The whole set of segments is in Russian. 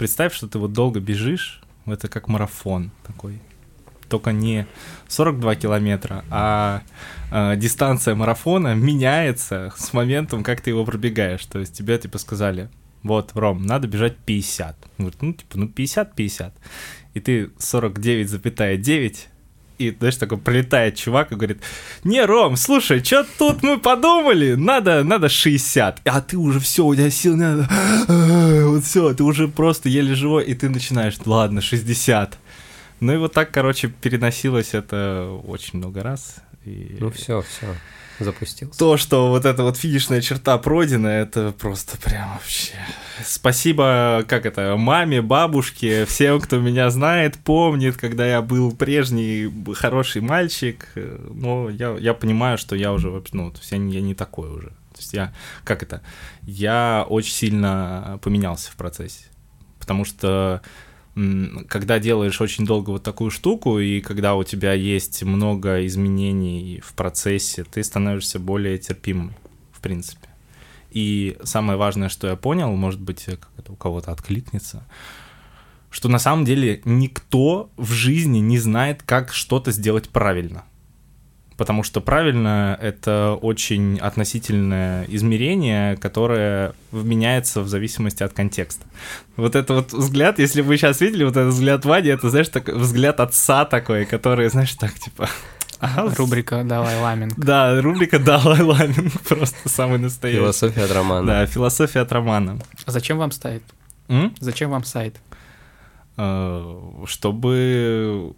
представь, что ты вот долго бежишь, это как марафон такой. Только не 42 километра, а э, дистанция марафона меняется с моментом, как ты его пробегаешь. То есть тебе типа сказали, вот, Ром, надо бежать 50. Он говорит, ну, типа, ну, 50-50. И ты 49,9 и, знаешь, такой прилетает чувак и говорит, не, Ром, слушай, что тут мы подумали, надо, надо 60, а ты уже все, у тебя сил надо, вот все, ты уже просто еле живой, и ты начинаешь, ладно, 60. Ну и вот так, короче, переносилось это очень много раз. И... Ну все, все запустился. То, что вот эта вот финишная черта пройдена, это просто прям вообще... Спасибо, как это, маме, бабушке, всем, кто меня знает, помнит, когда я был прежний хороший мальчик, но я, я понимаю, что я уже, ну, то есть я, я не такой уже. То есть я, как это, я очень сильно поменялся в процессе, потому что когда делаешь очень долго вот такую штуку, и когда у тебя есть много изменений в процессе, ты становишься более терпимым, в принципе. И самое важное, что я понял, может быть, это у кого-то откликнется, что на самом деле никто в жизни не знает, как что-то сделать правильно потому что правильно это очень относительное измерение, которое меняется в зависимости от контекста. Вот это вот взгляд, если вы сейчас видели вот этот взгляд Вади, это, знаешь, такой взгляд отца такой, который, знаешь, так, типа... Ага, рубрика «Далай Ламинг». Да, рубрика «Далай Ламинг», просто самый настоящий. Философия от романа. Да, философия от романа. А зачем вам сайт? М? Зачем вам сайт? Э, Чтобы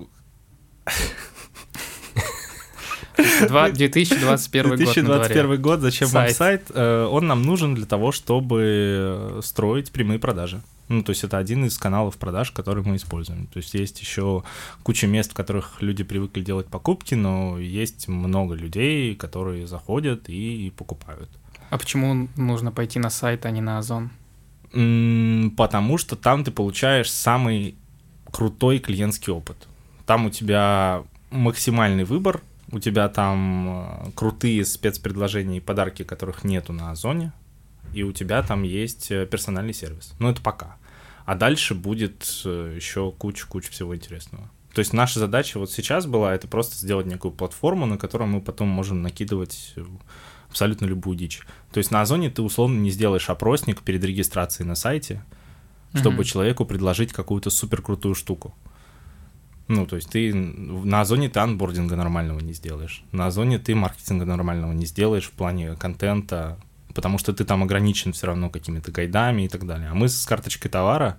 2021 2021 год. год, зачем сайт. вам сайт? Э, он нам нужен для того, чтобы строить прямые продажи. Ну, то есть это один из каналов продаж, который мы используем. То есть есть еще куча мест, в которых люди привыкли делать покупки, но есть много людей, которые заходят и покупают. А почему нужно пойти на сайт, а не на Озон? Потому что там ты получаешь самый крутой клиентский опыт. Там у тебя максимальный выбор у тебя там э, крутые спецпредложения и подарки, которых нету на Озоне, и у тебя там есть э, персональный сервис. Но это пока. А дальше будет э, еще куча-куча всего интересного. То есть наша задача вот сейчас была это просто сделать некую платформу, на которую мы потом можем накидывать абсолютно любую дичь. То есть на Озоне ты условно не сделаешь опросник перед регистрацией на сайте, чтобы mm-hmm. человеку предложить какую-то супер крутую штуку. Ну, то есть ты на Озоне ты анбординга нормального не сделаешь. На Озоне ты маркетинга нормального не сделаешь в плане контента, потому что ты там ограничен все равно какими-то гайдами и так далее. А мы с карточкой товара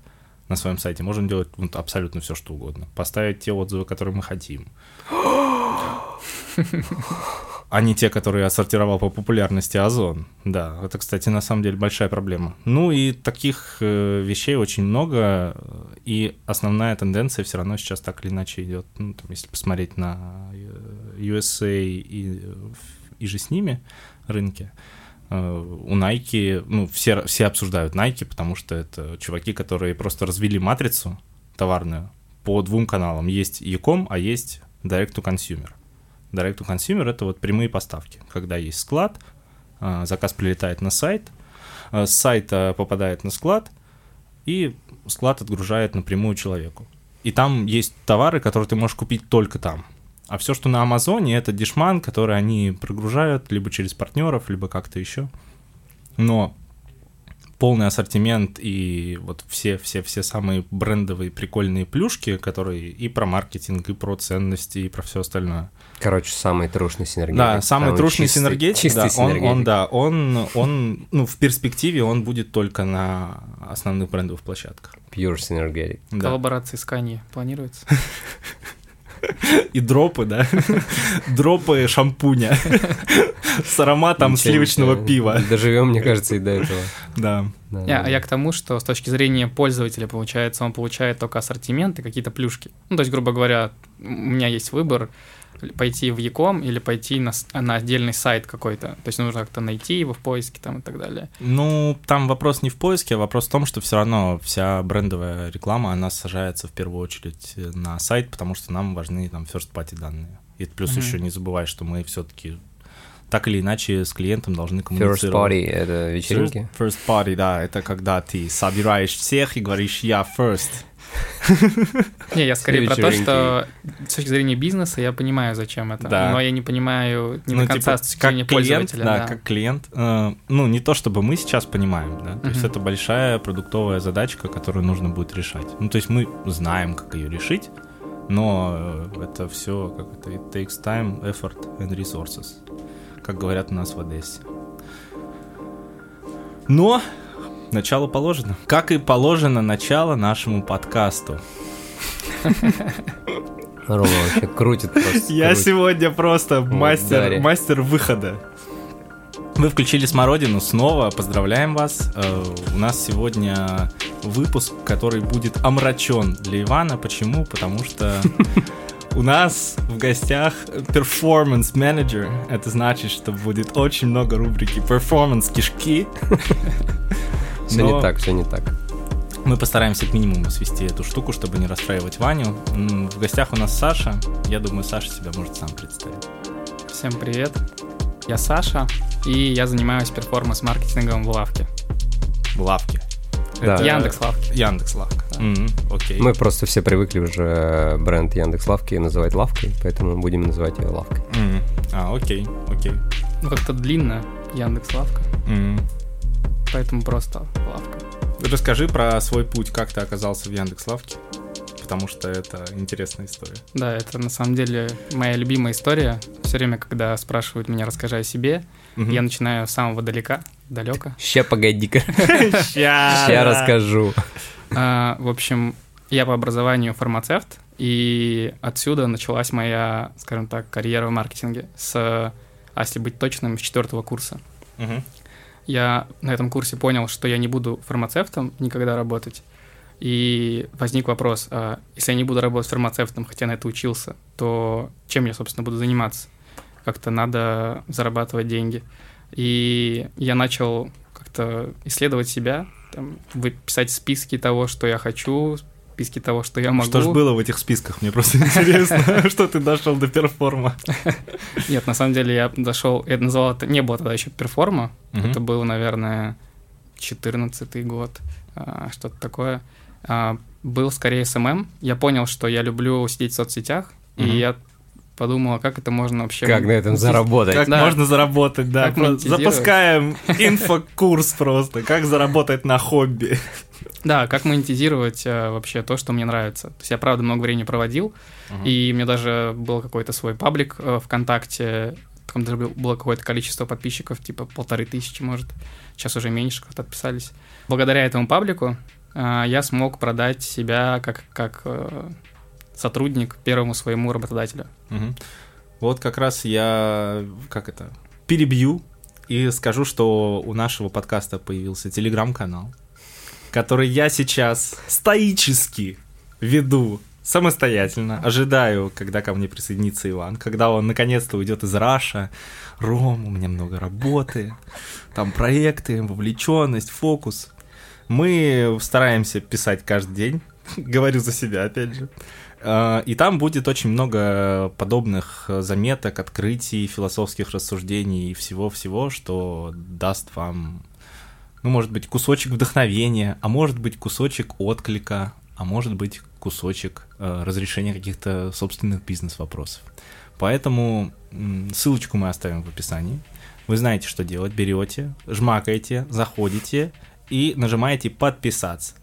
на своем сайте можем делать вот, абсолютно все, что угодно. Поставить те отзывы, которые мы хотим. а не те, которые отсортировал по популярности Озон. Да, это, кстати, на самом деле большая проблема. Ну и таких э, вещей очень много, и основная тенденция все равно сейчас так или иначе идет. Ну, там, если посмотреть на э, USA и, и же с ними рынки, э, у Nike, ну, все, все обсуждают Nike, потому что это чуваки, которые просто развели матрицу товарную по двум каналам. Есть e-com, а есть Direct to Consumer. Direct to Consumer — это вот прямые поставки, когда есть склад, а, заказ прилетает на сайт, а, с сайта попадает на склад, и склад отгружает напрямую человеку. И там есть товары, которые ты можешь купить только там. А все, что на Амазоне, это дешман, который они прогружают либо через партнеров, либо как-то еще. Но полный ассортимент и вот все-все-все самые брендовые прикольные плюшки, которые и про маркетинг, и про ценности, и про все остальное. Короче, самый трушный синергетик. Да, самый трушный чистый, синергетик, чистый да, синергетик. Он, он, да, он, он, ну, в перспективе он будет только на основных брендовых площадках. Pure синергетик. Да. Коллаборации с Kanye планируется? И дропы, да? Дропы шампуня с ароматом сливочного пива. Доживем, мне кажется, и до этого. Да. Я, я к тому, что с точки зрения пользователя, получается, он получает только ассортимент и какие-то плюшки. Ну, то есть, грубо говоря, у меня есть выбор, пойти в Яком или пойти на, на отдельный сайт какой-то. То есть нужно как-то найти его в поиске там и так далее. Ну, там вопрос не в поиске, а вопрос в том, что все равно вся брендовая реклама, она сажается в первую очередь на сайт, потому что нам важны там first party данные. И плюс mm-hmm. еще не забывай, что мы все-таки так или иначе с клиентом должны First коммуницировать. party — это вечеринки? First, first party, да, это когда ты собираешь всех и говоришь «я first». Не, я скорее про то, что с точки зрения бизнеса я понимаю, зачем это. Да. Но я не понимаю не Ну, до конца типа, с точки зрения клиент, пользователя. да, да. как клиент, э, ну, не то чтобы мы сейчас понимаем, да, то есть Мгм. это большая продуктовая задачка, которую нужно будет решать. Ну, то есть мы знаем, как ее решить, но э, это все, как это, it takes time, effort and resources, как говорят у нас в Одессе. Но начало положено. Как и положено начало нашему подкасту. Рома вообще крутит просто. Я крутит. сегодня просто мастер, мастер выхода. Вы включили Смородину снова, поздравляем вас. Э, У нас сегодня выпуск, который будет омрачен для Ивана. Почему? Потому что у нас в гостях performance manager. Это значит, что будет очень много рубрики performance кишки. Все Но не так, все не так. Мы постараемся к минимуму свести эту штуку, чтобы не расстраивать Ваню. В гостях у нас Саша. Я думаю, Саша себя может сам представить. Всем привет. Я Саша, и я занимаюсь перформанс-маркетингом в лавке. В лавке. Да. Это- Яндекс лавки. Яндекс Лавка. Мгм, Окей. Мы просто все привыкли уже бренд Яндекс Лавки называть лавкой, поэтому будем называть ее лавкой. Мгм. А, окей, окей. Ну, как-то длинно Яндекс лавка, Мгм. Поэтому просто лавка. Расскажи про свой путь, как ты оказался в Яндекс Лавке, потому что это интересная история. Да, это на самом деле моя любимая история. Все время, когда спрашивают меня, расскажи о себе, Мгм. я начинаю с самого далека, далека. Ща, погоди-ка, Ща. расскажу. А, в общем, я по образованию фармацевт, и отсюда началась моя, скажем так, карьера в маркетинге с, а если быть точным, с четвертого курса. Я на этом курсе понял, что я не буду фармацевтом никогда работать. И возник вопрос, а если я не буду работать фармацевтом, хотя на это учился, то чем я, собственно, буду заниматься? Как-то надо зарабатывать деньги. И я начал как-то исследовать себя, там, писать списки того, что я хочу, списки того, что я могу. Что ж было в этих списках? Мне просто интересно, что ты дошел до перформа. Нет, на самом деле я дошел, я называл это, не было тогда еще перформа. Это был, наверное, 14 год, а, что-то такое. А, Был скорее SMM. Я понял, что я люблю сидеть в соцсетях, и я подумал, а как это можно вообще... Как на этом заработать? Как Да. можно заработать, да. Как. Запускаем инфокурс просто. Как заработать на хобби. Да, как монетизировать а, вообще то, что мне нравится. То есть я, правда, много времени проводил, и у меня даже был какой-то свой паблик э, ВКонтакте, там даже был- было какое-то количество подписчиков, типа полторы тысячи, может. Сейчас уже меньше как-то отписались. Благодаря этому паблику а, я смог продать себя как, как э, сотрудник первому своему работодателю. Мгм. Вот как раз я, как это, перебью и скажу, что у нашего подкаста появился телеграм-канал, который я сейчас стоически веду самостоятельно. Ожидаю, когда ко мне присоединится Иван, когда он наконец-то уйдет из Раша. Ром, у меня много работы, там проекты, вовлеченность, фокус. Мы стараемся писать каждый день, говорю за себя, опять же. А, И там будет очень много подобных заметок, открытий, философских рассуждений и всего-всего, что даст вам, ну, может быть, кусочек вдохновения, а может быть, кусочек отклика, а может быть, кусочек э, разрешения каких-то собственных бизнес-вопросов. Поэтому ссылочку мы оставим в описании. Вы знаете, что делать. Берете, жмакаете, заходите и нажимаете подписаться.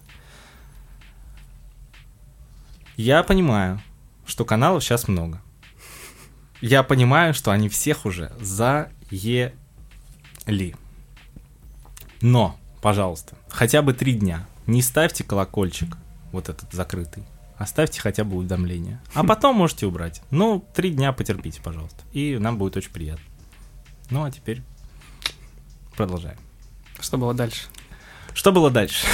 Я понимаю, что каналов сейчас много. Я понимаю, что они всех уже заели. Но, пожалуйста, хотя бы три дня не ставьте колокольчик, вот этот закрытый. Оставьте хотя бы уведомление. А потом можете убрать. Ну, три дня потерпите, пожалуйста. И нам будет очень приятно. Ну, а теперь продолжаем. Что было дальше? Что было дальше?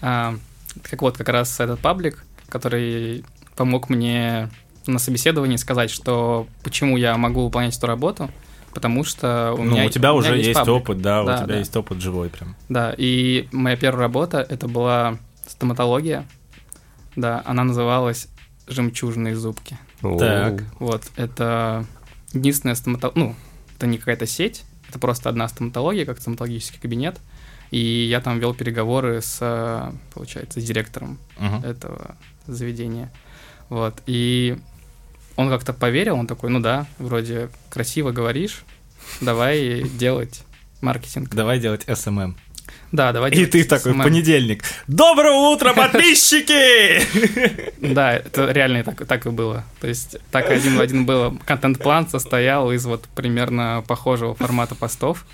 Как вот как раз этот паблик, который помог мне на собеседовании сказать, что почему я могу выполнять эту работу, потому что у ну, меня у тебя у уже меня есть, паблик. опыт, да, у Да, тебя да. есть опыт живой прям. Да, и моя первая работа это была стоматология. Да, она называлась «Жемчужные зубки». О, Так. Вот, это единственная стоматология, ну, это не какая-то сеть, это просто одна стоматология, как стоматологический кабинет, и я там вел переговоры с, получается, с директором Мгм. этого заведения. Вот. И он как-то поверил, он такой, ну да, вроде красиво говоришь, давай делать маркетинг. Давай делать SMM. Да, давай И ты такой SMM. понедельник. Доброе утро, подписчики! Да, это реально так, так и было. То есть так один в один было. Контент-план состоял из вот примерно похожего формата постов.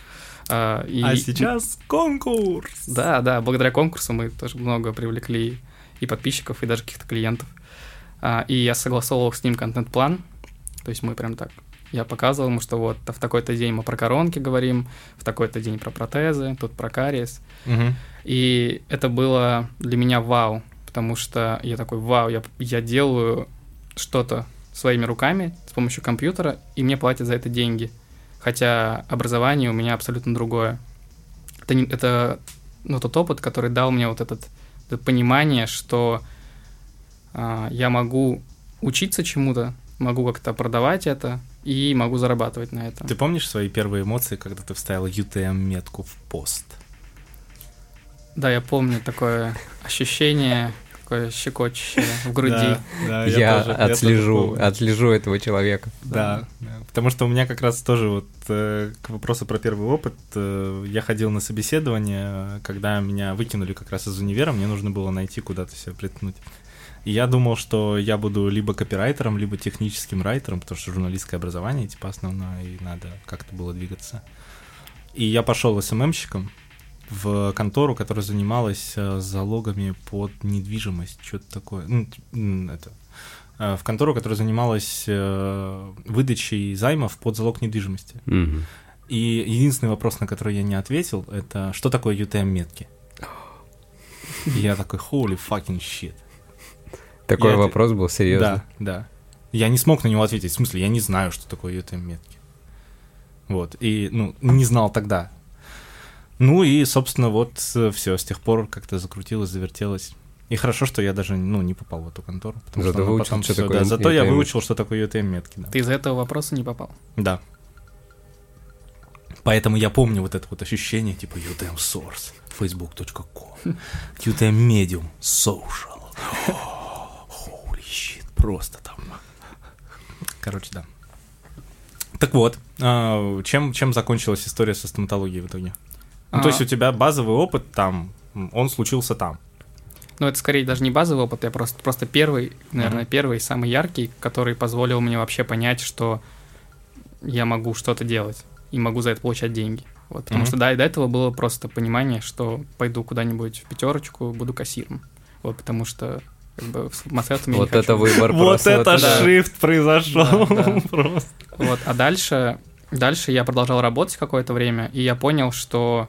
А, и- А сейчас конкурс. Да, да, благодаря конкурсу мы тоже много привлекли и подписчиков, и даже каких-то клиентов. А, и я согласовывал с ним контент-план. То есть мы прям так... Я показывал ему, что вот в такой-то день мы про коронки говорим, в такой-то день про протезы, тут про кариес. Мгм. И это было для меня вау, потому что я такой, вау, я, я делаю что-то своими руками с помощью компьютера, и мне платят за это деньги. Хотя образование у меня абсолютно другое. Это, не- это ну, тот опыт, который дал мне вот этот, это понимание, что а, я могу учиться чему-то, могу как-то продавать это и могу зарабатывать на этом. Ты помнишь свои первые эмоции, когда ты вставил UTM-метку в пост? Да, я помню такое ощущение, такое щекочущее в груди. Да, да, Я, тоже- тоже отслежу, помню. отслежу этого человека. Да, да. потому что у меня как раз тоже вот э, к вопросу про первый опыт, э, я ходил на собеседование, когда меня выкинули как раз из универа, мне нужно было найти куда-то себя приткнуть. И я думал, что я буду либо копирайтером, либо техническим райтером, потому что журналистское образование, типа, основное, и надо как-то было двигаться. И я пошел СММщиком в контору, которая занималась э, залогами под недвижимость, что-то такое. Ну, это, э, в контору, которая занималась э, выдачей займов под залог недвижимости. Мгм. И единственный вопрос, на который я не ответил, это что такое UTM-метки? И я такой, holy fucking shit. Такой Я- вопрос был, серьезно. Да, да. Я не смог на него ответить. В смысле, я не знаю, что такое UTM-метки. Вот. И, ну, не знал тогда. Ну и, собственно, вот все, с тех пор как-то закрутилось, завертелось. И хорошо, что я даже, ну, не попал в эту контору. Потому Зато что выучил, потом что всё- такое да, зато я выучил, что такое UTM-метки, да. Ты из-за этого вопроса не попал. Да. Поэтому я помню вот это вот ощущение, типа UTM Source, facebook.com, UTM Medium, Social. Holy shit, просто там. Короче, да. Так вот, а, чем, чем закончилась история со стоматологией в итоге? Ну, то А. есть у тебя базовый опыт там, он случился там. Ну, это скорее даже не базовый опыт, я просто, просто первый, наверное, Мгм. первый, самый яркий, который позволил мне вообще понять, что я могу что-то делать и могу за это получать деньги. Вот, потому Мгм. что да, и до этого было просто понимание, что пойду куда-нибудь в пятерочку, буду кассиром. Вот, потому что как бы в не Вот хочу. это выбор Вот это shift произошел просто. Вот, а дальше, дальше я продолжал работать какое-то время, и я понял, что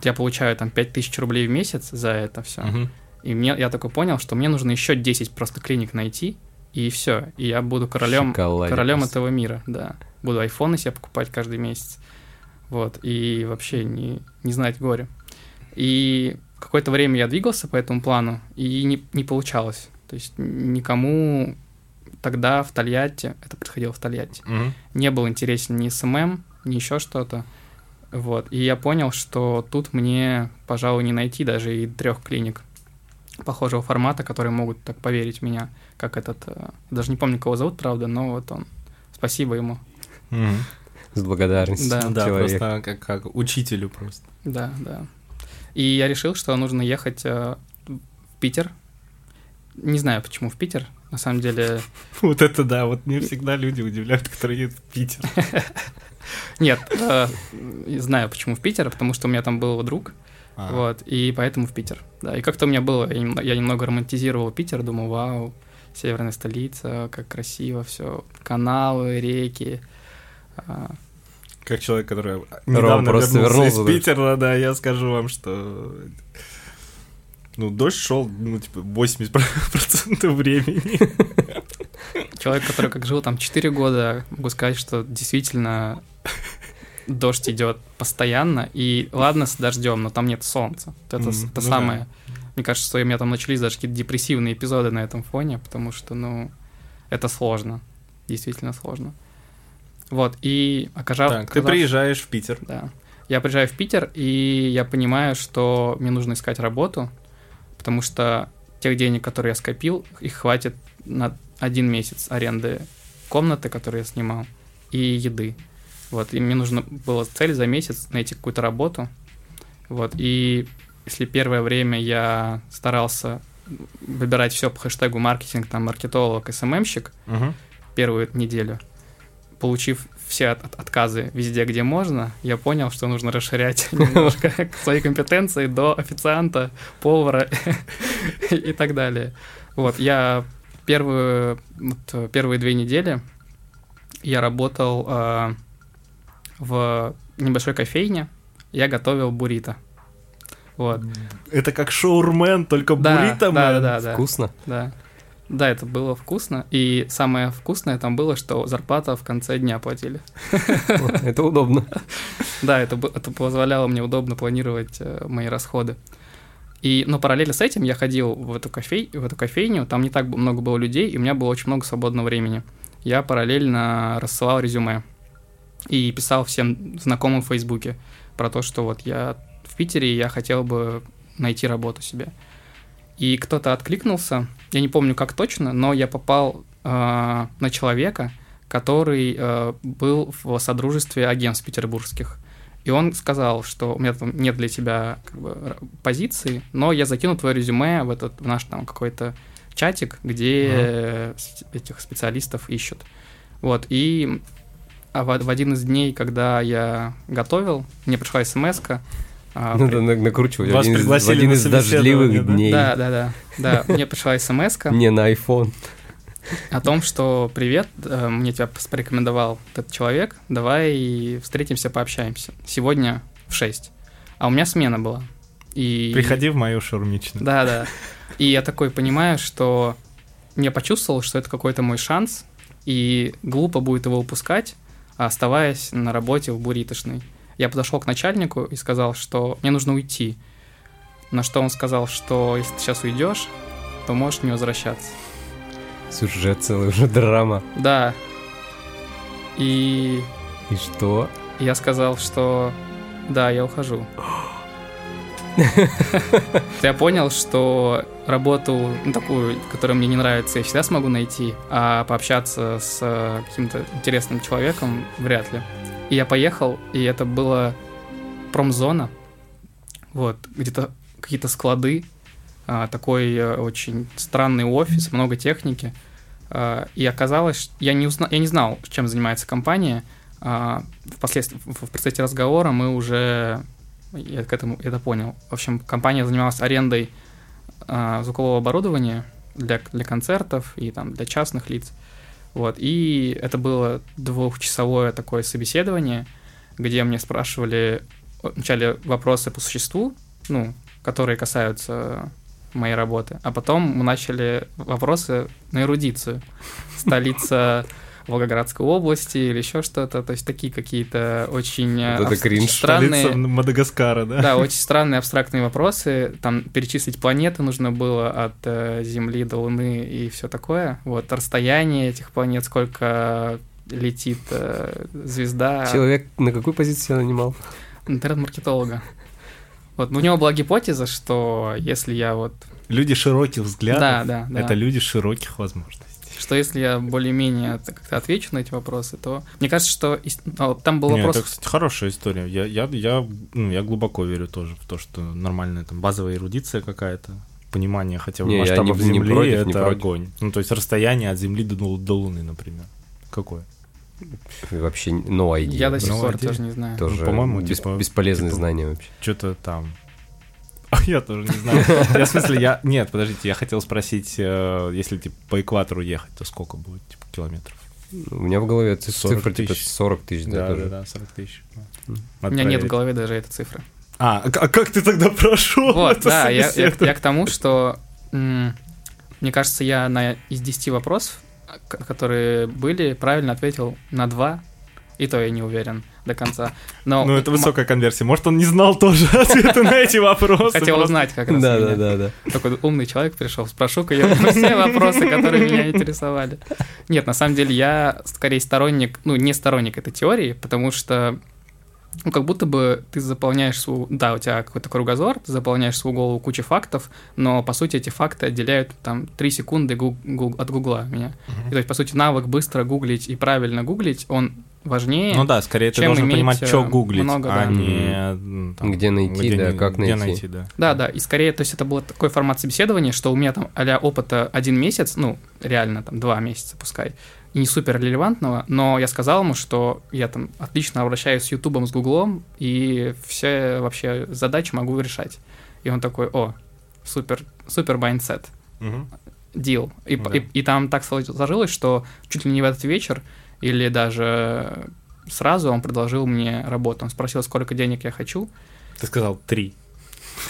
вот я получаю там 5000 рублей в месяц за это все. Мгм. И мне, я такой понял, что мне нужно еще 10 просто клиник найти, и все. И я буду королем, королем просто. этого мира, да. Буду айфоны себе покупать каждый месяц. Вот, и вообще не, не знать горе. И какое-то время я двигался по этому плану, и не, не получалось. То есть никому тогда в Тольятти, это происходило в Тольятти, Мгм. не был интересен ни SMM, ни еще что-то. Вот. И я понял, что тут мне, пожалуй, не найти даже и трех клиник похожего формата, которые могут так поверить в меня, как этот... э, Даже не помню, кого зовут, правда, но вот он. Спасибо ему. Мгм. С благодарностью Да. Да, человек. просто как, как учителю просто. Да, да. И я решил, что нужно ехать э, в Питер. Не знаю, почему в Питер. На самом деле... Вот это да, вот мне всегда люди удивляют, которые едут в Питер. Нет, э, знаю, почему в Питер, потому что у меня там был друг, А, Вот, и поэтому в Питер. Да, и как-то у меня было, я, нем- я немного романтизировал Питер, думал, вау, северная столица, как красиво все, каналы, реки. А, Как человек, который недавно просто вернулся из. Питера, да, я скажу вам, что ну, дождь шел, ну, типа, 80% времени. Человек, который как жил там 4 года, могу сказать, что действительно дождь идет постоянно, и ладно с дождем, но там нет солнца. Это, Мгм, это ну самое. Мне кажется, что у меня там начались даже какие-то депрессивные эпизоды на этом фоне, потому что, ну, это сложно. Действительно сложно. Вот, и окажав... Так, ты приезжаешь в Питер. Да. Я приезжаю в Питер, и я понимаю, что мне нужно искать работу, потому что тех денег, которые я скопил, их хватит на один месяц аренды комнаты, которую я снимал, и еды. Вот, и мне нужно было цель за месяц найти какую-то работу. Вот, и если первое время я старался выбирать все по хэштегу маркетинг, там, маркетолог, СММщик, Мгм. первую неделю, получив все от- от- отказы везде, где можно, я понял, что нужно расширять немножко свои компетенции до официанта, повара и так далее. Вот, я первую, вот, первые две недели я работал э, в небольшой кофейне, я готовил буррито. Вот. Это как шоурмен, только Да, буррито да, да, да, да. Вкусно? Да. Да, это было вкусно. И самое вкусное там было, что зарплата в конце дня платили. Это удобно. Да, это, это позволяло мне удобно планировать э, мои расходы. И, но параллельно с этим я ходил в эту, кофей, в эту кофейню, там не так много было людей, и у меня было очень много свободного времени. Я параллельно рассылал резюме и писал всем знакомым в Фейсбуке про то, что вот я в Питере, и я хотел бы найти работу себе. И кто-то откликнулся, я не помню как точно, но я попал э, на человека, который э, был в содружестве агентств петербургских. И он сказал, что у меня там нет для тебя как бы, позиции, но я закину твое резюме в этот в наш там какой-то чатик, где с- этих специалистов ищут. Вот, и а в, в один из дней, когда я готовил, мне пришла смс Надо на- накручивать. Вас Один из- в пригласили один на из дождливых да? дней. Да, да, да, да. Мне пришла смс Не на iPhone. о том, что привет, э, мне тебя порекомендовал этот человек, давай встретимся, пообщаемся. Сегодня в 6. А у меня смена была. И... Приходи в мою шаурмичную. Да, да. И я такой понимаю, что я почувствовал, что это какой-то мой шанс, и глупо будет его упускать, оставаясь на работе в буритошной. Я подошел к начальнику и сказал, что мне нужно уйти. На что он сказал, что если ты сейчас уйдешь, то можешь не возвращаться. Сюжет целый уже драма. Да. И И что? я сказал, что да, я ухожу. Я понял, что работу ну, такую, которая мне не нравится, я всегда смогу найти, а пообщаться с э, каким-то интересным человеком вряд ли. И я поехал, и это была промзона, вот, где-то какие-то склады, а, такой э, очень странный офис, много техники. А, И оказалось, я не, узна... я не знал, чем занимается компания. А, Впоследствии, в процессе разговора мы уже я к этому это понял. В общем, компания занималась арендой а, звукового оборудования для, для концертов и там для частных лиц. Вот. И это было двухчасовое такое собеседование, где мне спрашивали вначале вопросы по существу, ну, которые касаются моей работы, а потом мы начали вопросы на эрудицию. Столица Волгоградской области или еще что-то, то есть такие какие-то очень э, Вот это абс- кринж. странные, Столица Мадагаскара, да? да, очень странные абстрактные вопросы. Там перечислить планеты нужно было от э, Земли до Луны и все такое. Вот расстояние этих планет, сколько летит э, звезда. Человек на какую позицию нанимал? Интернет-маркетолога. Вот, у него была гипотеза, что если я вот... Люди широких взглядов. Да, да, да. Это люди широких возможностей. Что если я более-менее как-то отвечу на эти вопросы, то... Мне кажется, что ну, там был Не, вопрос... это, кстати, хорошая история. Я, я, я, ну, я глубоко верю тоже в то, что нормальная там базовая эрудиция какая-то, понимание хотя бы Не, масштабов не- не Земли, против, это не против. огонь. Ну, то есть расстояние от Земли до, до Луны, например. Какое? Вообще no idea. Я до сих Ну, пор один. тоже не знаю. Тоже Ну, по-моему, бес- типа- бесполезные типа- знания вообще. Что-то там. А я тоже не знаю. Я в смысле, я... Нет, подождите, я хотел спросить, э, если типа по экватору ехать, то сколько будет, типа, километров? У меня в голове ц- 40 цифра типа тысяч. 40 тысяч, да, Да, да, тоже. да, 40 тысяч. У меня нет в голове даже этой цифры. А, а как ты тогда прошел? Вот, да, я, я- к тому, что мне кажется, я на из 10 вопросов, которые были, правильно ответил на два. И то я не уверен до конца. Но Ну, это высокая конверсия. Может, он не знал тоже ответы на эти вопросы. Хотел узнать как раз. Да, да, да, да. Такой умный человек пришел, спрошу-ка я все вопросы, которые меня интересовали. Нет, на самом деле я скорее сторонник, ну, не сторонник этой теории, потому что ну, как будто бы ты заполняешь свою... Да, у тебя какой-то кругозор, ты заполняешь свою голову кучей фактов, но, по сути, эти факты отделяют там 3 секунды гуг- гуг- от гугла меня. И, то есть, по сути, навык быстро гуглить и правильно гуглить, он важнее. Ну да, скорее ты чем должен понимать, э, что гуглить, много, а да. не... там, Где найти, да, не- как где найти. да. Да, да, и скорее, то есть это был такой формат собеседования, что у меня там а опыта один месяц, ну, реально там два месяца пускай, и не супер релевантного, но я сказал ему, что я там отлично обращаюсь с Ютубом, с Гуглом, и все вообще задачи могу решать. И он такой, о, супер, супер mindset, Мгм. deal. И, Да. и, и там так сложилось, что чуть ли не в этот вечер, или даже сразу он предложил мне работу. Он спросил, сколько денег я хочу, Ты сказал три.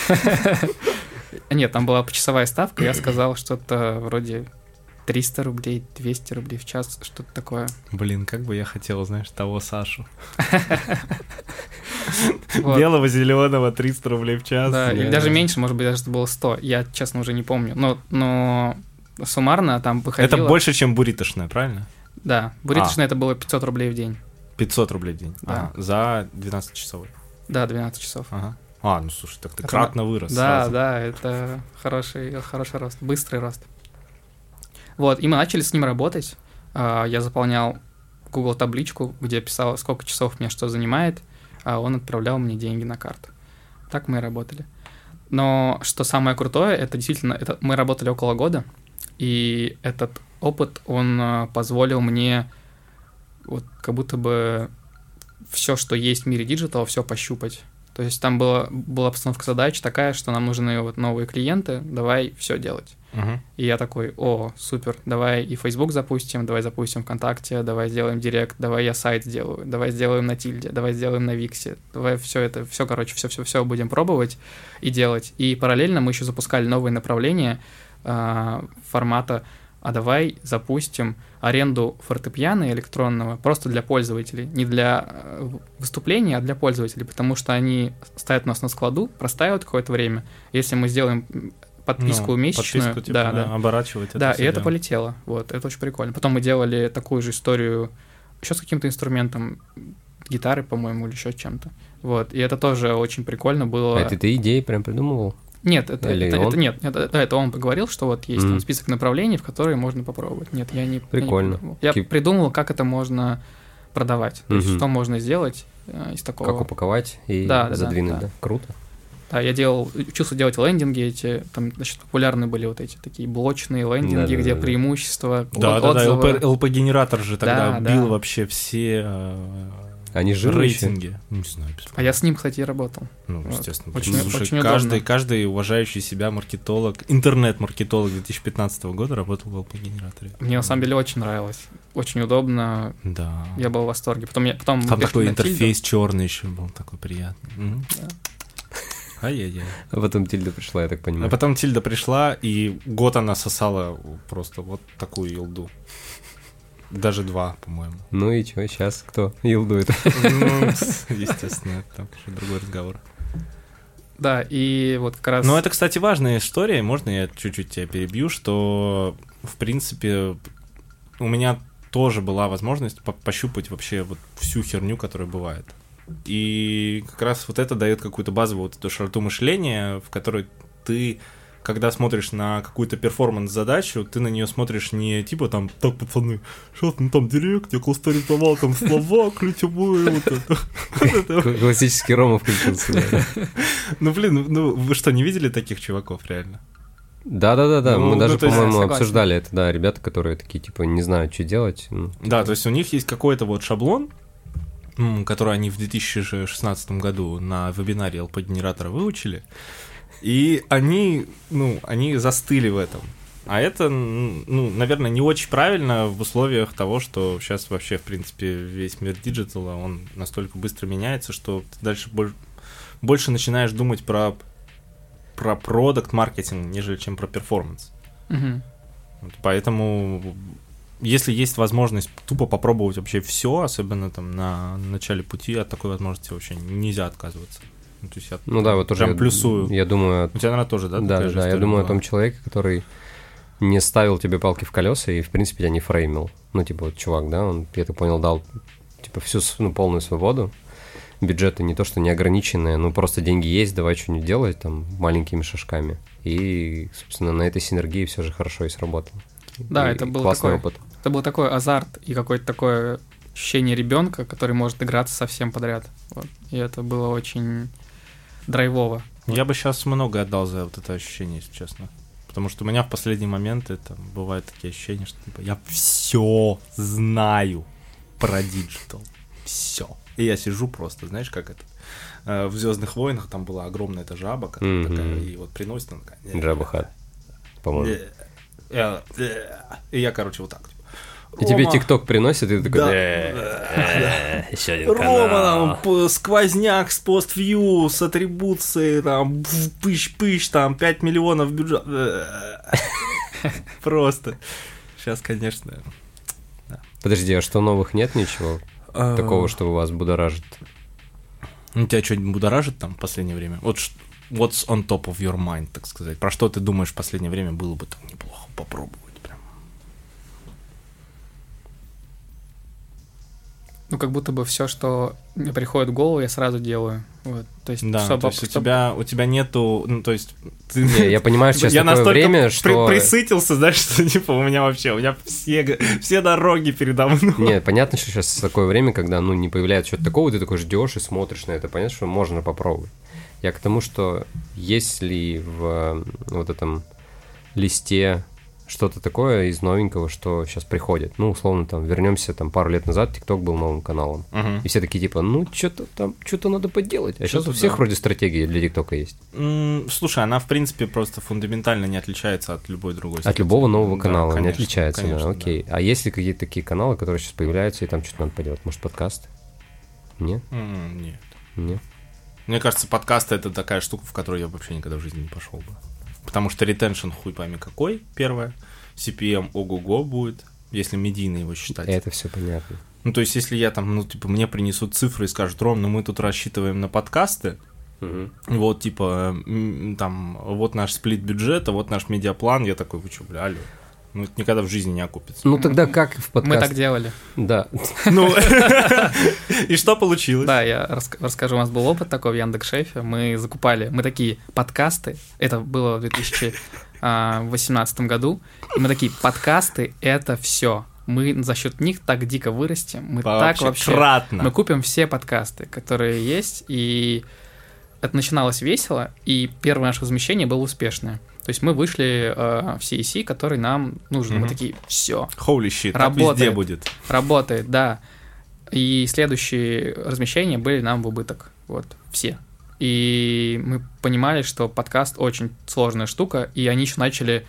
Нет, там была почасовая ставка, я сказал что-то вроде 300 рублей, 200 рублей в час, что-то такое. Блин, как бы я хотел, знаешь, того Сашу. Белого, зеленого, 300 рублей в час. Да, или Да. даже меньше, может быть, даже это было 100. Я, честно, уже не помню. Но, но суммарно там выходило... Это больше, чем буритошная, правильно? Да, буриточно это было 500 рублей в день. 500 рублей в день. Да. А, за 12 часовой. Да, 12 часов. Ага. А, ну слушай, так ты Это кратно вырос. Да, сразу. да, это хороший, хороший рост, быстрый рост. Вот, и мы начали с ним работать. А, Я заполнял Google табличку, где писал, сколько часов меня что занимает, а он отправлял мне деньги на карту. Так мы и работали. Но что самое крутое, это действительно, это мы работали около года, и этот опыт, он а, позволил мне вот как будто бы все, что есть в мире digital, все пощупать. То есть там была, была постановка задач такая, что нам нужны вот новые клиенты, давай все делать. Мгм. И я такой, о, супер, давай и Facebook запустим, давай запустим ВКонтакте, давай сделаем Директ, давай я сайт сделаю, давай сделаем на Тильде, давай сделаем на Виксе, давай все это, все, короче, все-все-все будем пробовать и делать. И параллельно мы еще запускали новые направления а, формата, а давай запустим аренду фортепиано электронного просто для пользователей, не для э, выступления, а для пользователей, потому что они стоят у нас на складу, простаивают какое-то время. Если мы сделаем подписку Ну, месячную, подписку, типа, да, да, да, оборачивать да, всё и это полетело. Вот, это очень прикольно. Потом мы делали такую же историю еще с каким-то инструментом, гитары, по-моему, или еще чем-то. Вот, и это тоже очень прикольно было. А это ты идеи прям придумывал? Нет, это, Или это, он? это нет, это, да, это он поговорил, что вот есть там Мгм. список направлений, в которые можно попробовать. Нет, я не. я не Прикольно. Я, Тип- придумал, как это можно продавать. То есть, Мгм. что можно сделать э, из такого. Как упаковать и Да, да, да, задвинуть, да. да? Круто. Да, я делал, учился делать лендинги эти, там, значит, популярны были вот эти такие блочные лендинги, Да-да-да-да. где преимущества, Да, от- да, да, отзывы. ЛП, ЛП-генератор же тогда Да, бил да. вообще все э, Они ещё? рейтинги. Не знаю, А я с ним, кстати, и работал. Ну, Вот. естественно. Очень- потому что очень каждый, удобно. каждый уважающий себя маркетолог, интернет-маркетолог 2015 года работал в ЛП-генераторе. Мне на самом деле очень нравилось. Очень удобно. Да. Я был в восторге. Потом, я, потом Там такой Тильду. интерфейс черный еще был, такой приятный. Мгм. Да. Ай-яй-яй. А потом Тильда пришла, я так А понимаю. потом Тильда пришла, и год она сосала просто вот такую елду. Даже два, по-моему. Ну и чё, сейчас кто елдует? Ну, естественно, это уже другой разговор. Да, и вот как раз... Но это, кстати, важная история. Можно я чуть-чуть тебя перебью, что, в принципе, у меня тоже была возможность по- пощупать вообще вот всю херню, которая бывает. И как раз вот это дает какую-то базовую вот эту широту мышления, в которой ты, когда смотришь на какую-то перформанс-задачу, ты на нее смотришь не типа там, так, пацаны, сейчас ну там директ, я кластеризовал там слова ключевые, вот это. Классический Рома включился. да. Ну, блин, ну вы что, не видели таких чуваков реально? Да-да-да-да, Ну, мы даже, ну, то есть- по-моему, Согласен. обсуждали это, да, ребята, которые такие, типа, не знают, что делать. ну, Да, то есть у них есть какой-то вот шаблон, который они в 2016 году на вебинаре LP-генератора выучили, и они, ну, они застыли в этом. А это, ну, наверное, не очень правильно в условиях того, что сейчас вообще, в принципе, весь мир диджитала, он настолько быстро меняется, что ты дальше боль- больше начинаешь думать про про продукт маркетинг, нежели чем про performance. Мгм. Вот Поэтому если есть возможность тупо попробовать вообще все, особенно там на начале пути, от такой возможности вообще нельзя отказываться. Ну, то есть я ну да, вот тоже прям плюсую. Я думаю... У тебя, наверное, тоже, да? Да, да, я думаю была? о том человеке, который не ставил тебе палки в колеса и, в принципе, тебя не фреймил. Ну, типа, вот чувак, да, он, я так понял, дал, типа, всю, ну, полную свободу. Бюджеты не то, что неограниченные, ну, просто деньги есть, давай что-нибудь делать там маленькими шажками. И, собственно, на этой синергии все же хорошо и сработало. Да, и это был классный такой, опыт. Это был такой азарт и какое-то такое ощущение ребенка, который может играться со всем подряд. Вот. И это было очень драйвово. Я бы сейчас много отдал за вот это ощущение, если честно. Потому что у меня в последние моменты там бывают такие ощущения, что типа я все знаю про digital. Все. И я сижу просто, знаешь, как это. Э, в Звездных войнах там была огромная эта жаба, которая mm-hmm. такая, и вот приносит она такая. Жаба Хатт, по-моему. И я, короче, вот так. Типа, и тебе ТикТок приносит, и ты такой, «Э, еще один Рома, там, сквозняк с поствью, с атрибуцией, там, пыщ-пыщ, там, 5 миллионов бюджет. Просто. Сейчас, конечно. Подожди, а что новых нет ничего? А. Такого, что вас будоражит? У тебя что-нибудь будоражит там в последнее время? Вот what's on top of your mind, так сказать? Про что ты думаешь в последнее время было бы там неплохо попробовать? Ну, как будто бы все, что мне приходит в голову, я сразу делаю. Вот. То есть, да, чтобы, то есть чтобы... у тебя у тебя нету, ну, то есть ты... Не, я понимаю, сейчас я такое время, что... При, присытился, знаешь, что типа у меня вообще, у меня все, все дороги передо мной. Не, понятно, что сейчас такое время, когда, ну, не появляется что-то такого, ты такой ждешь и смотришь на это, понятно, что можно попробовать. Я к тому, что если в вот этом листе что-то такое из новенького, что сейчас приходит. Ну, условно, там, вернемся там пару лет назад, ТикТок был новым каналом. Uh-huh. И все такие, типа, ну, что-то там, что-то надо поделать. А сейчас у всех да. вроде стратегии для ТикТока есть. Mm, слушай, она, в принципе, просто фундаментально не отличается от любой другой От любого нового да, канала конечно, не отличается, конечно, да, окей. Да. А есть ли какие-то такие каналы, которые сейчас появляются, и там что-то надо поделать? Может, подкаст? Нет? Mm, нет. Нет? Мне кажется, подкасты — это такая штука, в которую я вообще никогда в жизни не пошел бы потому что ретеншн хуй пойми какой, первое. CPM ого-го будет, если медийно его считать. Это все понятно. Ну, то есть, если я там, ну, типа, мне принесут цифры и скажут, Ром, ну, мы тут рассчитываем на подкасты, Угу. Вот, типа, там, вот наш сплит бюджета, вот наш медиаплан, я такой, вы что, бля, алло. Ну, это никогда в жизни не окупится. Ну, тогда как в подкасте? Мы так делали. Да. Ну, и что получилось? Да, я расскажу, у нас был опыт такой в Яндекс.Шефе. Мы закупали, мы такие подкасты, это было в 2018 году, и мы такие, подкасты — это все мы за счет них так дико вырастем, мы так вообще... Кратно. Мы купим все подкасты, которые есть, и это начиналось весело, и первое наше возмещение было успешное. То есть мы вышли э, в CEC, который нам нужен. Mm-hmm. Мы такие, все. Holy shit, работает, везде будет. Работает, да. И следующие размещения были нам в убыток. Вот, все. И мы понимали, что подкаст очень сложная штука, и они еще начали...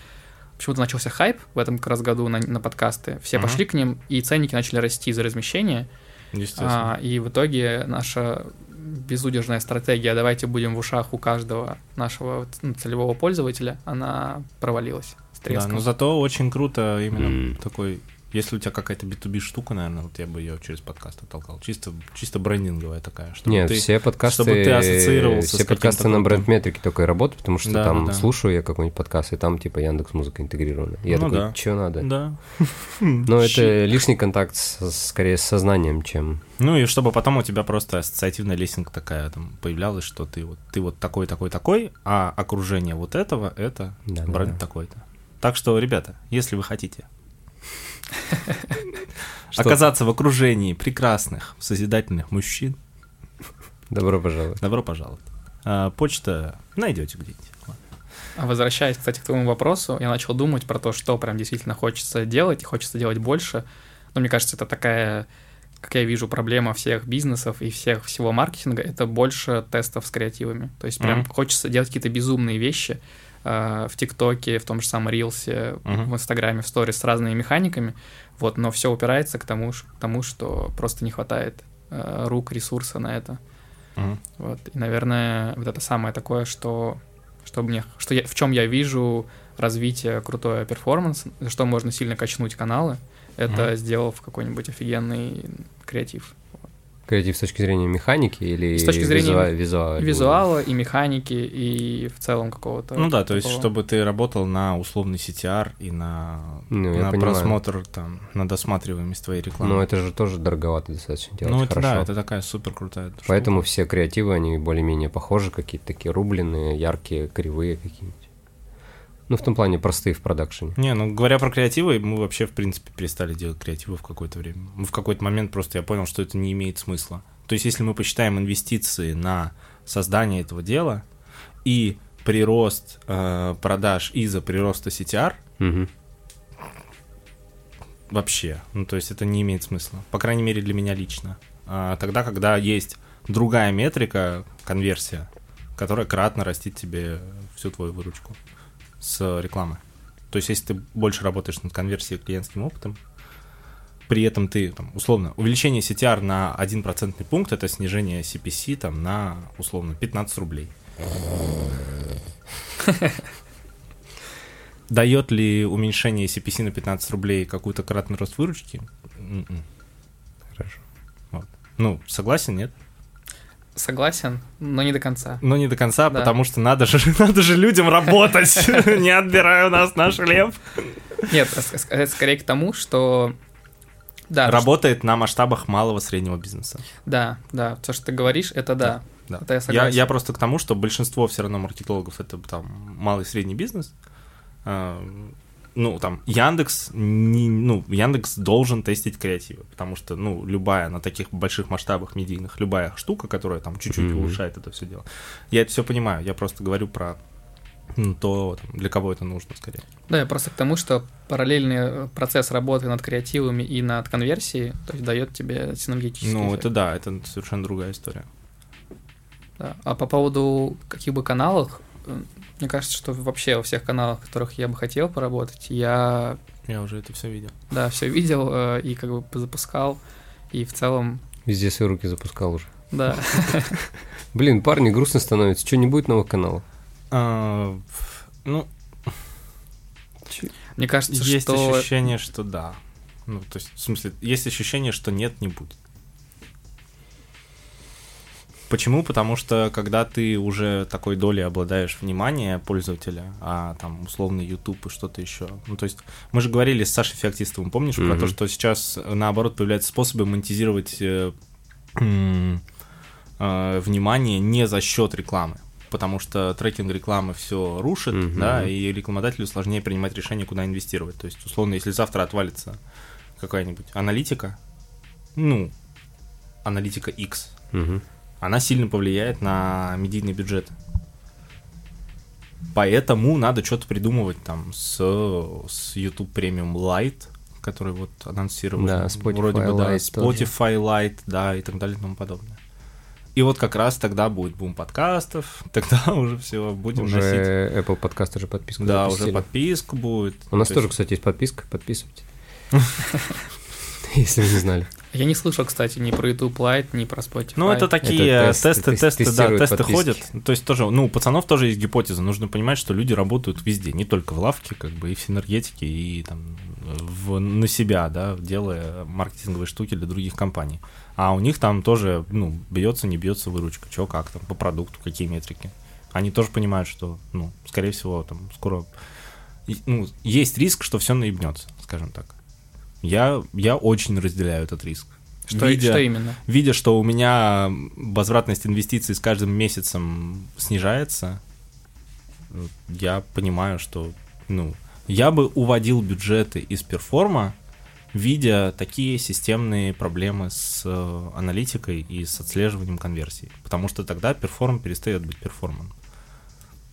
Почему-то начался хайп в этом как раз году на, на подкасты. Все uh-huh. пошли к ним, и ценники начали расти за размещение. Естественно. А, и в итоге наша безудержная стратегия, давайте будем в ушах у каждого нашего ну, целевого пользователя, она провалилась. Да, но зато очень круто именно mm. такой если у тебя какая-то B2B штука, наверное, вот я бы ее через подкаст оттолкал. Чисто, чисто брендинговая такая. Чтобы Нет, ты, все подкасты, чтобы ты ассоциировался все подкасты на бренд-метрике только и работают, потому что да, там да. слушаю я какой-нибудь подкаст, и там типа Яндекс Музыка интегрирована. Я ну, такой, да. что надо? Да. Но это лишний контакт скорее с сознанием, чем... Ну и чтобы потом у тебя просто ассоциативная лестница такая там появлялась, что ты вот, ты вот такой, такой, такой, а окружение вот этого, это да, бренд да. такой-то. Так что, ребята, если вы хотите Оказаться в окружении прекрасных, созидательных мужчин. Добро пожаловать. Добро пожаловать. А, почта найдете где-нибудь. А возвращаясь, кстати, к твоему вопросу, я начал думать про то, что прям действительно хочется делать, и хочется делать больше. Но мне кажется, это такая, как я вижу, проблема всех бизнесов и всех всего маркетинга, это больше тестов с креативами. То есть прям mm-hmm. хочется делать какие-то безумные вещи, в ТикТоке, в том же самом Рилсе, uh-huh. в Инстаграме, в Сторис с разными механиками, вот, но все упирается к тому, к тому что просто не хватает э, рук, ресурса на это. Uh-huh. Вот, и, наверное, вот это самое такое, что, что мне, что я, в чем я вижу развитие крутое performance, за что можно сильно качнуть каналы, это Мгм. сделал в какой-нибудь офигенный креатив. Креатив с точки зрения механики или С точки зрения визуа- визуала? Визуала и механики, и в целом какого-то... Ну да, то есть, такого. чтобы ты работал на условный CTR и на, Ну, на понимаю. просмотр, там, на досматриваемость твоей рекламы. Но это же тоже дороговато достаточно делать ну, это хорошо. да, это такая супер крутая. Поэтому все креативы, они более-менее похожи, какие-то такие рубленые, яркие, кривые какие-нибудь. Ну, в том плане простые в продакшене. Не, ну говоря про креативы, мы вообще, в принципе, перестали делать креативы в какое-то время. Ну, В какой-то момент просто я понял, что это не имеет смысла. То есть, если мы посчитаем инвестиции на создание этого дела и прирост э, продаж из-за прироста CTR, Мгм. вообще. Ну, то есть это не имеет смысла. По крайней мере, для меня лично. А, тогда, когда есть другая метрика, конверсия, которая кратно растит тебе всю твою выручку с рекламы. То есть, если ты больше работаешь над конверсией клиентским опытом, при этом ты, там, условно, увеличение CTR на 1% пункт, это снижение CPC там, на, условно, 15 рублей. Дает ли уменьшение CPC на 15 рублей какой-то кратный рост выручки? М-м. Хорошо. Вот. Ну, согласен, нет? Согласен, но не до конца. Но не до конца, Да. потому что надо же, надо же людям работать. Не отбирай у нас наш хлеб. Нет, скорее к тому, что... Да, Работает на масштабах малого среднего бизнеса. да, да, то, что ты говоришь, это да. Да. Это я Я, я просто к тому, что большинство все равно маркетологов это там малый и средний бизнес. Ну, там, Яндекс, не, ну, Яндекс должен тестить креативы, потому что, ну, любая на таких больших масштабах медийных, любая штука, которая там чуть-чуть Мгм. улучшает это все дело. Я это все понимаю, я просто говорю про ну, то, там, для кого это нужно, скорее. Да, я просто к тому, что параллельный э, процесс работы над креативами и над конверсией, то есть дает тебе синергетический Ну, эффект. это да, это совершенно другая история. Да. А по поводу каких бы каналов, э, мне кажется, что вообще во всех каналах, в которых я бы хотел поработать, я, Я уже это все видел. да, все видел э, и как бы запускал, и в целом, Везде свои руки запускал уже. да. Блин, парни, грустно становится. Что, не будет новых каналов? А, ну, Мне кажется, есть что... ощущение, что да. Ну, то есть, в смысле, есть ощущение, что нет, не будет. Почему? Потому что когда ты уже такой долей обладаешь внимания пользователя, а там условно YouTube и что-то еще. Ну, то есть, мы же говорили с Сашей Феоктистовым, помнишь, про Мгм. то, что сейчас наоборот появляются способы монетизировать э, э, внимание не за счет рекламы. Потому что трекинг рекламы все рушит, Мгм. да, и рекламодателю сложнее принимать решение, куда инвестировать. То есть, условно, если завтра отвалится какая-нибудь аналитика, ну, аналитика X, Мгм. Она сильно повлияет на медийный бюджет. Поэтому надо что-то придумывать там с, с YouTube Premium Lite, который вот анонсировали. Да, Spotify Вроде бы, да, Lite тоже. Spotify Lite, да, и так далее и тому подобное. И вот как раз тогда будет бум подкастов, тогда уже все будем Уже носить. Apple подкаст уже подписку Да, запустили. уже подписка будет. У нас То тоже, есть- кстати, есть подписка, подписывайтесь. Если вы не знали. Я не слышал, кстати, ни про YouTube Lite, ни про Spotify. Ну, это такие Это тесты, тесты, тест- тесты, да, тесты подписки. ходят. То есть тоже, ну, у пацанов тоже есть гипотеза. Нужно понимать, что люди работают везде, не только в лавке, как бы, и в синергетике, и там в, на себя, да, делая маркетинговые штуки для других компаний. А у них там тоже, ну, бьется, не бьется выручка, что как там, по продукту, какие метрики. Они тоже понимают, что, ну, скорее всего, там скоро... Ну, есть риск, что все наебнется, скажем так. Я, я очень разделяю этот риск. Что, видя- что именно? видя, что у меня возвратность инвестиций с каждым месяцем снижается, я понимаю, что, ну, я бы уводил бюджеты из перформа, видя такие системные проблемы с э, аналитикой и с отслеживанием конверсий. Потому что тогда перформ перестает быть перформом.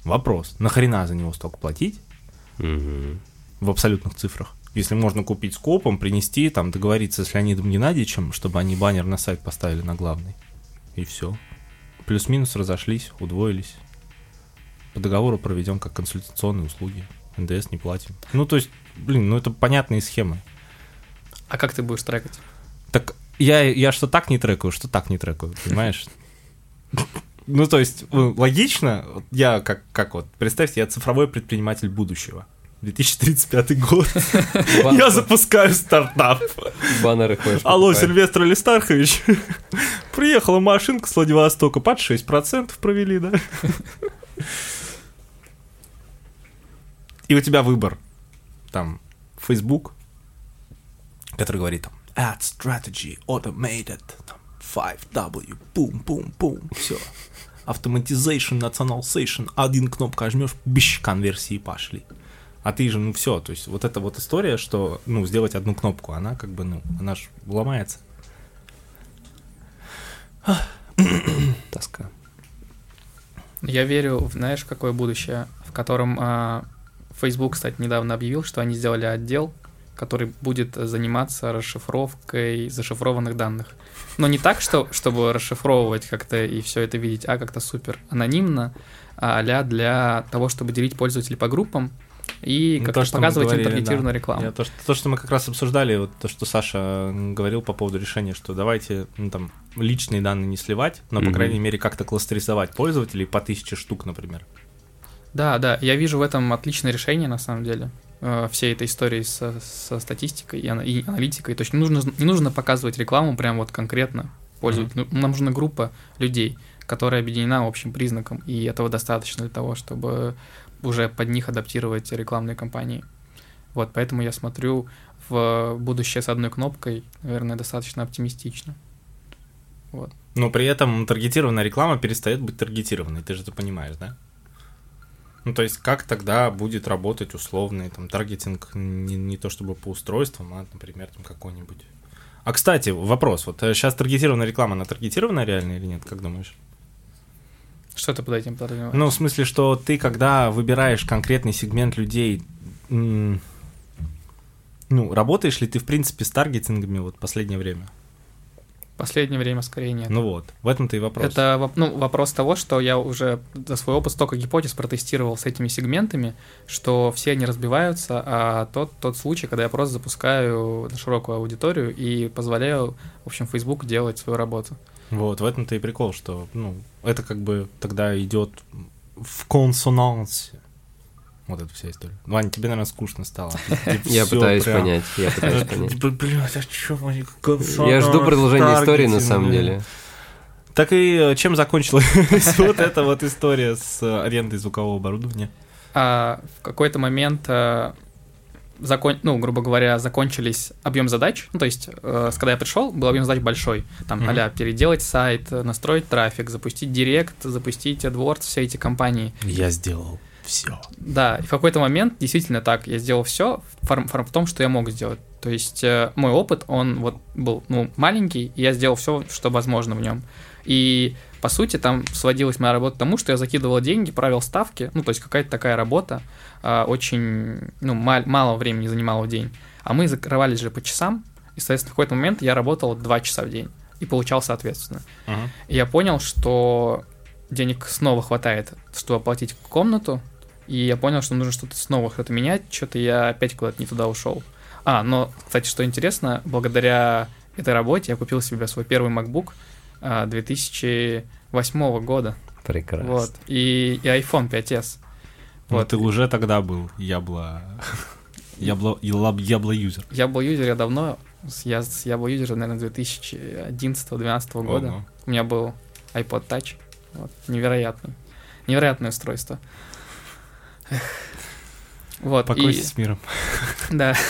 Вопрос, нахрена за него столько платить? Мгм. в абсолютных цифрах. Если можно купить скопом, принести, там, договориться с Леонидом Геннадьевичем, чтобы они баннер на сайт поставили на главный. И все. Плюс-минус разошлись, удвоились. По договору проведем как консультационные услуги. НДС не платим. Ну, то есть, блин, ну это понятные схемы. А как ты будешь трекать? Так я, я что так не трекаю, что так не трекаю, понимаешь? Ну, то есть, логично, я как, как вот, представьте, я цифровой предприниматель будущего. 2035 год. Я запускаю стартап. Баннеры ходишь. Алло. Сильвестр Алистархович. Приехала машинка с Владивостока, под 6% провели, да? И у тебя выбор. Там, Facebook, который говорит там, Ad Strategy Automated, там, 5W, бум-бум-бум, все. Автоматизation, национализation, один кнопка жмешь, бищ, конверсии пошли. А ты же, ну все, то есть вот эта вот история, что, ну, сделать одну кнопку, она как бы, ну, она же ломается. Тоска. Я верю, в, знаешь, какое будущее, в котором а, Facebook, кстати, недавно объявил, что они сделали отдел, который будет заниматься расшифровкой зашифрованных данных. Но не так, что, чтобы расшифровывать как-то и все это видеть, а как-то супер анонимно, а для того, чтобы делить пользователей по группам и Ну, как-то то, показывать говорили, таргетированную да. рекламу. Я то, что, то, что мы как раз обсуждали, вот то, что Саша говорил по поводу решения, что давайте, ну, там, личные данные не сливать, но, по Мгм. крайней мере, как-то кластеризовать пользователей по тысяче штук, например. Да, да, я вижу в этом отличное решение, на самом деле, э, всей этой истории со, со статистикой и, и аналитикой. То есть не нужно, не нужно показывать рекламу прям вот конкретно пользователю. Ну, Нам нужна группа людей, которая объединена общим признаком, и этого достаточно для того, чтобы уже под них адаптировать рекламные кампании. Вот, поэтому я смотрю в будущее с одной кнопкой, наверное, достаточно оптимистично. Вот. Но при этом таргетированная реклама перестает быть таргетированной, ты же это понимаешь, да? Ну, то есть, как тогда будет работать условный там таргетинг не, не то чтобы по устройствам, а, например, там какой-нибудь. А кстати, вопрос: вот сейчас таргетированная реклама, она таргетированная реально или нет, как думаешь? Что ты под этим подразумеваешь? Ну, в смысле, что ты, когда выбираешь конкретный сегмент людей, ну, работаешь ли ты, в принципе, с таргетингами вот последнее время? Последнее время скорее нет. Ну вот, в этом-то и вопрос. Это ну, вопрос того, что я уже за свой опыт столько гипотез протестировал с этими сегментами, что все они разбиваются, а тот, тот случай, когда я просто запускаю на широкую аудиторию и позволяю, в общем, Facebook делать свою работу. Вот, в этом-то и прикол, что, ну, это как бы тогда идет в консонансе. Вот эта вся история. Ваня, тебе, наверное, скучно стало. Ты Я пытаюсь понять, я пытаюсь понять. Типа, Блядь, а чё, Ваня, Я жду продолжения истории на самом деле. Так и э, чем закончилась вот эта вот история с э, арендой звукового оборудования? А в какой-то момент, э, закон... ну, грубо говоря, закончились объем задач. Ну, то есть, э, когда я пришел, был объем задач большой. Там, Мгм. а переделать сайт, э, настроить трафик, запустить Директ, запустить AdWords, все эти компании. Я сделал все. Да, и в какой-то момент действительно так, я сделал все в том, что я мог сделать. То есть э, мой опыт, он вот был ну, маленький, и я сделал все, что возможно в нем. И по сути там сводилась моя работа к тому, что я закидывал деньги, правил ставки, ну то есть какая-то такая работа очень, ну ма- мало времени занимала в день. А мы закрывались же по часам, и, соответственно, в какой-то момент я работал 2 часа в день и получал соответственно. И я понял, что денег снова хватает, чтобы оплатить комнату, и я понял, что нужно что-то снова что-то менять, что-то я опять куда-то не туда ушел. А, но, кстати, что интересно, благодаря этой работе я купил себе свой первый MacBook а, 2008 года, Прекрасно. вот, и, и iPhone 5s. Вот Вот. ты уже тогда был ябло... Ябло... Ябло... Ябло-юзер. Я был юзер, я давно, я, с- я был юзер, наверное, 2011-2012 года. Ого. У меня был iPod Touch, вот, невероятный, невероятное устройство. Вот, и- Покойся с миром. Да.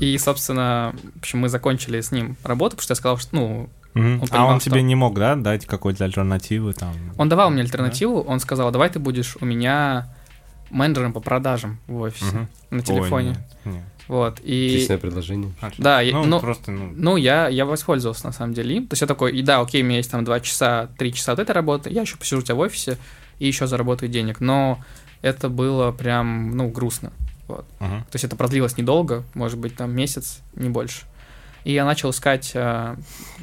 И, собственно, в общем, мы закончили с ним работу, потому что я сказал, что, ну, Мгм. А понимал, он что- тебе не мог, да, дать какой-то альтернативы там? он давал мне альтернативу, он сказал, давай ты будешь у меня менеджером по продажам в офисе Мгм. на Ой, телефоне. нет, нет. Вот, и... Отличное предложение. Да, я- ну, ну- просто, ну, Ну, я, я воспользовался, на самом деле, им. То есть я такой, и да, окей, у меня есть там 2 часа, 3 часа от этой работы, я еще посижу у тебя в офисе и еще заработаю денег. Но это было прям, ну, грустно. ага. То есть это продлилось недолго, может быть, там месяц, не больше. И я начал искать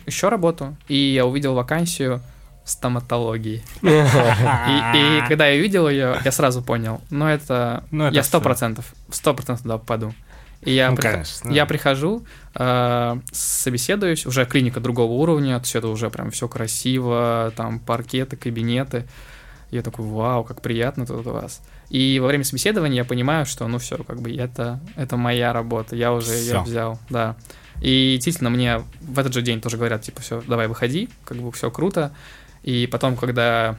еще работу, и я увидел вакансию в стоматологии. И, и когда я увидел ее, я сразу понял, ну это, Ну, это я сто процентов, сто процентов туда попаду. И я, Ну, приход- конечно. я прихожу, э, собеседуюсь, уже клиника другого уровня, есть это уже прям все красиво, там паркеты, кабинеты. Я такой, вау, как приятно тут у вас. И во время собеседования я понимаю, что, ну все, как бы это, это моя работа, я уже ее Всё. взял, да. И действительно, мне в этот же день тоже говорят, типа, все, давай выходи, как бы все круто. И потом, когда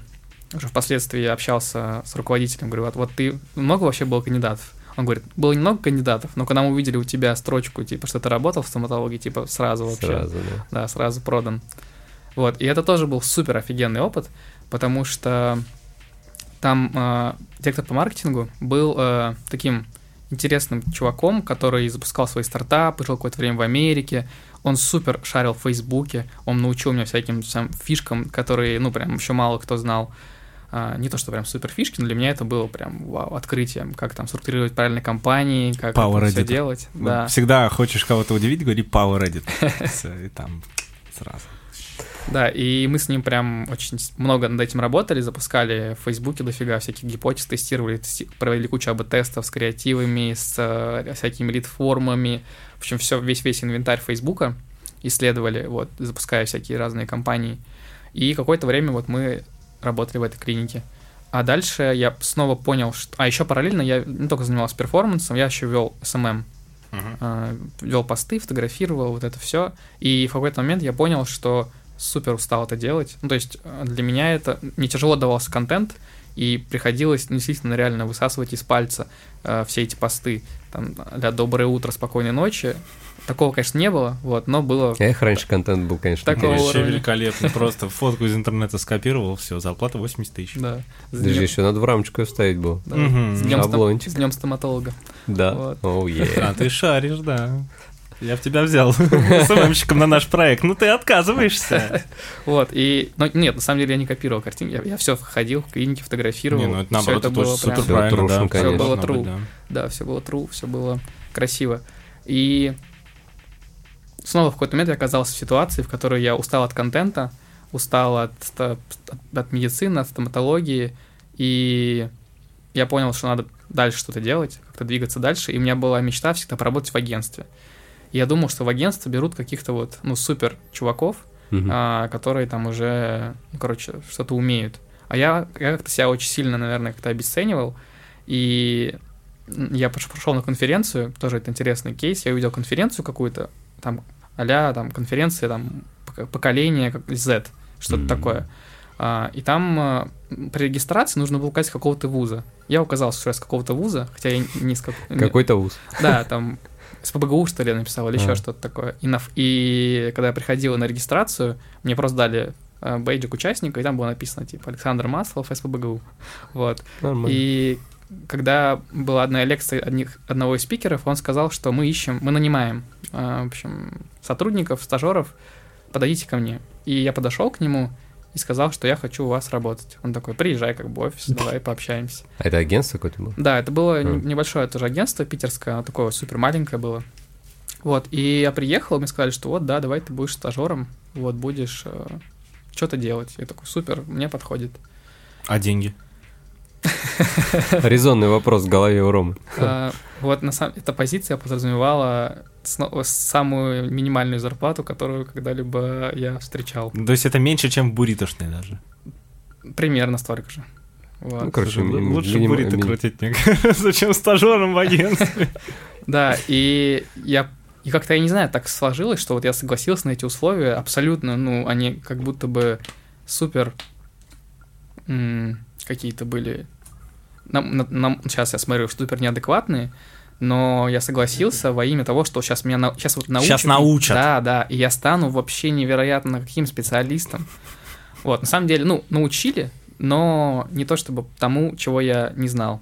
уже впоследствии общался с руководителем, говорю, вот, вот ты много вообще было кандидатов? Он говорит, было немного кандидатов, но когда мы увидели у тебя строчку, типа, что ты работал в стоматологии, типа, сразу вообще. Сразу, да. Да, сразу продан. Вот, и это тоже был супер офигенный опыт, потому что там э, директор по маркетингу был э, таким интересным чуваком, который запускал свои стартапы, жил какое-то время в Америке. Он супер шарил в Фейсбуке, он научил меня всяким там, фишкам, которые, ну, прям еще мало кто знал. А, не то, что прям супер фишки, но для меня это было прям вау, открытием, как там структурировать правильные компании, как Power все делать. Вот Да. Всегда хочешь кого-то удивить, говори Power. Всё, И там сразу. Да, и мы с ним прям очень много над этим работали, запускали в Фейсбуке дофига всяких гипотез, тестировали, тести- провели кучу АБ-тестов с креативами, с э, всякими лид-формами, в общем, все, весь, весь инвентарь Фейсбука исследовали, вот, запуская всякие разные компании. И какое-то время вот мы работали в этой клинике. А дальше я снова понял, что... А еще параллельно я не только занимался перформансом, я еще вел SMM, э, вел посты, фотографировал, вот это все. И в какой-то момент я понял, что супер устал это делать. Ну, то есть э, для меня это не тяжело давался контент, и приходилось действительно реально высасывать из пальца э, все эти посты. Там, для «Доброе утро, спокойной ночи». Такого, конечно, не было, вот, но было... Эх, раньше контент был, конечно, Такого такой. Вообще уровня. великолепно. Просто фотку из интернета скопировал, все, зарплата 80 тысяч. Да. Даже еще надо в рамочку вставить было. да, с стом- днем стоматолога. Да. Оу. А ты шаришь, да. Я в тебя взял СММщиком на наш проект. Ну ты отказываешься. Вот, и... Ну, нет, на самом деле я не копировал картинки, я, все ходил в клинике, фотографировал. Не, ну это наоборот, это было тоже супер правильно, да. конечно. Всё было true. да. Да, все было true, все было красиво. И снова в какой-то момент я оказался в ситуации, в которой я устал от контента, устал от, от, от медицины, от стоматологии, и я понял, что надо дальше что-то делать, как-то двигаться дальше, и у меня была мечта всегда поработать в агентстве. Я думал, что в агентство берут каких-то вот, ну, супер чуваков, Мгм. а, которые там уже, ну, короче, что-то умеют. А я, я как-то себя очень сильно, наверное, как-то обесценивал, и я пош- пошел на конференцию, тоже это интересный кейс, я увидел конференцию какую-то, там, а там, конференция, там, пок- поколение как Z, что-то Мгм. такое. А, и там а, при регистрации нужно было указать какого-то вуза. Я указал, что я с какого-то вуза, хотя я не с как... Какой-то вуз. да, там с ПБГУ, что ли, я написал, или еще А. что-то такое. И, на, и когда я приходил на регистрацию, мне просто дали э, бейджик участника, и там было написано, типа, Александр Маслов, СПБГУ. Вот. Нормально. И когда была одна лекция одних, одного из спикеров, он сказал, что мы ищем, мы нанимаем, э, в общем, сотрудников, стажеров, подойдите ко мне. И я подошел к нему и сказал, что я хочу у вас работать. Он такой, приезжай как бы в офис, давай пообщаемся. А это агентство какое-то было? Да, это было А. не- небольшое тоже агентство питерское, оно такое супер маленькое было. Вот, и я приехал, мне сказали, что вот, да, давай ты будешь стажером, вот, будешь что-то делать. Я такой, супер, мне подходит. А деньги? Резонный вопрос в голове у Ромы. А, Вот, на самом эта позиция подразумевала самую минимальную зарплату, которую когда-либо я встречал. То есть это меньше, чем в буритошной даже. Примерно столько же. Вот. Ну, короче, Слушай, ми- лучше миним- бурито ми- крутить, мне кажется, чем стажером в агентстве. Да, и я и как-то, я не знаю, так сложилось, что вот я согласился на эти условия абсолютно, ну, они как будто бы супер какие-то были... Нам, на- нам- сейчас я смотрю, супер неадекватные, но я согласился во имя того, что сейчас меня сейчас вот научат. Щас научат. Да, да, и я стану вообще невероятно каким специалистом. Вот, на самом деле, ну, научили, но не то чтобы тому, чего я не знал.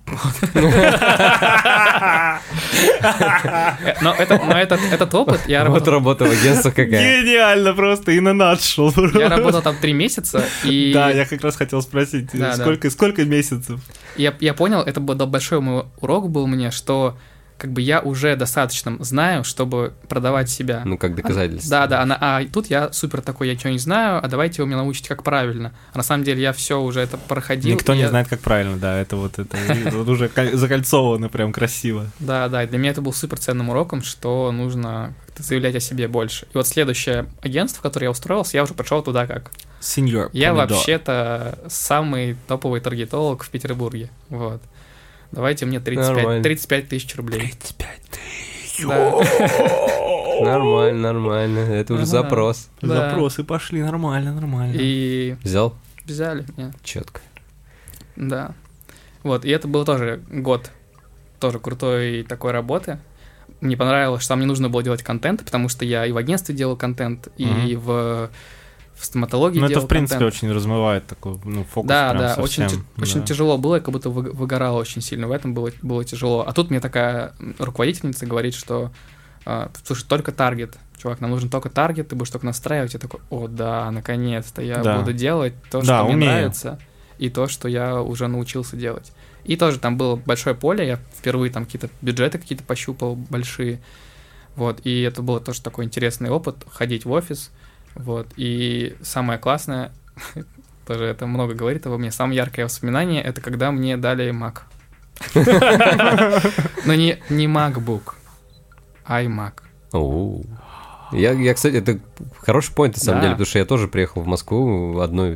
Но, это, но этот, опыт, я Вот работал, работа в агентствах какая. Гениально просто, и на надшел. я работал там три месяца, и Да, я как раз хотел спросить, сколько, сколько месяцев? я, я понял, это был большой мой урок был мне, что как бы я уже достаточно знаю, чтобы продавать себя. Ну, как доказательство. Да, да, она, а тут я супер такой, я ничего не знаю, а давайте вы меня научите, как правильно. А на самом деле я все уже это проходил. Никто не я- знает, как правильно, да, это вот это уже закольцовано прям красиво. Да, да, и для меня это был супер ценным уроком, что нужно как-то заявлять о себе больше. И вот следующее агентство, в которое я устроился, я уже пришел туда как Сеньор Я вообще-то самый топовый таргетолог в Петербурге. Вот. Давайте мне 35, Нормально. 35 тысяч рублей. 35 тысяч. Да. Нормально, нормально. Это уже Ага. запрос. Да. Запросы пошли, нормально, нормально. И Взял? взяли меня. Четко. Да. Вот, и это был тоже год тоже крутой такой работы. Мне понравилось, что там не нужно было делать контент, потому что я и в агентстве делал контент, и в, в стоматологии Ну, это, в принципе, контент. очень размывает такой, ну, фокус Да, да, совсем. очень, ти- очень да. тяжело было, я как будто вы- выгорал очень сильно. В этом было, было тяжело. А тут мне такая руководительница говорит, что а, слушай, только таргет. Чувак, нам нужен только таргет, ты будешь только настраивать. Я такой, о, да, наконец-то я Да. буду делать то, Да, что мне умею. нравится, и то, что я уже научился делать. И тоже там было большое поле, я впервые там какие-то бюджеты какие-то пощупал большие. Вот, и это был тоже такой интересный опыт, ходить в офис. Вот, и самое классное, тоже это много говорит обо мне, самое яркое воспоминание, это когда мне дали Mac. Но не, не MacBook, а iMac. Оу. Я, я, кстати, это хороший point, на самом Да. деле, потому что я тоже приехал в Москву, одно,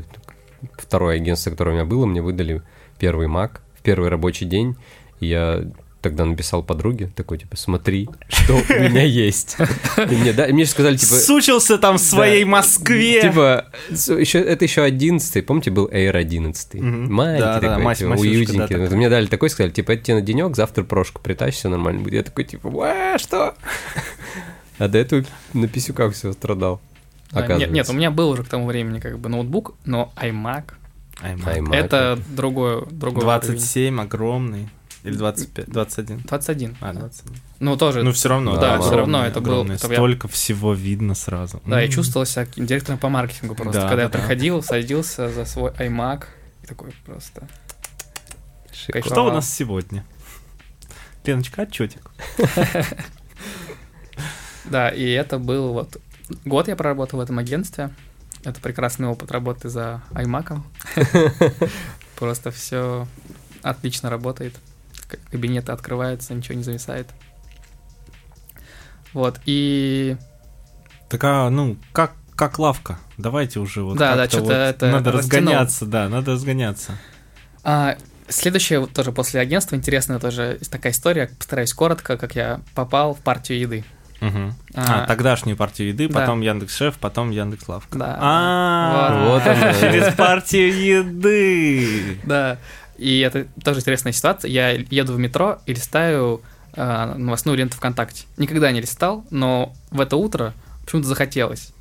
второе агентство, которое у меня было, мне выдали первый Mac в первый рабочий день, я тогда написал подруге, такой, типа, смотри, что у меня есть. И мне, да, и мне сказали, типа... Сучился там в своей Москве. Типа, еще, это еще 11 помните, был Air 11 Мгм. Маленький Да, да, такой, мать- типа, масюшка, да, уютненький. такой. Мне дали такой, сказали, типа, это тебе на денек, завтра прошку притащишь, все нормально будет. Я такой, типа, «Уа, что? А до этого на писюках все страдал. Да, Нет, нет, у меня был уже к тому времени как бы ноутбук, но iMac iMac. iMac. это другое, другой уровень. 27 огромный. Или 25, 21. 21. А, да. 21. Ну, тоже. Ну, все равно. Да, да, всё равно это был- огромный. это я- Столько всего видно сразу. Да, я чувствовал себя директором по маркетингу просто. Да, когда я да, да. садился за свой iMac и такой просто... Шикарно. Что у нас сегодня? Леночка, отчетик. Да, и это был вот... Год я проработал в этом агентстве. Это прекрасный опыт работы за iMac. Просто все отлично работает. Кабинеты открываются, ничего не зависает. Вот, и Так, а, ну, как, как лавка? Давайте уже вот Да, да, чё-то вот это Надо растянул. разгоняться, да, надо разгоняться. А, следующее вот тоже после агентства интересная тоже такая история. Постараюсь коротко, как я попал в партию еды. Мгм. А, А, тогдашнюю партию еды, да. потом Яндекс Шеф, потом Яндекс Лавка. Да. А, Вот оно. через партию еды. Да. И это тоже интересная ситуация. Я еду в метро и листаю а, новостную ленту ВКонтакте. Никогда не листал, но в это утро почему-то захотелось.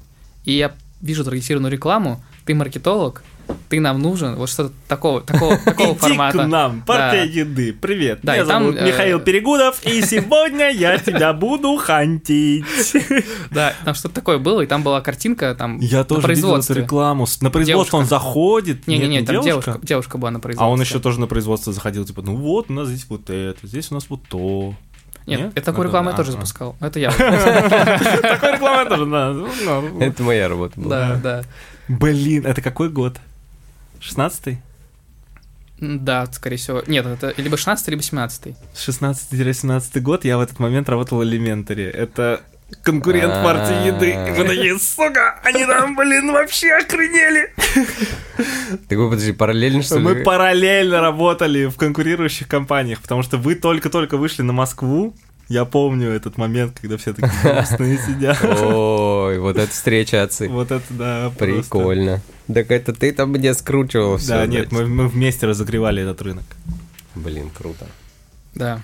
И я вижу таргетированную рекламу. Ты маркетолог, ты нам нужен. Вот что-то такого, такого, такого Иди формата. к нам, партия Да. еды. Привет, Да, меня там, зовут э, Михаил Перегудов, и сегодня я тебя буду хантить. Да, там что-то такое было, и там была картинка там Я на тоже видел эту производстве. рекламу. На производство он заходит. Не-не-не, там не девушка, девушка была на А производстве. он еще тоже на производство заходил, типа, ну вот, у нас здесь вот это, здесь у нас вот то. Нет, Нет? это такую Ну, рекламу да, я тоже а. запускал. Это я. Такой рекламы я тоже, да. Это моя работа была. Да, да. Блин, это какой год? 16-й? М, Да, скорее всего. Нет, это либо 16 либо 17 16-17 год я в этот момент работал в Элементаре. Это конкурент партии еды. Мы такие, сука, они там, блин, вообще охренели. Так вы, подожди, параллельно, что ли? Мы параллельно работали в конкурирующих компаниях, потому что вы только-только вышли на Москву. Я помню этот момент, когда все такие грустные сидят. Ой, вот эта встреча отцы. Вот это да, просто. Так это ты там мне скручивал все. Да, нет, мы, мы вместе разогревали этот рынок. Блин, круто. Да.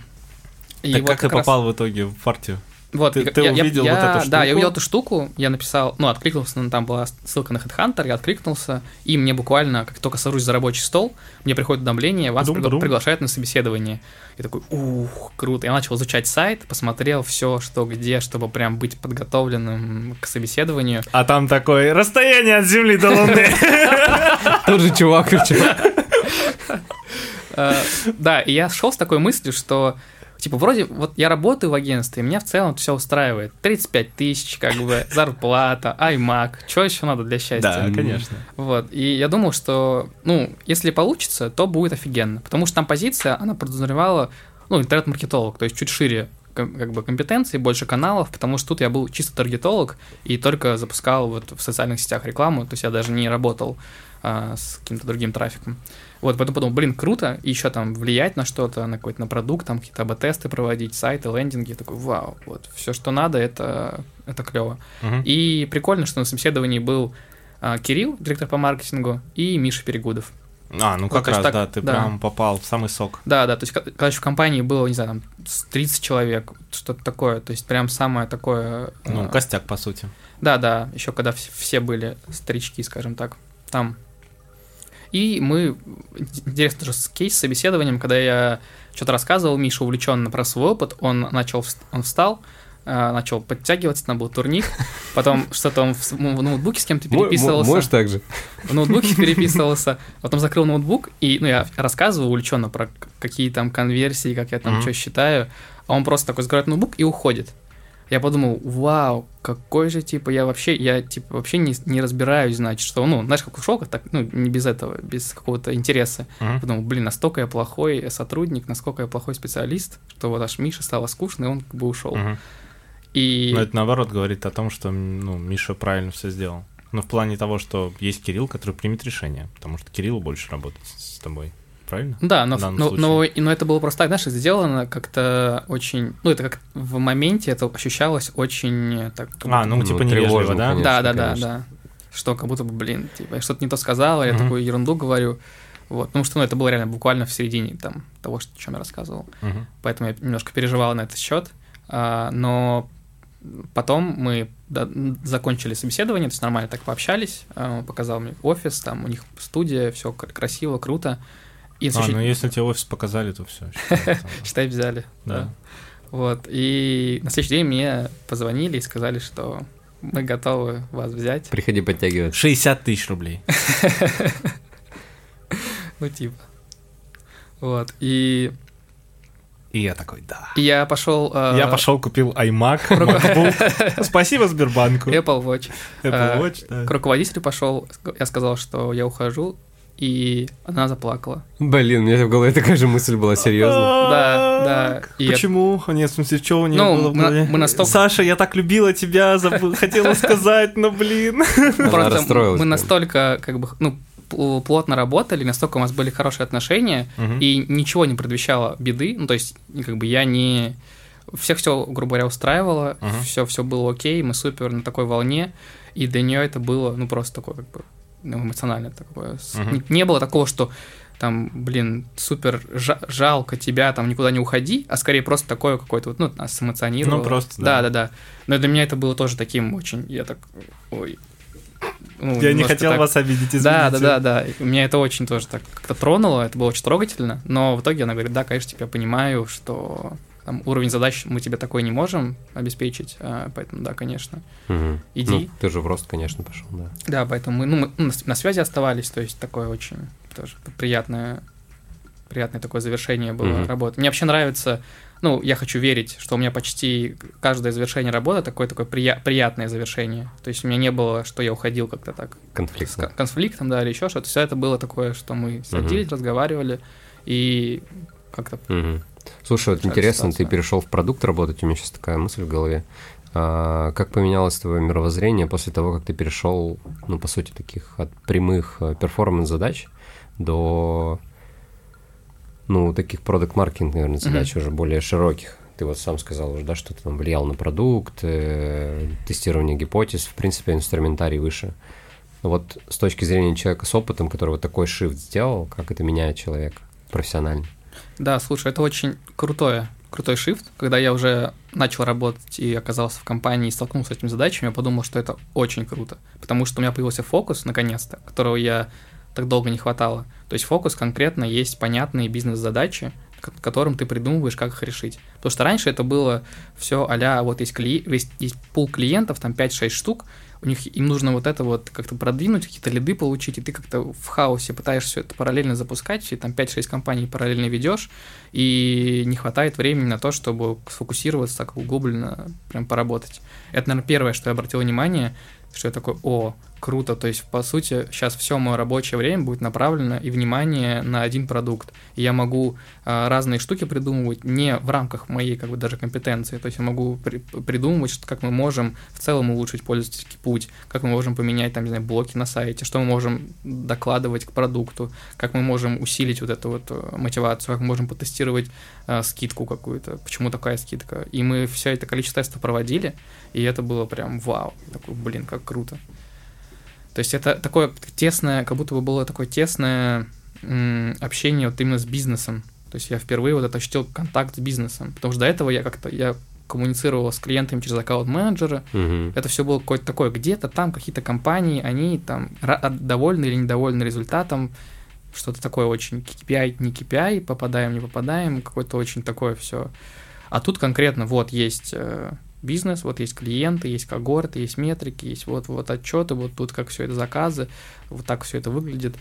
И так вот как ты раз- попал в итоге в партию? Вот, Ты- я- ты увидел я- вот эту Да, я штуку? увидел эту штуку, я написал, ну, откликнулся, ну, там была ссылка на HeadHunter, я откликнулся, и мне буквально, как только сажусь за рабочий стол, мне приходит уведомление, вас Дум-дум. пригла- приглашают на собеседование. Я такой, ух, круто. Я начал изучать сайт, посмотрел все, что где, чтобы прям быть подготовленным к собеседованию. А там такое расстояние от Земли до Луны. Тот же чувак, чувак. Э, Да, и я шел с такой мыслью, что Типа, вроде, вот я работаю в агентстве, и меня в целом все устраивает. 35 тысяч, как бы, зарплата, iMac, что еще надо для счастья? Да, конечно. Вот, и я думал, что, ну, если получится, то будет офигенно, потому что там позиция, она подразумевала, ну, интернет-маркетолог, то есть чуть шире как бы компетенций, больше каналов, потому что тут я был чисто таргетолог и только запускал вот в социальных сетях рекламу, то есть я даже не работал а, с каким-то другим трафиком. Вот, потом подумал, блин, круто, и еще там влиять на что-то, на какой-то на продукт, там какие-то АБ-тесты проводить, сайты, лендинги, такой, вау, вот, все, что надо, это, это клево. Мгм. И прикольно, что на собеседовании был а, Кирилл, директор по маркетингу, и Миша Перегудов. А, ну Вот, как раз, так, да, ты да. прям попал в самый сок. Да, да, то есть, когда еще в компании было, не знаю, там, с 30 человек, что-то такое, то есть, прям самое такое... Ну, а, костяк, по сути. Да, да, еще когда вс- все были старички, скажем так, там. И мы, интересно тоже с кейс, с собеседованием, когда я что-то рассказывал, Миша увлеченно про свой опыт, он начал, он встал, а, начал подтягиваться, там был турник, потом что-то он в, в ноутбуке с кем-то переписывался Можешь так же? в ноутбуке переписывался, потом закрыл ноутбук, и ну, я рассказываю увлеченно про какие там конверсии, как я там Мгм. что считаю, а он просто такой закрывает ноутбук и уходит. Я подумал, вау, какой же, типа, я вообще, я, типа, вообще не, не разбираюсь, значит, что, ну, знаешь, как ушел, так, ну, не без этого, без какого-то интереса. Мгм. Подумал, блин, настолько я плохой сотрудник, насколько я плохой специалист, что вот аж Миша стало скучно, и он как бы ушел. Мгм. И... Но это наоборот говорит о том, что ну, Миша правильно все сделал. Ну, в плане того, что есть Кирилл, который примет решение, потому что Кириллу больше работать с тобой. Правильно? Да, но, но, но, но это было просто так, знаешь, сделано как-то очень... Ну, это как в моменте это ощущалось очень так... как А, ну, Ну, типа невежливо, да? конечно. да, да, да, конечно. да. Что как будто бы, блин, типа, я что-то не то сказал, я Мгм. такую ерунду говорю. Вот, потому что, ну, это было реально буквально в середине там того, что, о чем я рассказывал. Мгм. Поэтому я немножко переживал на этот счет. А, но потом мы да, закончили собеседование, то есть нормально так пообщались. а, Он показал мне офис, там у них студия, все красиво, круто. И на А, следующий- ну если тебе офис показали, то все. Считай, взяли. Да. Вот. И на следующий день мне позвонили и сказали, что мы готовы вас взять. Приходи подтягиваться. 60 тысяч рублей. Ну, типа. Вот. И, И я такой, да. и я пошел... э, Я пошел купил iMac, MacBook. Спасибо Сбербанку. Apple Watch. Apple э, Watch, да. К руководителю пошел, я сказал, что я ухожу, и она заплакала. Блин, у меня в голове такая же мысль была, серьезно. Да, да. И я- Почему? Нет, в смысле, что у нее Ну, было в мы- настолько- Саша, я так любила тебя, забы- хотела сказать, но, блин. Просто мы настолько, как бы, ну, пл- плотно работали, настолько у нас были хорошие отношения, и ничего не предвещало беды. Ну, то есть, как бы я не... Всех все, грубо говоря, устраивало, все, все было окей, мы супер на такой волне, и для нее это было, ну, просто такое, как бы, эмоционально такое. Мгм. Не, не было такого, что там, блин, супер жа- жалко тебя, там, никуда не уходи, а скорее просто такое какое-то, вот, ну, нас эмоционировало. Ну, просто, да. Да, да, да. Но для меня это было тоже таким очень, я так, ой. ну, Я не хотел так- вас обидеть, извините. да, да, да, да. И Меня это очень тоже так как-то тронуло, это было очень трогательно. Но в итоге она говорит, да, конечно, типа, я понимаю, что там, уровень задач мы тебе такой не можем обеспечить, а, поэтому да, конечно. Мгм. Иди. Ну, ты же в рост, конечно, пошел, да. Да, поэтому мы, ну, мы ну, на, с- связи оставались, то есть такое очень тоже приятное, приятное такое завершение было Мгм. работы. Мне вообще нравится, ну, я хочу верить, что у меня почти каждое завершение работы такое такое прия- приятное завершение. То есть у меня не было, что я уходил как-то так с Конфликт. кон- конфликтом, да, или еще что-то. Все это было такое, что мы садились, разговаривали и как-то Мгм. Слушай, вот интересно, ты перешел в продукт работать, у меня сейчас такая мысль в голове. А, как поменялось твое мировоззрение после того, как ты перешел, ну, по сути, таких от прямых э, перформанс-задач до, ну, таких продукт-маркетинг, наверное, задач уже более широких? Ты вот сам сказал уже, да, что ты там влиял на продукт, э, тестирование гипотез, в принципе, инструментарий выше. Но Вот с точки зрения человека с опытом, который вот такой shift сделал, как это меняет человека профессионально? Да, слушай, это очень крутое, крутой шифт. Когда я уже начал работать и оказался в компании и столкнулся с этими задачами, я подумал, что это очень круто. Потому что у меня появился фокус, наконец-то, которого я так долго не хватало. То есть фокус конкретно есть понятные бизнес-задачи, которым ты придумываешь, как их решить. Потому что раньше это было все а вот есть, кли... есть пул клиентов, там 5-6 штук, у них им нужно вот это вот как-то продвинуть, какие-то лиды получить, и ты как-то в хаосе пытаешься все это параллельно запускать, и там 5-6 компаний параллельно ведешь, и не хватает времени на то, чтобы сфокусироваться так углубленно, прям поработать. Это, наверное, первое, что я обратил внимание, что я такой, о, круто. То есть, по сути, сейчас все мое рабочее время будет направлено и внимание на один продукт. И я могу а, разные штуки придумывать не в рамках моей, как бы, даже компетенции. То есть я могу при придумывать, что, как мы можем в целом улучшить пользовательский путь, как мы можем поменять, там, не знаю, блоки на сайте, что мы можем докладывать к продукту, как мы можем усилить вот эту вот э, мотивацию, как мы можем потестировать э, скидку какую-то, почему такая скидка. И мы все это количество тестов проводили, и это было прям вау. Такой, блин, как круто. То есть это такое тесное, как будто бы было такое тесное общение вот именно с бизнесом. То есть я впервые вот это ощутил контакт с бизнесом. Потому что до этого я как-то я коммуницировал с клиентами через аккаунт-менеджера. Мгм. Это все было какое-то такое, где-то там какие-то компании, они там довольны или недовольны результатом, что-то такое очень KPI, не KPI, попадаем, не попадаем, какое-то очень такое все. А тут конкретно вот есть э, бизнес, вот есть клиенты, есть когорты, есть метрики, есть вот, вот отчеты, вот тут как все это заказы, вот так все это выглядит.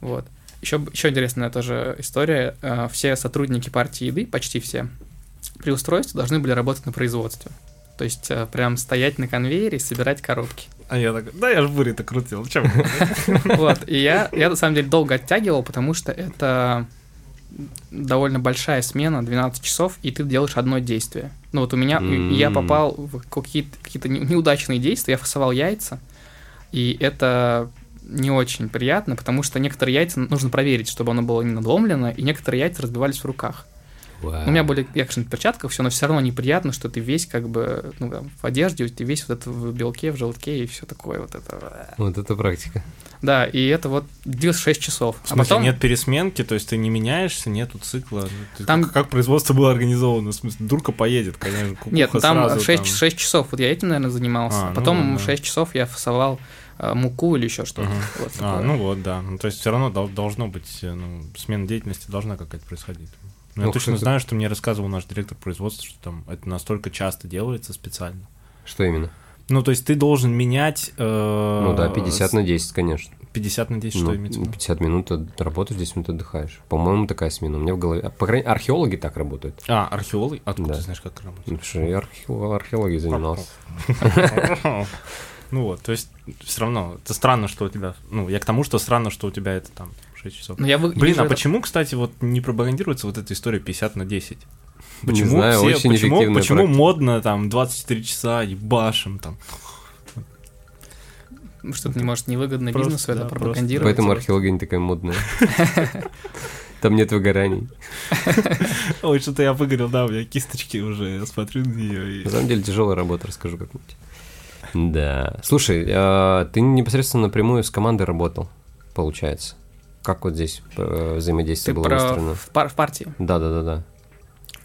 Вот. Еще, еще интересная тоже история. Э, Все сотрудники партии еды, почти все, при устройстве должны были работать на производстве. То есть э, прям стоять на конвейере и собирать коробки. А я такой, да я ж бурито крутил, чем? Вот, и я, я на самом деле долго оттягивал, потому что это довольно большая смена, 12 часов, и ты делаешь одно действие. Ну вот у меня, М. я попал в какие-то, какие-то не- неудачные действия, я фасовал яйца, и это не очень приятно, потому что некоторые яйца нужно проверить, чтобы оно было не надломлено, и некоторые яйца разбивались в руках. Вау. У меня были, я, конечно, в перчатках, все, но все равно неприятно, что ты весь как бы, ну, там, в одежде, ты весь вот это в белке, в желтке и все такое вот это. Вот это практика. Да, и это вот длилось 6 часов. В смысле, а потом... нет пересменки, то есть ты не меняешься, нету цикла. Ну, Там- Как, как производство было организовано? В смысле, дурка поедет, конечно. Нет, ну там сразу 6, там. 6 часов, вот я этим, наверное, занимался. А, ну Потом ладно. 6 часов я фасовал э, муку или еще что-то. Мгм. Вот А, ну вот, да. Ну, то есть все равно дол- должно быть, э, ну, смена деятельности должна какая-то происходить. Ну, я точно кстати- знаю, что мне рассказывал наш директор производства, что там это настолько часто делается специально. Что именно? Ну, то есть ты должен менять... э, Ну да, 50 на 10, конечно. 50 на 10, Ну, что имеется в виду? 50 минут от- работаешь, 10 минут отдыхаешь. По-моему, такая смена. У меня в голове... а, По крайней археологи так работают. А, археолог? Откуда Да. ты знаешь, как это работает? Ну, потому что я архе- археологией занимался. Ну вот, то есть все равно, это странно, что у тебя, ну, я к тому, что странно, что у тебя это там 6 часов. Но я вы- Блин, вижу а это- почему, кстати, вот не пропагандируется вот эта история 50 на 10? Не Почему знаю, все, очень почему, почему практика. модно там 24 часа ебашим там? Что-то не может невыгодно Просто, бизнесу это да, пропагандировать. Поэтому археология не такая модная. Там нет выгораний. Ой, что-то я выгорел, да, у меня кисточки уже, я смотрю на нее На самом деле тяжелая работа, расскажу как-нибудь. Да. Слушай, а, ты непосредственно напрямую с командой работал, получается. Как вот здесь э, Ты взаимодействие было про выстроено? в, пар- в партии. Да, да, да, да.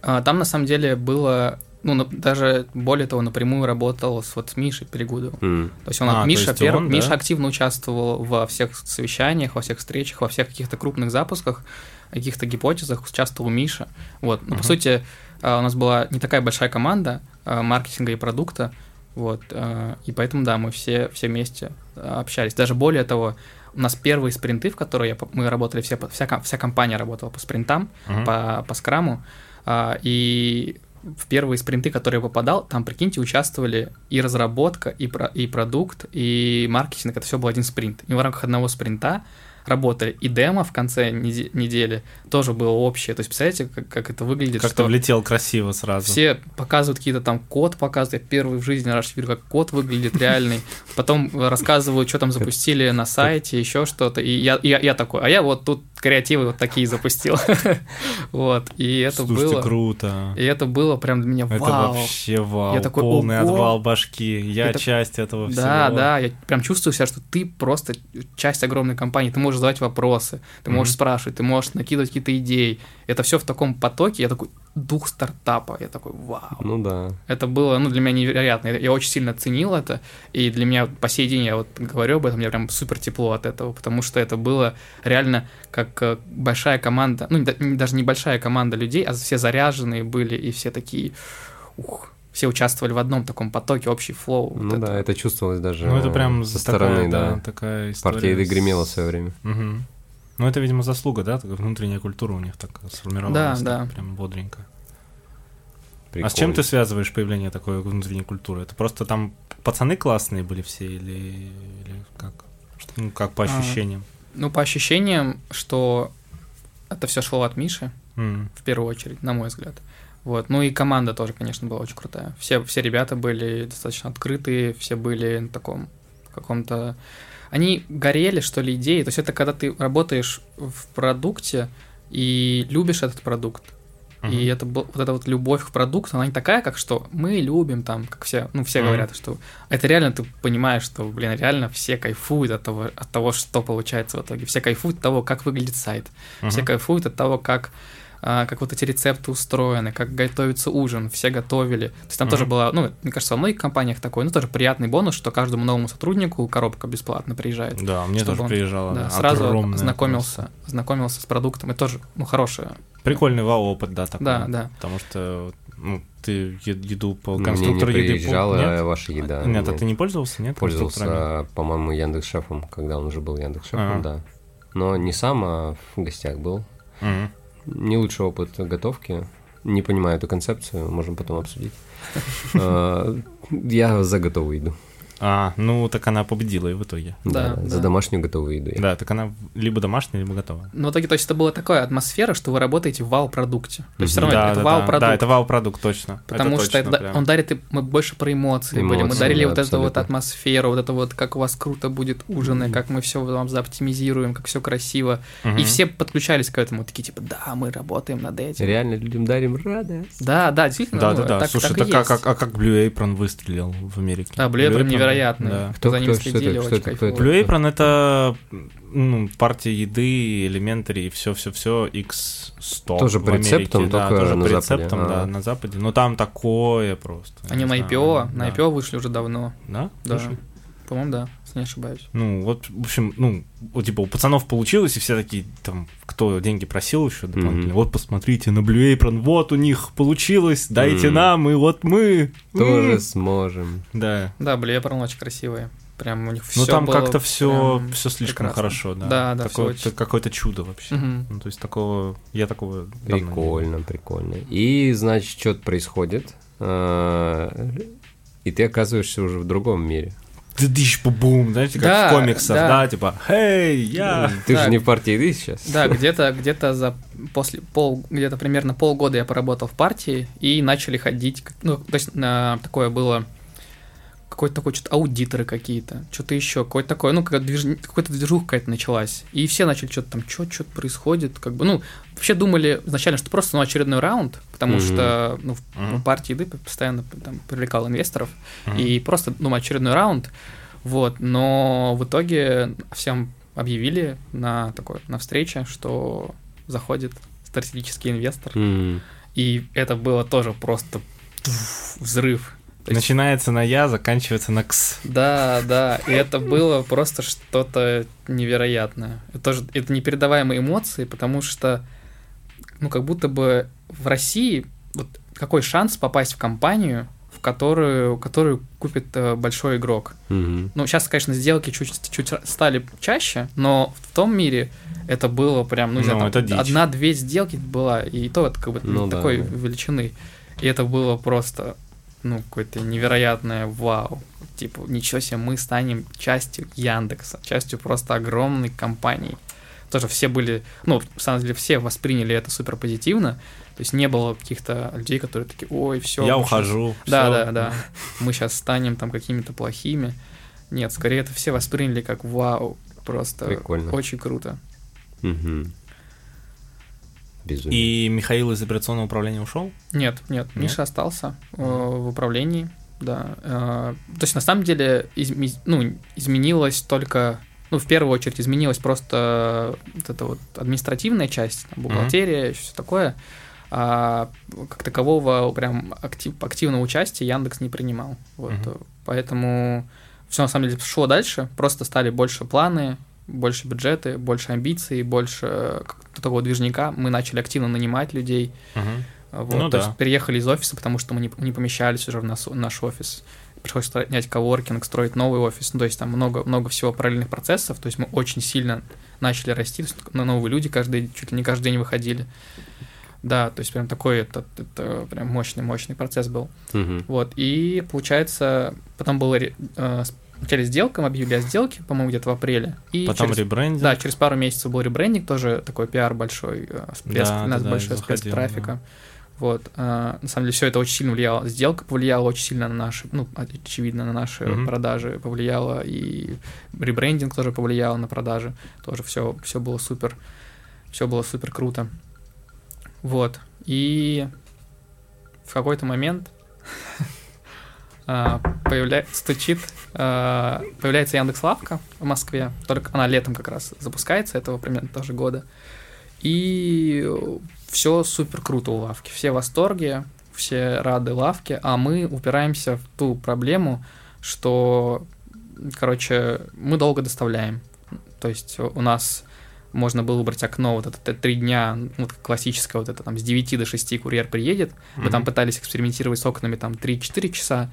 А, Там на самом деле было, ну, на- даже более того, напрямую работал с вот Мишей Перегудовым. То есть он, А, то Миша, есть перв- он, да? Миша активно участвовал во всех совещаниях, во всех встречах, во всех каких-то крупных запусках, каких-то гипотезах участвовал Миша. Вот. Ну, по Мгм. сути, а, у нас была не такая большая команда а, маркетинга и продукта, вот, а, и поэтому, да, мы все, все вместе а, общались. Даже более того, у нас первые спринты, в которые я мы работали, все, вся, вся компания работала по спринтам, Мгм. по, по скраму, а, и в первые спринты, которые я попадал, там, прикиньте, участвовали и разработка, и, про, и продукт, и маркетинг, это все был один спринт. И в рамках одного спринта работали. И демо в конце неде- недели тоже было общее. То есть, представляете, как, как это выглядит, Как-то влетел красиво сразу. все показывают какие-то там код, показывают. Я первый в жизни раз вижу, как код выглядит реальный. Потом рассказывают, что там запустили на сайте, еще что-то. И я, я, я такой, а я вот тут креативы вот такие запустил. Вот. И это Слушайте, было... круто. И это было прям для меня Это вау. вообще вау. Я такой, Полный ого. отвал башки. Я Это- часть этого всего. Да, да, я прям чувствую себя, что ты просто часть огромной компании, ты можешь задавать вопросы, ты можешь Мгм. спрашивать, ты можешь накидывать какие-то идеи. Это все в таком потоке, я такой, дух стартапа, я такой, вау. Ну да. Это было, ну, для меня невероятно. Я, очень сильно ценил это, и для меня по сей день, я вот говорю об этом, мне прям супер тепло от этого, потому что это было реально как э, большая команда, ну, да- не- даже небольшая команда людей, а все заряженные были, и все такие, ух, все участвовали в одном таком потоке, общий флоу. вот Ну да, это чувствовалось даже Ну, это прям со такая, стороны, да, да. такая история. Партия еды с- гремела в свое время. Мгм. Ну, это, видимо, заслуга, да? Такая внутренняя культура у них так сформировалась. Да, так да. Прям бодренько. А с Прикольно. чем ты связываешь появление такой внутренней культуры? Это просто там пацаны классные были все или, или как? Что- Ну, как по А. ощущениям? Ну, по ощущениям, что это все шло от Миши, М. в первую очередь, на мой взгляд. Вот. Ну и команда тоже, конечно, была очень крутая. Все, все ребята были достаточно открытые, все были на таком каком-то... Они горели, что ли, идеей. То есть это когда ты работаешь в продукте и любишь этот продукт. И Мгм. это был- вот эта вот любовь к продукту, она не такая, как что мы любим там, как все, ну все Мгм. говорят, что это реально ты понимаешь, что, блин, реально все кайфуют от того, от того, что получается в итоге, все кайфуют от того, как выглядит сайт, все Мгм. кайфуют от того, как как вот эти рецепты устроены, как готовится ужин, все готовили. То есть там Мгм. тоже было, ну, мне кажется, во многих компаниях такое, ну, тоже приятный бонус, что каждому новому сотруднику коробка бесплатно приезжает. Да, мне чтобы тоже он, приезжала. Да, да, сразу знакомился, знакомился с продуктом. Это тоже, ну, хорошее. просто. Прикольный вау-опыт, да, такой. Да, да. Потому что ну, ты еду по Мне не конструктору еды... приезжала Нет? ваша еда. Нет, а ты не пользовался, нет? пользовался, по-моему, Яндекс Шефом, когда он уже был Яндекс Шефом, да. Но не сам, а в гостях был. Мгм. Не лучший опыт готовки. Не понимаю эту концепцию, можем потом обсудить. А, Я за готовую еду. А, ну так она победила и в итоге. Да, За да. домашнюю готовую еду. Да, так она либо домашняя, либо готовая. Но в итоге, то есть, это была такая атмосфера, что вы работаете в вау-продукте. То есть, все равно да, это да, вау-продукт. Да, это вау-продукт, точно. Потому это что точно это, прям. он дарит, и мы больше про эмоции, были. Мы Эмоции, дарили да, вот эту вот абсолютно. атмосферу, вот это вот, как у вас круто будет ужины, как мы все вам заоптимизируем, как все красиво. И Мгм. все подключались к этому, такие типа, да, мы работаем над этим. Реально людям дарим радость. Да, да, действительно. Да, ну, да, да. так- Слушай, так и так, а, есть. как, а как Blue Apron выстрелил в Америке? Да, Blue Apron Apron, невероятный. Да. Кто- За ним кто- что это- следили, что очень это- кто кайфово. это? Blue Apron это ну, партия еды, элементари, все-все-все, X100 Тоже по рецептам, да, тоже на по Западе. рецептам, да, А. на Западе. Но там такое просто. Они на IPO, на да. IPO вышли уже давно. Да? Да. Слушай, По-моему, да, если не ошибаюсь. Ну, вот, в общем, ну, типа, у пацанов получилось, и все такие, там, кто деньги просил еще дополнительно, Мгм. вот посмотрите на Blue Apron, вот у них получилось, дайте Мгм. нам, и вот мы. Тоже М. сможем. Да. Да, Blue Apron очень красивые. Прям у них все Ну, там как-то все, все слишком прекрасно. хорошо, да. Да, да, Такое- очень- какое-то чудо вообще. Мгм. Ну, то есть такого, я такого. Прикольно, прикольно. И, значит, что-то происходит. а, И ты оказываешься уже в другом мире. Дыдыщ, бум, знаете, как Да, в комиксах, да. да, типа, «Хей, я...» Ты же Так. не в партии еды сейчас. Да, где-то где-то за после пол где-то примерно полгода я поработал в партии и начали ходить, ну то есть на такое было какой-то такой что-то аудиторы какие-то, что-то еще, какой-то такой, ну как движ... какой-то движуха какая-то началась, и все начали что-то там, что что происходит, как бы, ну вообще думали изначально, что просто ну, очередной раунд, потому Мгм. что ну, в партии еды постоянно там привлекал инвесторов, Мгм. и просто, думаю, очередной раунд, вот, но в итоге всем объявили на такой, на встрече, что заходит стратегический инвестор, М. и это было тоже просто взрыв. То есть- Начинается на «я», заканчивается на «кс». Да, да, и это было просто что-то невероятное. Это тоже это непередаваемые эмоции, потому что, ну, как будто бы в России вот какой шанс попасть в компанию, в которую, которую купит э, большой игрок. Мгм. Ну, сейчас, конечно, сделки чуть, чуть стали чаще, но в том мире это было прям, ну, не знаю, Ну, одна-две сделки была, и то это как бы Ну да, такой да. величины. И это было просто, ну, какое-то невероятное вау. Типа, ничего себе, мы станем частью Яндекса, частью просто огромной компании. Тоже все были, ну, на самом деле, все восприняли это супер позитивно. То есть не было каких-то людей, которые такие, ой, все. Я ухожу. Да, всё. да, да. Мы сейчас станем там какими-то плохими. Нет, скорее это все восприняли как вау. Просто Прикольно. очень круто. Мгм. Безумие. И Михаил из операционного управления ушел? Нет, нет, Нет? Миша остался э, в управлении, да. Э, то есть на самом деле изме- ну, изменилось только, ну, в первую очередь изменилась просто вот эта вот административная часть, там, бухгалтерия, и все такое. А как такового прям актив- активного участия Яндекс не принимал. Вот, э, Поэтому все на самом деле шло дальше, просто стали больше планы, больше бюджеты, больше амбиций, больше э, такого движника. Мы начали активно нанимать людей. Мгм. Вот, Ну то да. есть переехали из офиса, потому что мы не, не помещались уже в нас- наш офис. Пришлось снять коворкинг, строить новый офис. Ну, то есть там много, много всего параллельных процессов. То есть мы очень сильно начали расти. На новые люди каждый, чуть ли не каждый день выходили. Да, то есть прям такой это, это прям мощный мощный процесс был. Мгм. Вот и получается потом было э, вначале сделка, мы объявили о сделке, по-моему где-то в апреле. И Потом через, ребрендинг. да, через пару месяцев был ребрендинг, тоже такой пиар большой, э, всплеск, Да, у нас да, да, большой всплеск трафика. Вот, э, на самом деле все это очень сильно влияло. Сделка повлияла очень сильно на наши, ну, очевидно, на наши Мгм. продажи повлияло, и ребрендинг тоже повлиял на продажи. Тоже все, все было супер, все было супер круто. Вот. И в какой-то момент а, появля... стучит, а, появляется Яндекс Лавка в Москве, только она летом как раз запускается, этого примерно тоже года. И все супер круто у лавки, все в восторге, все рады лавке, а мы упираемся в ту проблему, что, короче, мы долго доставляем. То есть у нас можно было выбрать окно, вот это три дня, вот классическое, вот это там с 9 до 6 курьер приедет. Мы там Мгм. пытались экспериментировать с окнами там 3-4 часа,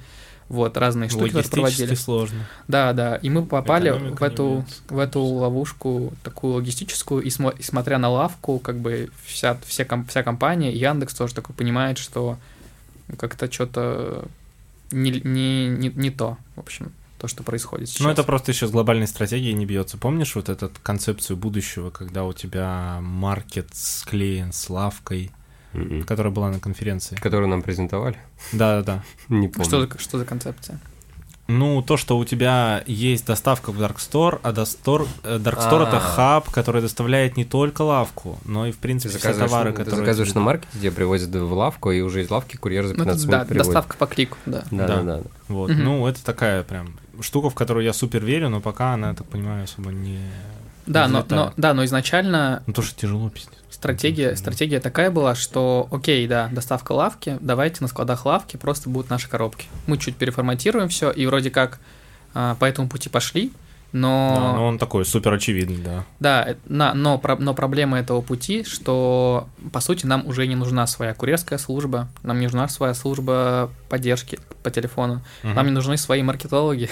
вот, разные штуки тоже проводили. сложно. Да, да, и мы попали Экономика в эту, в эту ловушку такую логистическую, и, смо- и смотря на лавку, как бы вся, все ком- вся компания, Яндекс тоже такой понимает, что как-то что-то не, не, не, не то, в общем, то, что происходит сейчас. Ну, это просто еще с глобальной стратегией не бьется. Помнишь вот эту концепцию будущего, когда у тебя маркет склеен с лавкой, Мгм. которая была на конференции? Которую нам презентовали? Да-да-да. Не помню. что, за, что за концепция? Ну, то, что у тебя есть доставка в Dark Store, а Dark э, Dark Store это А. хаб, который доставляет не только лавку, но и, в Ты принципе, все заказываешь, товары, ты которые... заказываешь тебе- на маркете, тебе привозят в лавку, и уже из лавки курьер за Ну, 15 это, да, минут приводит. доставка по клику, да. Да, Да. да, да. Вот. Ну, это такая прям штука, в которую я супер верю, но пока она, я так понимаю, особо не... Да, но, да, но изначально Ну, то, что тяжело пиздец. Стратегия, стратегия такая была, что окей, да, доставка лавки, давайте на складах лавки просто будут наши коробки. Мы чуть переформатируем все, и вроде как а, по этому пути пошли, но... Да, но он такой супер очевидный, да. Да, э, на, но, про- но проблема этого пути, что, по сути, нам уже не нужна своя курьерская служба, нам не нужна своя служба поддержки по телефону, Мгм. нам не нужны свои маркетологи,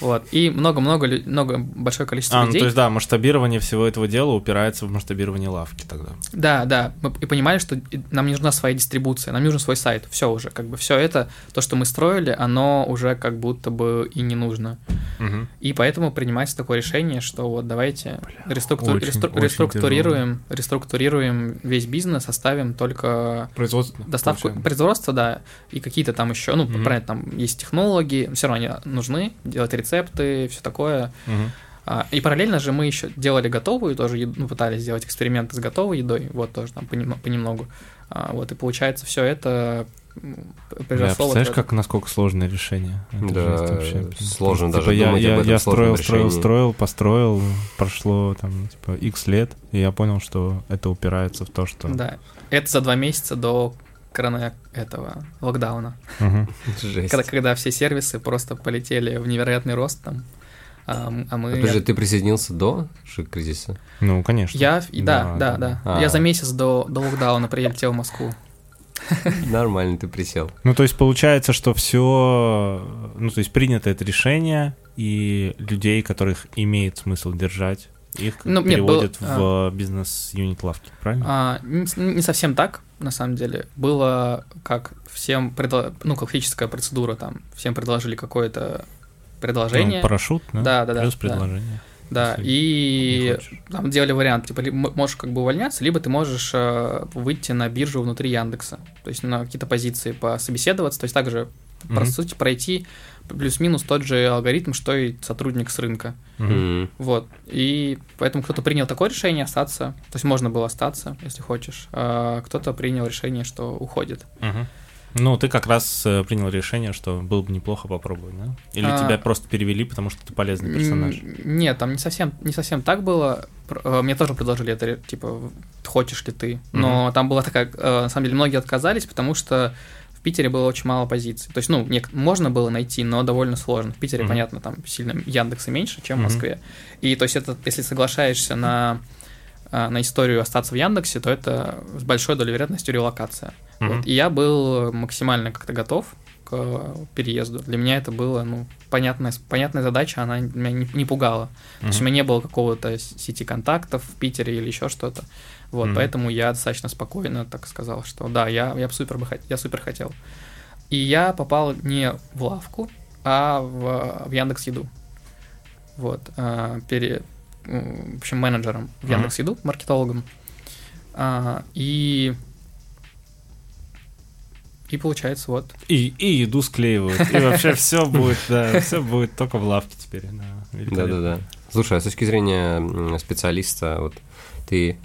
вот, и много-много, много, большое количество А, ну, людей. то есть, да, масштабирование всего этого дела упирается в масштабирование лавки тогда. Да, да, мы и понимали, что нам не нужна своя дистрибуция, нам нужен свой сайт, все уже, как бы все это, то, что мы строили, оно уже как будто бы и не нужно. Мгм. И поэтому принимается такое решение, что вот давайте реструкту- очень- рестру- очень реструктурируем, реструктурируем весь бизнес, оставим только Производство. доставку получаем. производства, да, и какие-то там еще, ну, Мгм. правильно, там есть технологии, все равно они нужны, делать рецепты, все такое. А, И параллельно же мы еще делали готовую тоже, еду, ну, пытались сделать эксперименты с готовой едой, вот тоже там понем- понемногу. А, Вот, и получается, все это произошло. вот представляешь, это. как насколько сложное решение? Это Да, жесть вообще. сложно Типа, даже я, думать я, об этом я строил, строил, строил, построил, прошло там типа X лет, и я понял, что это упирается в то, что... Да, это за два месяца до корона этого локдауна. Жесть. Когда, когда все сервисы просто полетели в невероятный рост там, а, а мы... Подожди, ты присоединился до кризиса? Ну, конечно. Я, да, Да, да, да. А. Я за месяц до, до локдауна прилетел в Москву. Нормально, ты присел. Ну, то есть получается, что все, ну, то есть принято это решение, и людей, которых имеет смысл держать, их Ну, нет, переводят было- в бизнес-юнит лавки, правильно? А, не, не совсем так, на самом деле. Было как всем, предло- ну, классическая процедура, там, всем предложили какое-то предложение. Ну, парашют, да? Да, да, да, Плюс да. предложение. Да, если и там делали вариант, типа, можешь как бы увольняться, либо ты можешь э, выйти на биржу внутри Яндекса, то есть на какие-то позиции пособеседоваться, то есть также, по Мгм. сути, пройти плюс-минус тот же алгоритм, что и сотрудник с рынка. М. Вот, и поэтому кто-то принял такое решение остаться, то есть можно было остаться, если хочешь, а кто-то принял решение, что уходит. Мгм. Ну, ты как раз э, принял решение, что было бы неплохо попробовать, да? Или А. тебя просто перевели, потому что ты полезный персонаж? Нет, там не совсем, не совсем так было. Э, Мне тоже предложили это, типа, хочешь ли ты. Но там была такая, э, на самом деле, многие отказались, потому что в Питере было очень мало позиций. То есть, ну, нек- можно было найти, но довольно сложно. В Питере, Мгм. понятно, там сильно Яндекса меньше, чем в Мгм. Москве. И то есть это, если соглашаешься на э, на историю остаться в Яндексе, то это с большой долей вероятности релокация. Мгм. Вот, и я был максимально как-то готов к переезду. Для меня это было, ну, понятная, понятная задача, она меня не, не пугала. То есть у меня не было какого-то сети контактов в Питере или еще что-то. Вот, Мгм. поэтому я достаточно спокойно так сказал, что да, я, я, супер, бы я супер хотел. И я попал не в лавку, а в, в Яндекс Еду. Вот, а, пере, в общем, менеджером в. Яндекс Еду, маркетологом. А, и и получается вот. И, и еду склеивают. И вообще все будет, да, все будет только в лавке теперь. Да, великолепно. Да-да-да. Слушай, а с точки зрения специалиста, вот ты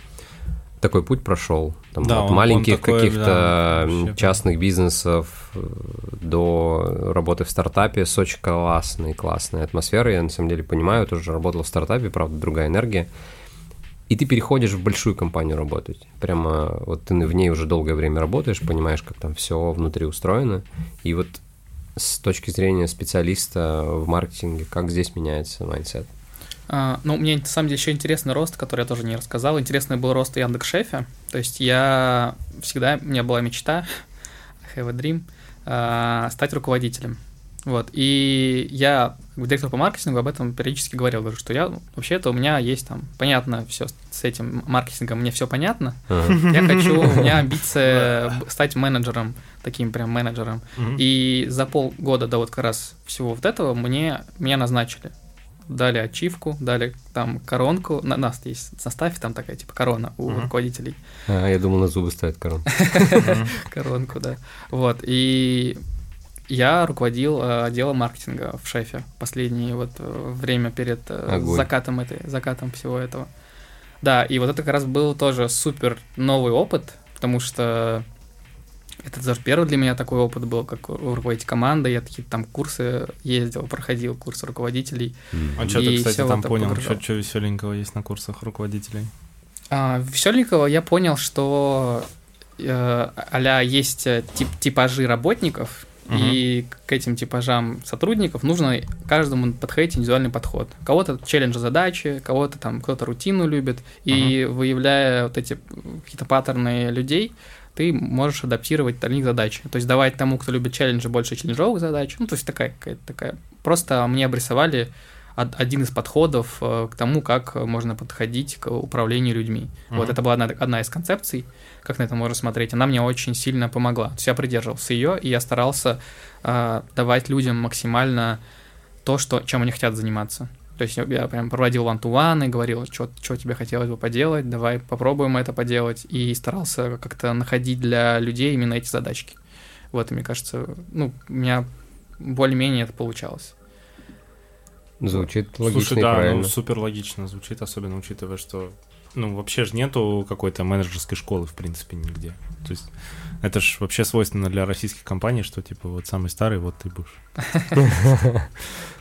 такой путь прошел, там, Да, от он- маленьких каких-то да, частных бизнесов э, до работы в стартапе с очень классной, классной атмосферой. Я на самом деле понимаю, тоже работал в стартапе, правда, другая энергия. И ты переходишь в большую компанию работать. Прямо вот ты в ней уже долгое время работаешь, понимаешь, как там все внутри устроено. И вот с точки зрения специалиста в маркетинге, как здесь меняется mindset? А, ну, мне на самом деле еще интересный рост, который я тоже не рассказал. Интересный был рост Яндекс.Шефе. То есть я всегда, у меня была мечта, I have a dream, а, стать руководителем. Вот. И я, как директор по маркетингу, об этом периодически говорил. Говорю, что я, вообще-то у меня есть там, понятно, все с этим маркетингом, мне все понятно. Я хочу, у меня амбиция стать менеджером, таким прям менеджером. И за полгода до вот как раз всего вот этого мне, меня назначили. Дали ачивку, дали там коронку. На нас есть в составе там такая типа корона у Мгм. руководителей. А, я думал, на зубы ставят корону. Коронку, да. Вот. И я руководил э, отделом маркетинга в шефе последнее вот э, время перед э, Огонь. закатом этой, закатом всего этого. Да, и вот это как раз был тоже супер новый опыт, потому что это даже первый для меня такой опыт был, как руководить командой. Я такие там курсы ездил, проходил курсы руководителей. А что ты, кстати, там понял? погружал. Что веселенького есть на курсах руководителей? А, веселенького я понял, что э, а есть э, тип, типажи работников, Мгм. и к этим типажам сотрудников нужно каждому подходить индивидуальный подход. Кого-то челлендж задачи, кого-то там кто-то рутину любит, и выявляя вот эти какие-то паттерны людей, ты можешь адаптировать для них задачи. То есть давать тому, кто любит челленджи, больше челленджовых задач. Ну, то есть такая какая-то такая. Просто мне обрисовали од- один из подходов э, к тому, как можно подходить к управлению людьми. Вот Мгм. это была одна, одна из концепций, как на это можно смотреть. Она мне очень сильно помогла. То есть я придерживался ее, и я старался э, давать людям максимально то, что, чем они хотят заниматься. То есть я, прям проводил ван-ту-ван и говорил, что тебе хотелось бы поделать, давай попробуем это поделать. И старался как-то находить для людей именно эти задачки. Вот, и мне кажется, ну, у меня более-менее это получалось. Звучит логично Слушай, и да, правильно. ну супер логично звучит, особенно учитывая, что ну вообще же нету какой-то менеджерской школы в принципе нигде. То есть это ж вообще свойственно для российских компаний, что типа вот самый старый, вот ты будешь.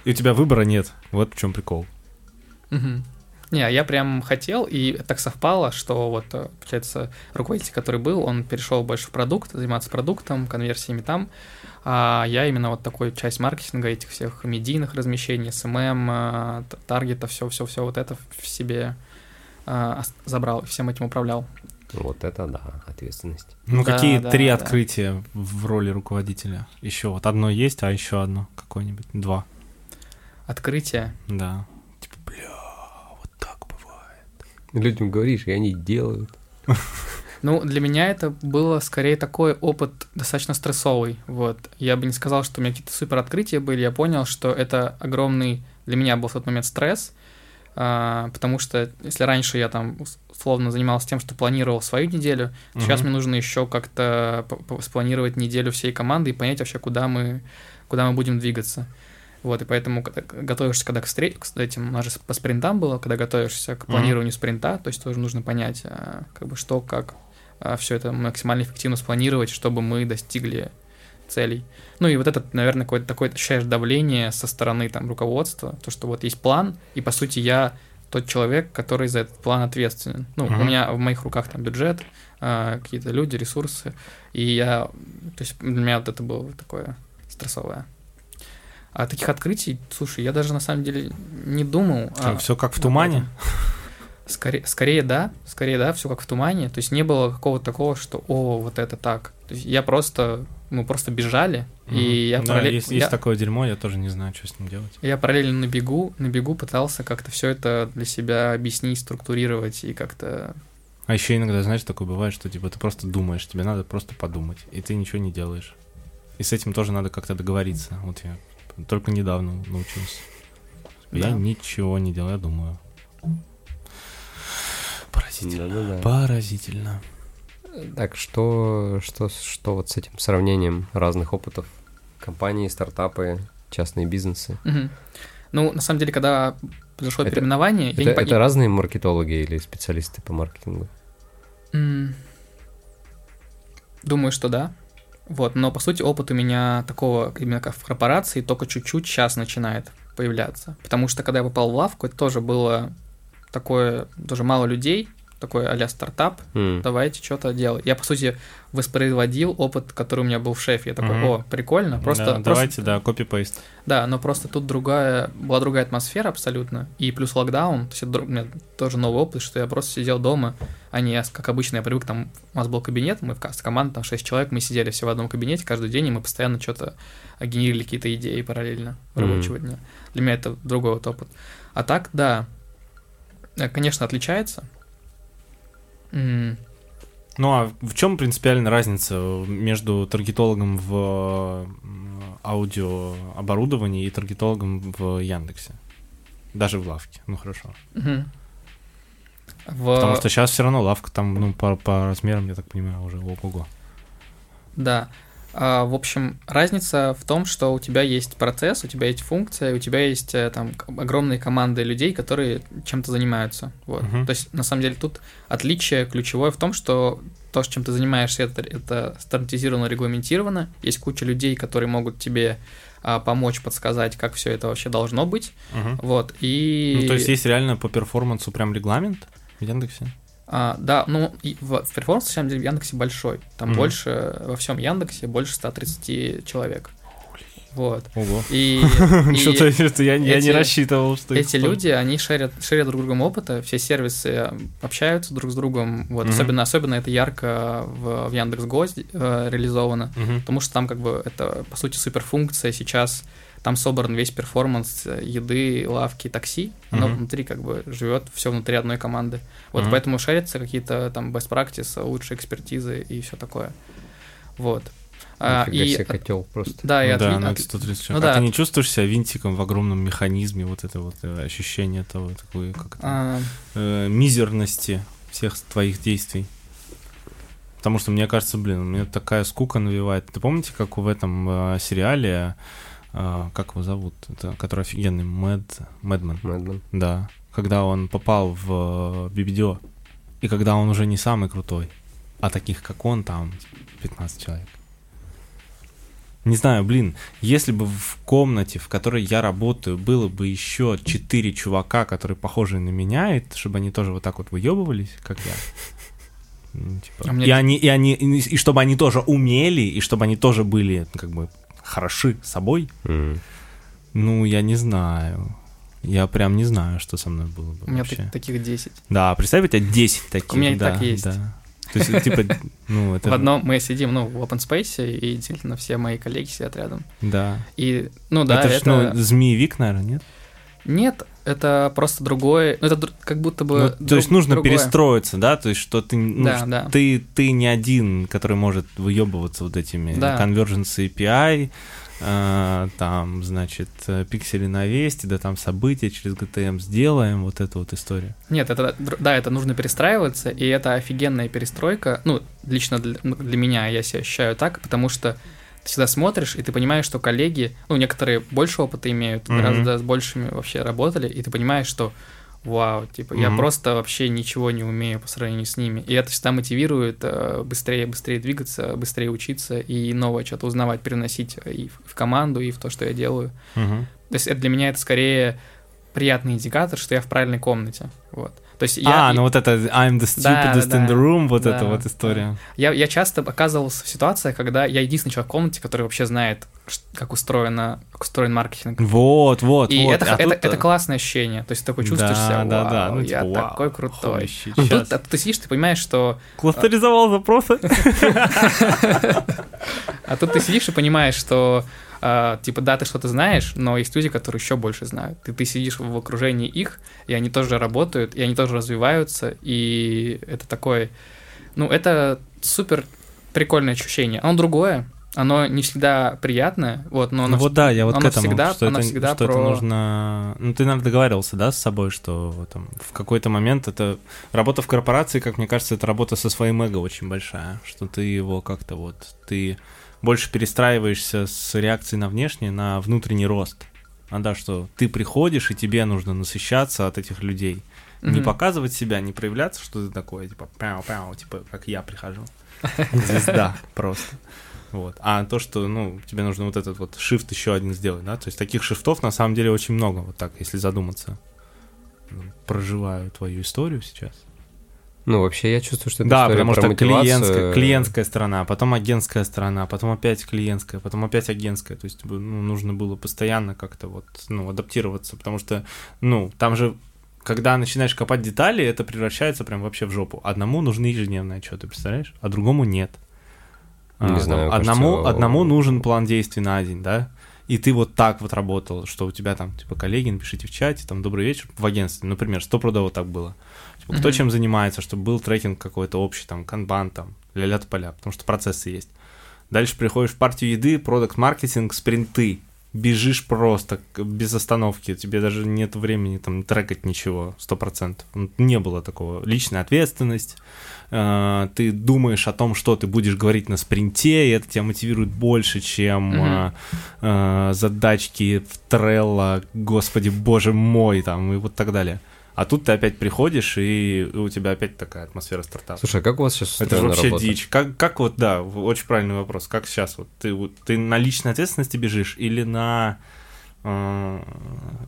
И у тебя выбора нет. Вот в чем прикол. Не, я прям хотел, и так совпало, что вот, э, получается, руководитель, который был, он перешел больше в продукт, заниматься продуктом, конверсиями там, а я именно вот такой часть маркетинга, этих всех медийных размещений, SMM, э, т- таргета, все-все-все вот это в себе э, забрал, и всем этим управлял. Вот это да, ответственность. Ну Да, какие да, три да. открытия в роли руководителя? Еще вот одно есть, а еще одно какое-нибудь? Два. Открытие. Да. Типа, бля, вот так бывает. Людям говоришь, и они делают. Ну, для меня это было скорее такой опыт достаточно стрессовый. Вот. Я бы не сказал, что у меня какие-то супер открытия были. Я понял, что это огромный для меня был в тот момент стресс, потому что если раньше я там ус- условно занимался тем, что планировал свою неделю, то сейчас мне нужно еще как-то спланировать неделю всей команды и понять вообще, куда мы, куда мы будем двигаться. Вот, и поэтому, когда готовишься, когда к встрече, к этим, у нас же по спринтам было, когда готовишься к планированию спринта, то есть тоже нужно понять, а, как бы что, как все это максимально эффективно спланировать, чтобы мы достигли целей. Ну и вот это, наверное, какое-то такое ощущаешь давление со стороны там руководства, то, что вот есть план, и по сути я тот человек, который за этот план ответственен. Ну, Мгм. у меня в моих руках там бюджет, а, какие-то люди, ресурсы, и я, то есть для меня вот это было такое стрессовое. А таких открытий, слушай, я даже на самом деле не думал. а, все как в тумане. Скорее, скорее да, скорее да, все как в тумане. То есть не было какого-то такого, что о, вот это так. То есть я просто, мы просто бежали, и Мгм. я, да, параллель- есть, я, есть такое дерьмо, я тоже не знаю, что с ним делать. я параллельно на бегу, на бегу пытался как-то все это для себя объяснить, структурировать и как-то А еще иногда, знаешь, такое бывает, что типа ты просто думаешь, тебе надо просто подумать, и ты ничего не делаешь. И с этим тоже надо как-то договориться. Вот я только недавно научился. Я Да. ничего не делаю, я думаю. Поразительно. Да-да-да. Поразительно. Так, что, что, что вот с этим сравнением разных опытов? Компании, стартапы, частные бизнесы. Мгм. Ну, на самом деле, когда произошло Это- переименование, я Это, не по- это разные маркетологи или специалисты по маркетингу? М, Думаю, что да. Вот, но по сути опыт у меня такого именно как в корпорации только чуть-чуть сейчас начинает появляться. Потому что когда я попал в лавку, это тоже было такое, тоже мало людей, такой а стартап, М. давайте что-то делать. Я, по сути, воспроизводил опыт, который у меня был в шефе. Я такой, Мгм. о, прикольно, просто... Да, просто- давайте, да, копи-пейст. Да, но просто тут другая, была другая атмосфера абсолютно, и плюс локдаун, то есть это у меня тоже новый опыт, что я просто сидел дома, а не, как обычно, я привык, там, у нас был кабинет, мы в командой, там, 6 человек, мы сидели все в одном кабинете каждый день, и мы постоянно что-то генерили какие-то идеи параллельно рабочего дня. Для меня это другой вот опыт. А так, да, э, конечно, отличается. М, Ну а в чем принципиальная разница между таргетологом в м, аудиооборудовании и таргетологом в Яндексе? Даже в лавке. Ну хорошо. мгм. В- Потому что сейчас все равно лавка там, ну, по, по размерам, я так понимаю, уже ого-го. Да. А, в общем, разница в том, что у тебя есть процесс, у тебя есть функция, у тебя есть э, там огромные команды людей, которые чем-то занимаются. Вот. Мгм. То есть, на самом деле, тут отличие ключевое в том, что то, чем ты занимаешься, это, это стандартизировано, регламентировано. Есть куча людей, которые могут тебе а, помочь, подсказать, как все это вообще должно быть. Вот. И... Ну, то есть есть реально по перформансу прям регламент в Яндексе? А, да, ну, и в, в перформанс, на самом деле, в Яндексе большой. Там Мгм. больше, во всем Яндексе больше 130 человек. Вот. Ого. И, Что-то я, я не рассчитывал, что эти люди, они шерят, шерят друг другом опыта, все сервисы общаются друг с другом. Вот. Мгм. Особенно, особенно это ярко в, в Яндекс.Го э, реализовано, Мгм. потому что там как бы это, по сути, суперфункция сейчас. Там собран весь перформанс э, еды, лавки, такси. Оно Мгм. внутри как бы живет все внутри одной команды. Вот Мгм. поэтому шарятся какие-то там best practice, лучшие экспертизы и все такое. Вот. А, Нифига и себе котел просто. да, и Ну отли- да, ну от- это 130 ну человек. да, а ты не чувствуешь себя винтиком в огромном механизме, вот это вот э, ощущение того, такой, как а, э, мизерности всех твоих действий? Потому что мне кажется, блин, у меня такая скука навевает. Ты помните, как в этом э, сериале, э, как его зовут, это, который офигенный, Мэд, Мэдман, Мэдман. да, когда он попал в BBDO, и когда он уже не самый крутой, а таких, как он, там 15 человек. Не знаю, блин, если бы в комнате, в которой я работаю, было бы еще четыре чувака, которые похожи на меня, и чтобы они тоже вот так вот выебывались, как я. Ну, типа, А мне- И они, и они, и, и чтобы они тоже умели, и чтобы они тоже были, как бы, хороши собой, М. ну, я не знаю. Я прям не знаю, что со мной было бы у меня вообще. так- таких 10. Да, представь, у тебя 10 таких. У меня и да, так есть. да. То есть, типа, ну, это... В одном мы сидим, ну, в open space, и действительно все мои коллеги сидят рядом. Да. И, ну да, это, это... ж, ну, змеевик, наверное, нет? Нет, это просто другое, ну, это как будто бы... Ну, друг- то есть нужно другое. перестроиться, да? То есть, что ты, ну, Да, да. ты, ты не один, который может выебываться вот этими Да. Convergence API, э, там, значит, э, пиксели на вести, да там события через GTM сделаем, вот эта вот история. Нет, это, да, это нужно перестраиваться, и это офигенная перестройка. Ну, лично для, для меня я себя ощущаю так, потому что ты всегда смотришь, и ты понимаешь, что коллеги, ну, некоторые больше опыта имеют, Мгм. гораздо с большими вообще работали, и ты понимаешь, что вау, типа, я Мгм. просто вообще ничего не умею по сравнению с ними. И это всегда мотивирует э, быстрее, быстрее двигаться, быстрее учиться и новое что-то узнавать, переносить и в, в команду, и в то, что я делаю. Мгм. То есть это для меня это скорее приятный индикатор, что я в правильной комнате. Вот. То есть я, а, ну вот это I'm the Да, stupidest да, in the room, вот да, эта вот да. история. я, я часто оказывался в ситуациях, когда я единственный человек в комнате, который вообще знает, как, устроено, как устроен маркетинг. Вот, вот, И вот. это, А это, это классное ощущение. То есть ты такой чувствуешь Да, себя, да, да, ну, я типа, вау, такой крутой. holy щас. тут, а тут ты сидишь, ты понимаешь, что... Кластеризовал запросы. А тут ты сидишь и понимаешь, что а, типа, да, ты что-то знаешь, но есть люди, которые еще больше знают. И ты сидишь в окружении их, и они тоже работают, и они тоже развиваются, и это такое... Ну, это супер прикольное ощущение. Оно другое, оно не всегда приятное, вот, но оно, ну, вот да, я вот к этому, всегда, что, оно это, всегда что про... это нужно... Ну, ты, наверное, договаривался, да, с собой, что там, в какой-то момент это... Работа в корпорации, как мне кажется, это работа со своим эго очень большая, что ты его как-то вот... Ты больше перестраиваешься с реакцией на внешнее на внутренний рост. А да, что ты приходишь, и тебе нужно насыщаться от этих людей. Не Мгм. показывать себя, не проявляться, что ты такое, типа, пяу-пяу, типа, как я прихожу. Звезда просто. Вот. А то, что, ну, тебе нужно вот этот вот shift еще один сделать, да, то есть таких шифтов на самом деле очень много, вот так, если задуматься. Проживаю твою историю сейчас. Ну, вообще, я чувствую, что это да, потому что мотивацию. клиентская, клиентская сторона, потом агентская сторона, потом опять клиентская, потом опять агентская. То есть ну, нужно было постоянно как-то вот, ну, адаптироваться, потому что, ну, там же когда начинаешь копать детали, это превращается прям вообще в жопу. Одному нужны ежедневные отчеты, представляешь? А другому нет. Не А, знаю, кажется, одному, о- одному нужен план действий на день, да? И ты вот так вот работал, что у тебя там, типа, коллеги, напишите в чате, там, добрый вечер, в агентстве, например, стопудово так было. Типа, кто чем занимается, чтобы был трекинг какой-то общий, там, канбан, там, ля-ля поля, потому что процессы есть. Дальше приходишь в партию еды, продукт маркетинг спринты. Бежишь просто, без остановки. Тебе даже нет времени там трекать ничего, сто процентов. Не было такого. Личная ответственность. Э, Ты думаешь о том, что ты будешь говорить на спринте, и это тебя мотивирует больше, чем Мгм. э, задачки в Trello, господи, боже мой, там, и вот так далее. А тут ты опять приходишь, и у тебя опять такая атмосфера стартапа. Слушай, а как у вас сейчас Это же вообще работа? дичь. Как, как вот, да, очень правильный вопрос. Как сейчас? Вот ты, ты на личной ответственности бежишь или на э,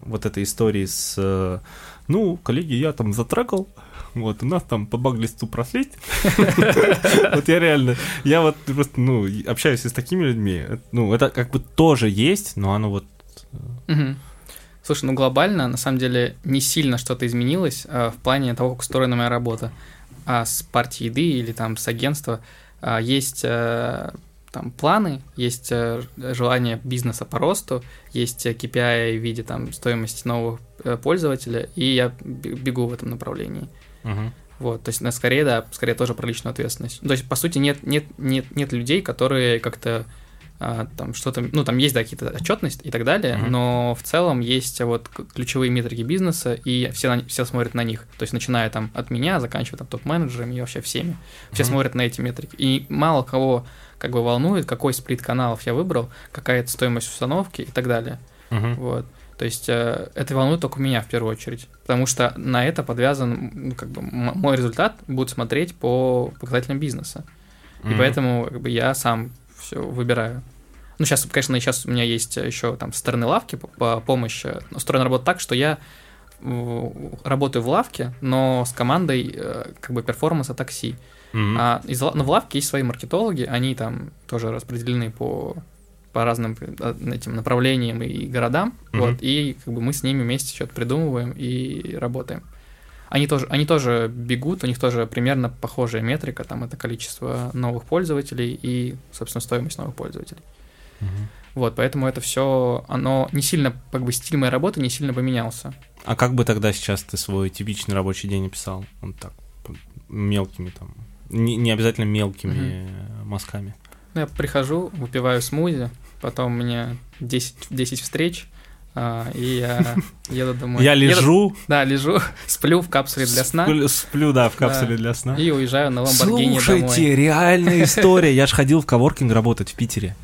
вот этой истории с... э, ну, коллеги, я там затрекал, вот, у нас там по баг-листу проследить. Вот я реально, я вот просто, ну, общаюсь и с такими людьми. Ну, это как бы тоже есть, но оно вот... Слушай, ну глобально, на самом деле, не сильно что-то изменилось а, в плане того, как устроена моя работа. А с партией еды или там с агентства а, есть э, там планы, есть э, желание бизнеса по росту, есть э, KPI в виде там стоимости новых э, пользователя, и я бегу в этом направлении. Мгм. Вот, то есть, на скорее, да, скорее тоже про личную ответственность. То есть, по сути, нет, нет, нет, нет людей, которые как-то там что-то, ну, там есть, да, какие-то отчетность и так далее, Мгм. но в целом есть вот ключевые метрики бизнеса, и все, на- все смотрят на них. То есть, начиная там от меня, заканчивая там топ-менеджерами и вообще всеми. Все Мгм. смотрят на эти метрики. И мало кого как бы волнует, какой сплит каналов я выбрал, какая это стоимость установки и так далее. Мгм. Вот. То есть э, это волнует только меня в первую очередь, потому что на это подвязан, ну, как бы, мой результат будет смотреть по показателям бизнеса. И Мгм. поэтому как бы, я сам все выбираю. Ну, сейчас, конечно, сейчас у меня есть еще там со стороны лавки по- по помощь. э, Устроена работа так, что я э, работаю в лавке, но с командой э, как бы перформанса такси. Мгм. А из, но в лавке есть свои маркетологи, они там тоже распределены по, по разным этим направлениям и городам. Мгм. Вот, и как бы мы с ними вместе что-то придумываем и работаем. Они тоже, они тоже бегут, у них тоже примерно похожая метрика, там это количество новых пользователей и, собственно, стоимость новых пользователей. Мгм. Вот, поэтому это все, оно не сильно, как бы стиль моей работы не сильно поменялся. А как бы тогда сейчас ты свой типичный рабочий день описал? Вот так, мелкими там, не, не обязательно мелкими э, мазками. Ну, я прихожу, выпиваю смузи, потом у меня 10, 10 встреч, а, и я еду домой. Я Еду- лежу, да, лежу, сплю в капсуле для сна сплю, сплю, да, в капсуле Да. для сна. и уезжаю на Ламборгини Слушайте, домой. реальная история. Я же ходил в коворкинг работать в Питере.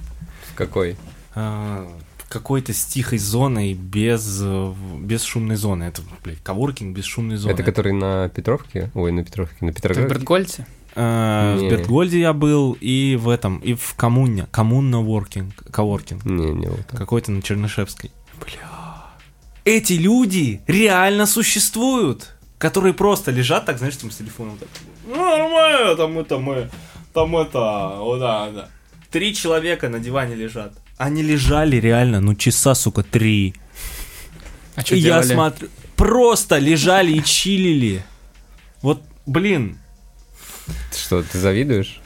Какой? А, Какой-то с тихой зоной, без, без шумной зоны. Это, блядь, коворкинг без шумной зоны. Это который на Петровке? Ой, на Петровке, на Ты в Петрограде? Бертгольце? А, В. Бертгольде я был, и в этом, и в коммуне. Коммуна воркинг, коворкинг. Не, не вот. Какой-то на Чернышевской. Бля. Эти люди реально существуют, которые просто лежат так, знаешь, там с телефоном так. Ну, нормально, там это мы, там это, о да, да. Три человека на диване лежат. Они лежали реально, ну, часа, сука, три. А что и я делали? смотрю, просто лежали и чилили. Вот, блин, Что, ты завидуешь?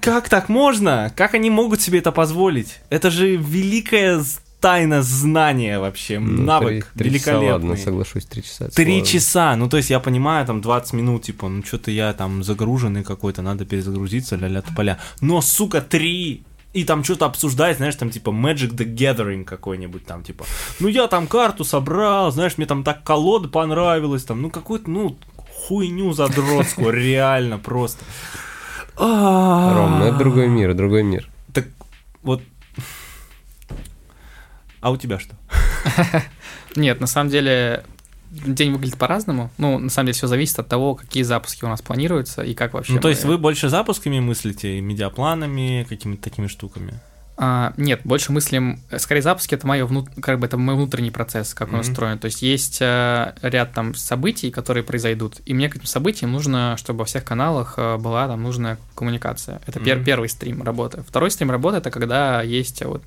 Как так можно? Как они могут себе это позволить? Это же великая тайна знания вообще, Ну, навык три- три часа, ладно, великолепный. соглашусь, три часа. Три сложно. часа, ну то есть я понимаю, там 20 минут, типа, ну что-то я там загруженный какой-то, надо перезагрузиться, ля-ля поля. Но, сука, три! И там что-то обсуждать, знаешь, там типа Magic the Gathering какой-нибудь там, типа, ну я там карту собрал, знаешь, мне там так колода понравилась, там, ну какую-то, ну, хуйню задротскую, реально просто. Ром, ну это другой мир, другой мир. Так вот. А у тебя что? Нет, на самом деле день выглядит по-разному. Ну, на самом деле все зависит от того, какие запуски у нас планируются и как вообще. Ну, то мы- есть вы больше запусками мыслите, медиапланами, какими-то такими штуками? А, нет, больше мыслим, э, скорее запуски это мое внут... как бы это мой внутренний процесс, как он Мгм. устроен. То есть есть э, ряд там событий, которые произойдут, и мне к этим событиям нужно, чтобы во всех каналах э, была там нужная коммуникация. Это пер- Мгм. первый стрим работы. Второй стрим работы это когда есть вот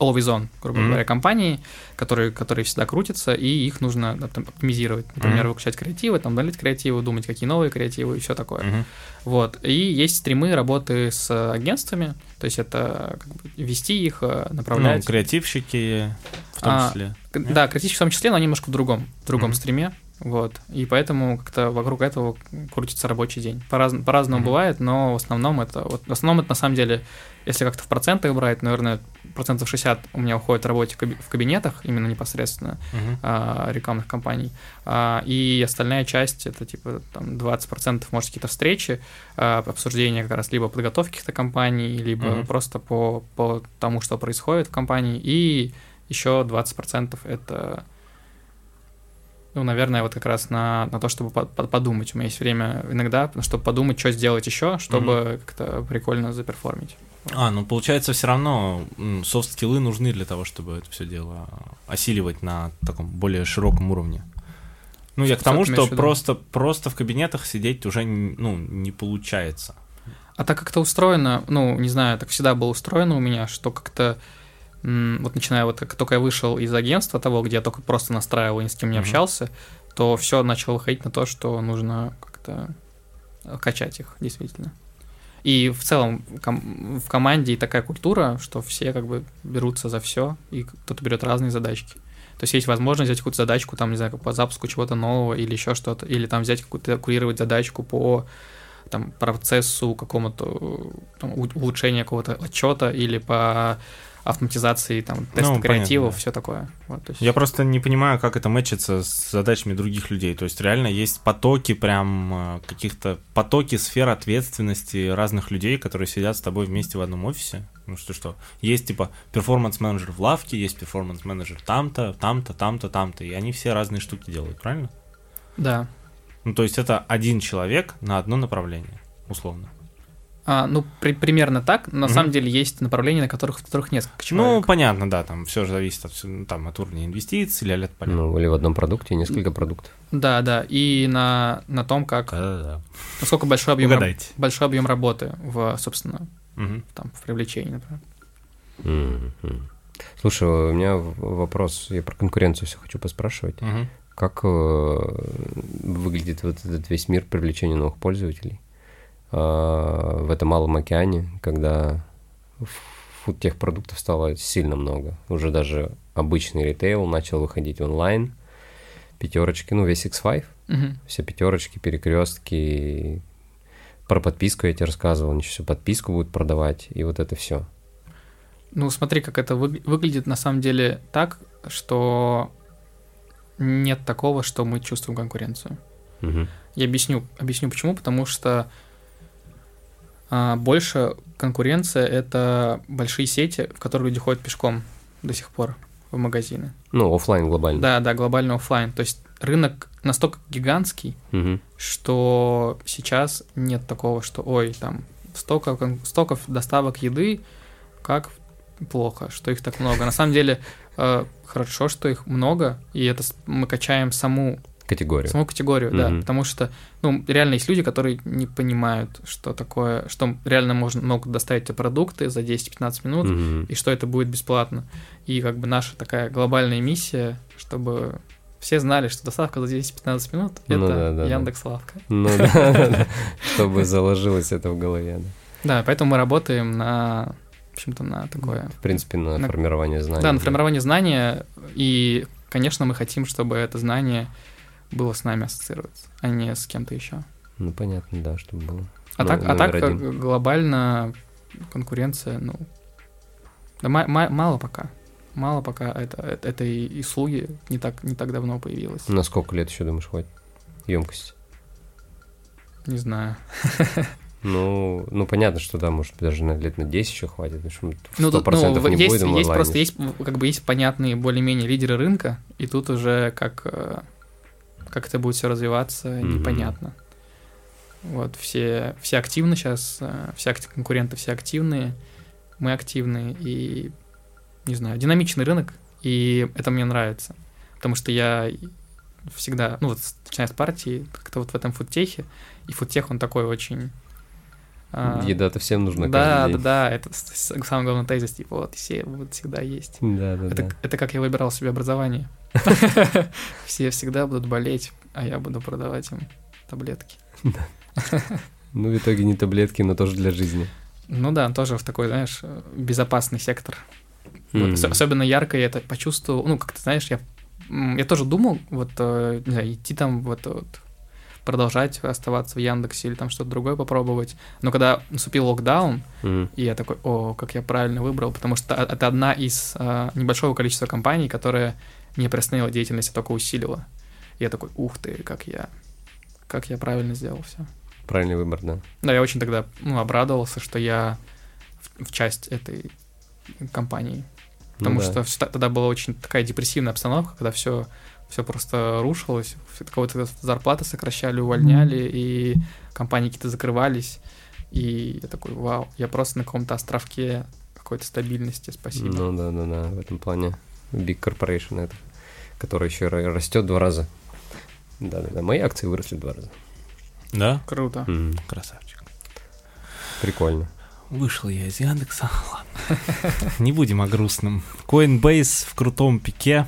always on, грубо Мгм. говоря, компании, которые, которые всегда крутятся, и их нужно да, там, оптимизировать. Например, Мгм. выключать креативы, там удалить креативы, думать, какие новые креативы и все такое. Мгм. Вот. И есть стримы работы с агентствами, то есть это как бы, вести их, э, Ну, направлять. креативщики в том А, числе. К- Да, критически в том числе, но немножко в другом, в другом Мгм. стриме. Вот. И поэтому как-то вокруг этого крутится рабочий день. По-раз- По-разному Мгм. бывает, но в основном это. Вот, в основном это на самом деле, если как-то в процентах брать, наверное, процентов 60 у меня уходит в работе в кабинетах, именно непосредственно Мгм. а, рекламных компаний. А, и остальная часть это типа там 20% может какие-то встречи, а, обсуждения как раз либо подготовки каких-то компаний, либо Мгм. просто по, по тому, что происходит в компании. И еще 20% это ну, наверное, вот как раз на, на то, чтобы по- по- подумать. У меня есть время иногда, чтобы подумать, что сделать еще, чтобы как-то прикольно заперформить. А, ну получается, все равно софт-скиллы нужны для того, чтобы это все дело осиливать на таком более широком уровне. Ну, я к тому, что просто, просто в кабинетах сидеть уже ну, не получается. А так как-то устроено, ну, не знаю, так всегда было устроено у меня, что как-то вот начиная вот как только я вышел из агентства того, где я только просто настраивал и ни с кем не Мгм. общался, то все начало выходить на то, что нужно как-то качать их, действительно. И в целом ком- в команде и такая культура, что все как бы берутся за все, и кто-то берет разные задачки. То есть есть возможность взять какую-то задачку, там, не знаю, по запуску чего-то нового или еще что-то, или там взять какую-то курировать задачку по там, процессу какому-то там, у- улучшения какого-то отчета или по автоматизации там теста Ну, понятно, креативов, да. все такое. Вот, есть- Я просто не понимаю, как это мэчится с задачами других людей. То есть реально есть потоки прям э, каких-то потоки сфер ответственности разных людей, которые сидят с тобой вместе в одном офисе. Ну что что, есть типа перформанс-менеджер в лавке, есть перформанс-менеджер там-то, там-то, там-то, там-то, и они все разные штуки делают, правильно? Да. Ну то есть это один человек на одно направление, условно. А, ну, при- примерно так. На Мгм. самом деле есть направления, на которых, в которых несколько Ну, человек. понятно, да, там все же зависит от, ну, там, от уровня инвестиций, ля-ля поля. Ну, или в одном продукте несколько продуктов. Да, да. И на, на том, как Да-да-да. насколько большой объем, раб- Угадайте. большой объем работы в, собственно, Мгм. там, в привлечении, например. Мгм. Слушай, у меня вопрос, я про конкуренцию все хочу поспрашивать. Мгм. Как э, выглядит вот этот весь мир привлечения новых пользователей в этом малом океане, когда фудтехпродуктов стало сильно много. Уже даже обычный ритейл начал выходить онлайн. Пятерочки, ну весь X5, Мгм. все пятерочки, перекрестки. Про подписку я тебе рассказывал, они все подписку будут продавать, и вот это все. Ну, смотри, как это вы- выглядит на самом деле так, что нет такого, что мы чувствуем конкуренцию. Я объясню, объясню почему, потому что а, больше конкуренция это большие сети, в которые люди ходят пешком до сих пор в магазины. Ну, оффлайн глобально. Да, да, глобальный оффлайн. То есть рынок настолько гигантский, Мгм. что сейчас нет такого, что ой, там столько, столько доставок еды, как плохо, что их так много. На самом деле э, хорошо, что их много, и это мы качаем саму Категорию. саму категорию, да, Мгм. потому что, ну, реально есть люди, которые не понимают, что такое, что реально можно, могут доставить тебе продукты за 10-15 минут, Мгм. и что это будет бесплатно. И как бы наша такая глобальная миссия, чтобы все знали, что доставка за 10-15 минут — это Ну да, да, да. Яндекс Лавка. Ну да, да, да. чтобы заложилось это в голове. да. Да, поэтому мы работаем на, в общем-то, на такое... В принципе, на На- формирование знаний. Да, на формирование знания, и, конечно, мы хотим, чтобы это знание было с нами ассоциироваться, а не с кем-то еще. Ну, понятно, да, чтобы было. А Ну, так, а так один. э, глобально конкуренция, ну, да ма- ма- мало пока. Мало пока это, это, этой услуги не так, не так давно появилась. На сколько лет еще, думаешь, хватит? Емкость. Не знаю. Ну, ну, понятно, что да, может, даже на лет на 10 еще хватит. потому что Ну, сто тут, процентов ну, не есть, будет есть просто есть, как бы есть понятные более-менее лидеры рынка, и тут уже как, э, как это будет все развиваться, Мгм. непонятно. Вот, все, все активны сейчас, все акти- конкуренты все активные, мы активные, и, не знаю, динамичный рынок, и это мне нравится. Потому что я всегда, ну вот, начиная с партии, как-то вот в этом фудтехе, и фудтех, он такой очень... а, Еда-то всем нужна да, каждый да, да, это самый главный тезис, типа, вот, все вот всегда есть. Да, да, Это, да. это как я выбирал себе образование. Все всегда будут болеть, а я буду продавать им таблетки. Ну, в итоге не таблетки, но тоже для жизни. Ну да, тоже в такой, знаешь, безопасный сектор. Вот, особенно ярко я это почувствовал. Ну, как ты знаешь, я, я тоже думал, вот, э, не знаю, идти там, вот, вот, продолжать оставаться в Яндексе или там что-то другое попробовать. Но когда наступил локдаун, М. И я такой, о, как я правильно выбрал, потому что э- это одна из а, небольшого количества компаний, которая не приостановила деятельность, а только усилила. И я такой, ух ты, как я, как я правильно сделал все. Правильный выбор, да. Да, я очень тогда ну, обрадовался, что я в, в часть этой компании. Потому Ну да. что тогда была очень такая депрессивная обстановка, когда все все просто рушилось, кого-то зарплаты сокращали, увольняли, и компании какие-то закрывались. И я такой, вау, я просто на каком-то островке какой-то стабильности, спасибо. Ну да, да, да, в этом плане Big Corporation это, который еще растет два раза. Да, да, да. Мои акции выросли два раза. Да? Круто. М, Красавчик. Прикольно. Вышел я из Яндекса. Ладно. Не будем о грустном. Coinbase в крутом пике.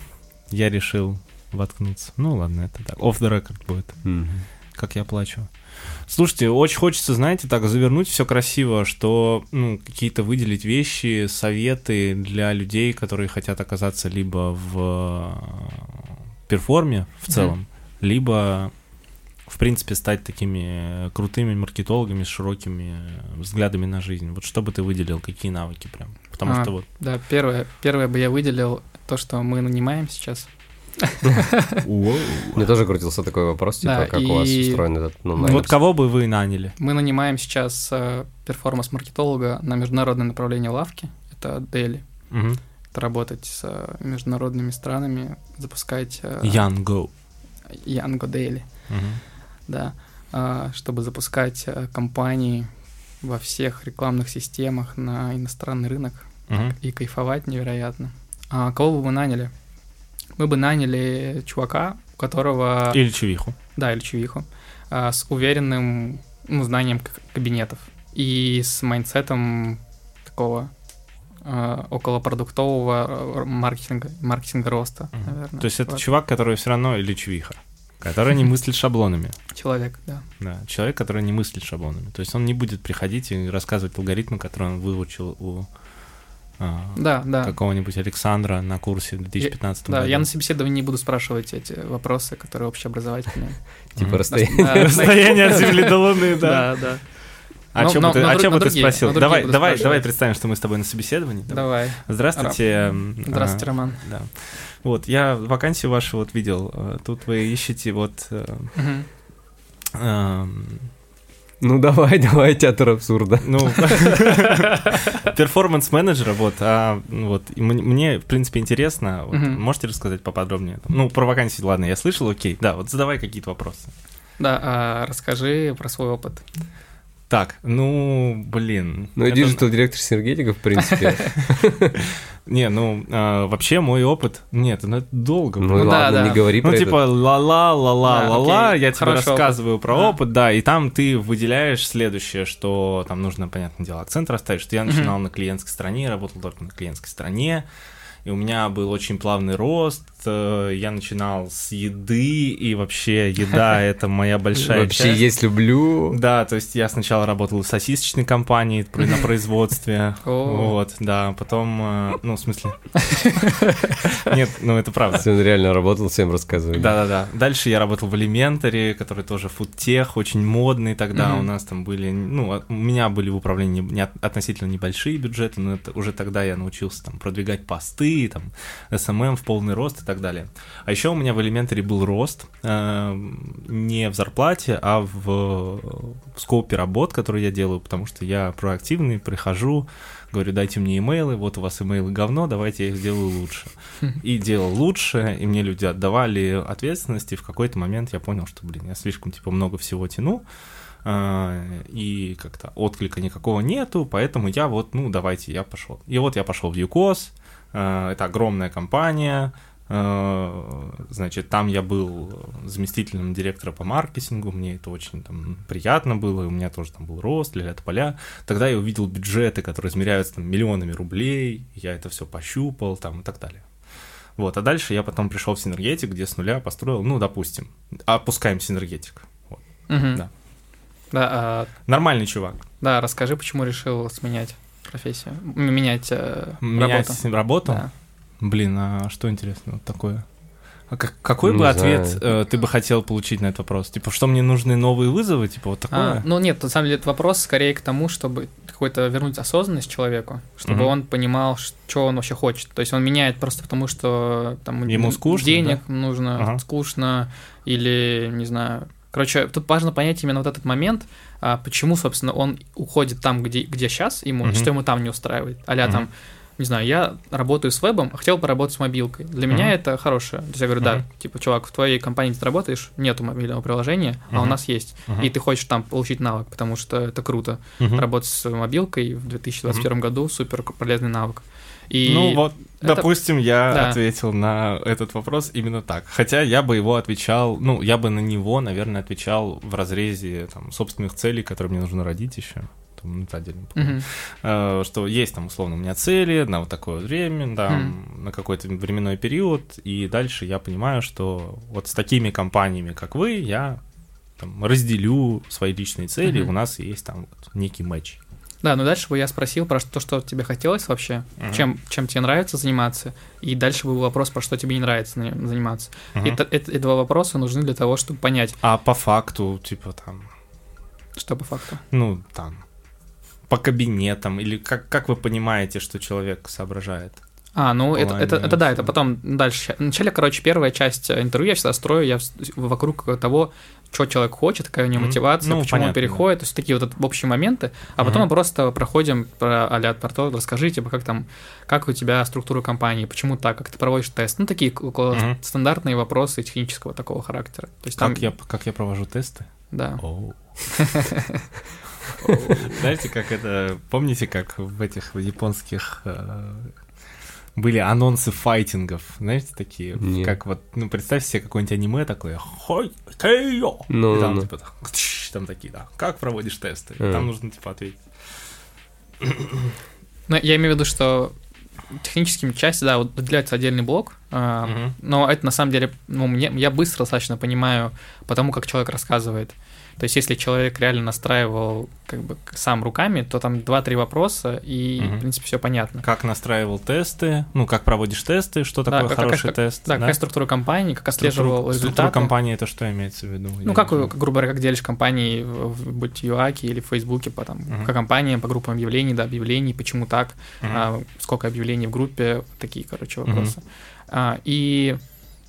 Я решил воткнуться. Ну ладно, это так. Off the record будет. Мгм. Как я плачу. Слушайте, очень хочется, знаете, так завернуть все красиво, что ну, какие-то выделить вещи, советы для людей, которые хотят оказаться либо в э, перформе в целом, либо в принципе стать такими крутыми маркетологами с широкими взглядами на жизнь. Вот что бы ты выделил, какие навыки прям? Потому А, что вот Да, первое, первое бы я выделил то, что мы нанимаем сейчас. Мне тоже крутился такой вопрос, типа, как у вас устроен этот, ну, вот кого бы вы наняли? Мы нанимаем сейчас э, перформанс-маркетолога на международное направление лавки. Это Дели. Это работать с э, международными странами, запускать... э, Young Go. Янго Дели. Да, а, чтобы запускать компании во всех рекламных системах на иностранный рынок и кайфовать невероятно. А кого бы мы наняли? Мы бы наняли чувака, у которого... Или Чувиху. Да, или чувиху. а, с уверенным ну, знанием кабинетов и с майндсетом такого а, околопродуктового э, маркетинга, маркетинга роста, Мгм. наверное. То есть это Вот. чувак, который все равно или Чувиха, который не мыслит шаблонами. Человек, да. Да, человек, который не мыслит шаблонами. То есть он не будет приходить и рассказывать алгоритмы, которые он выучил у а, Да, да. какого-нибудь Александра на курсе в 2015 Да, году. я на собеседовании не буду спрашивать эти вопросы, которые общеобразовательные. Типа расстояние. Да, от Земли до Луны, да. Да, да. А но- бы ты, но а но ты спросил? Давай, давай, давай представим, что мы с тобой на собеседовании. Давай. Здравствуйте. м, Здравствуйте, а, Роман. Да. Вот, я вакансию вашу вот видел. э, Тут вы ищете вот э, Ну давай, давай, театр абсурда. Ну, перформанс-менеджера, вот, а, ну, вот, мне, в принципе, интересно, вот, Мгм. можете рассказать поподробнее? Ну, про вакансии, ладно, я слышал, окей, да, вот задавай какие-то вопросы. Да, а расскажи про свой опыт. Так, ну, блин. Ну, это- диджитал директор синергетика, в принципе. Не, ну, а, вообще мой опыт, нет, ну, это долго. Ну Ну ладно, не говори Ну, про типа, это. ла-ла, ла-ла, ла-ла, я тебе рассказываю про опыт, да, и там ты выделяешь следующее, что там нужно, понятное дело, акцент расставить, что я начинал на клиентской стороне, работал только на клиентской стороне, и у меня был очень плавный рост, я начинал с еды, и вообще еда — это моя большая Вообще часть. есть люблю. Да, то есть я сначала работал в сосисочной компании на производстве. Вот, да, потом, э, ну, в смысле... Нет, ну это правда. Он реально работал, всем рассказывали. Да-да-да. Дальше я работал в Elementary, который тоже фудтех, очень модный тогда. У нас там были, ну, от- у меня были в управлении относительно небольшие бюджеты, но это, уже тогда я научился там продвигать посты, там, SMM в полный рост и так далее. А еще у меня в Elementary был рост э, не в зарплате, а в, в скопе работ, которые я делаю, потому что я проактивный, прихожу, говорю, дайте мне имейлы, вот у вас имейлы говно, давайте я их сделаю лучше. И делал лучше, и мне люди отдавали ответственности. В какой-то момент я понял, что, блин, я слишком, типа, много всего тяну, а, и как-то отклика никакого нету, поэтому я вот, ну, давайте, я пошел. И вот я пошел в ЮКОС, а, это огромная компания, значит, там я был заместителем директора по маркетингу, мне это очень там приятно было, у меня тоже там был рост, ля поля. Тогда я увидел бюджеты, которые измеряются там миллионами рублей, я это все пощупал там и так далее. Вот, а дальше я потом пришел в Синергетик, где с нуля построил, ну, допустим, опускаем Синергетик. Вот. Мгм. Да. Да, а, Нормальный чувак. да, расскажи, почему решил сменять профессию, менять э, Менять работу. работу? Да. Блин, а что интересно вот такое? А как- какой Не бы ответ знаю. э, ты бы хотел получить на этот вопрос? Типа, что мне нужны новые вызовы? Типа, вот такое? А, ну нет, на самом деле это вопрос скорее к тому, чтобы какой-то вернуть осознанность человеку, чтобы Мгм. он понимал, что он вообще хочет. То есть он меняет просто потому, что там Ему скучно, денег нужно, Ага. скучно или не знаю. Короче, тут важно понять именно вот этот момент, а, почему, собственно, он уходит там, где, где сейчас ему, Мгм. что ему там не устраивает. Аля Мгм. там, не знаю, я работаю с вебом, а хотел поработать с мобилкой. Для меня Мгм. это хорошее. То есть я говорю, да, Мгм. типа, чувак, в твоей компании ты работаешь, нету мобильного приложения, а у нас есть. Мгм. И ты хочешь там получить навык, потому что это круто. Мгм. Работать с мобилкой в 2021 году супер полезный навык. И Ну вот, это- допустим, я Да. ответил на этот вопрос именно так. Хотя я бы его отвечал, ну, я бы на него, наверное, отвечал в разрезе там, собственных целей, которые мне нужно родить еще. Там, ну, это отдельно. Мгм. Э, что есть там условно у меня цели на вот такое время, да, на какой-то временной период, и дальше я понимаю, что вот с такими компаниями, как вы, я там, разделю свои личные цели, Мгм. у нас есть там вот некий матч. Да, но дальше бы я спросил про то, что тебе хотелось вообще, Мгм. чем, чем тебе нравится заниматься, и дальше был вопрос, про что тебе не нравится заниматься. И это- это- эти два вопроса нужны для того, чтобы понять, А по факту, типа там, что по факту. ну, там, по кабинетам, или как, как вы понимаете, что человек соображает? А, ну это, это, это да, это потом дальше. Вначале, короче, первая часть э, интервью я всегда строю я вокруг того, что человек хочет, какая у него мотивация, Ну, почему он понятно, переходит, то есть такие вот общие моменты, а потом Мгм. мы просто проходим про а-ля про то, расскажи, типа, как там, как у тебя структура компании, почему так, как ты проводишь тест, ну, такие Мгм. стандартные вопросы технического такого характера. То есть там, Как я, как я провожу тесты? да. Знаете, как это... Помните, как в этих японских э, были анонсы файтингов? Знаете, такие? Нет. Как вот, ну, представьте себе какое-нибудь аниме такое. Хой, кэйо! Ну, И там, ну, типа, там такие, да. Как проводишь тесты? А. Там нужно, типа, ответить. Ну, я имею в виду, что техническими части, да, вот выделяется отдельный блок, а, Мгм. но это на самом деле, ну, мне, я быстро достаточно понимаю по тому, как человек рассказывает. То есть, если человек реально настраивал как бы сам руками, то там два-три вопроса, и, Мгм. в принципе, все понятно. Как настраивал тесты? Ну, как проводишь тесты? Что Да, такое как- хороший как- тест? Да, какая структура компании, как отслеживал Структура- результаты. Структура компании это что имеется в виду? Я Ну, не как, грубо говоря, как делишь компании, в, будь ЮАКе или в Фейсбуке, по, там, Мгм. по компаниям, по группам объявлений, да, объявлений, почему так, Мгм. а, сколько объявлений в группе, такие, короче, вопросы. А, и,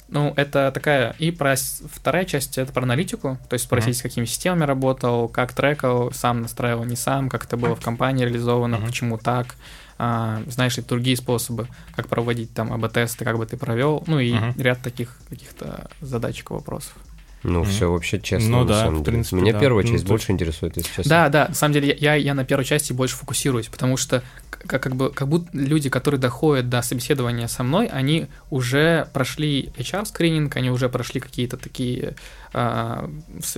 ну, это такая, и про вторая часть, это про аналитику, то есть спросить, Мгм. с какими системами работал, как трекал, сам настраивал, не сам, как это было в компании реализовано, Мгм. почему так, а, знаешь ли другие способы, как проводить там АБ-тесты, как бы ты провел, ну и Мгм. ряд таких каких-то задачек и вопросов. Ну, Мгм. все вообще честно, Ну на да, самом деле. принципе, Меня да. первая Ну, часть то больше интересует, если честно. Да, да, на самом деле я, я на первой части больше фокусируюсь, потому что как, как бы как будто люди, которые доходят до собеседования со мной, они уже прошли HR-скрининг, они уже прошли какие-то такие с-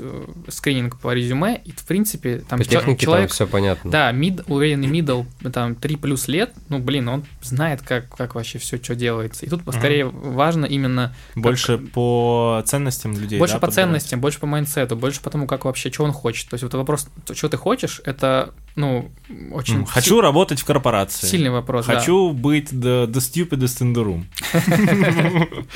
скрининг по резюме, и в принципе там По технике человек, там все понятно. да, мид, уверенный мидл, там 3 плюс лет, ну блин, он знает, как, как вообще все, что делается. И тут скорее важно именно Больше по ценностям людей. больше да, по подбирать? ценностям, больше по майндсету, больше по тому, как вообще, что он хочет. То есть вот вопрос, что ты хочешь, это, ну, очень М, Хочу работать в си- корпорации. сильный вопрос. да. Хочу быть the, the stupidest in the room.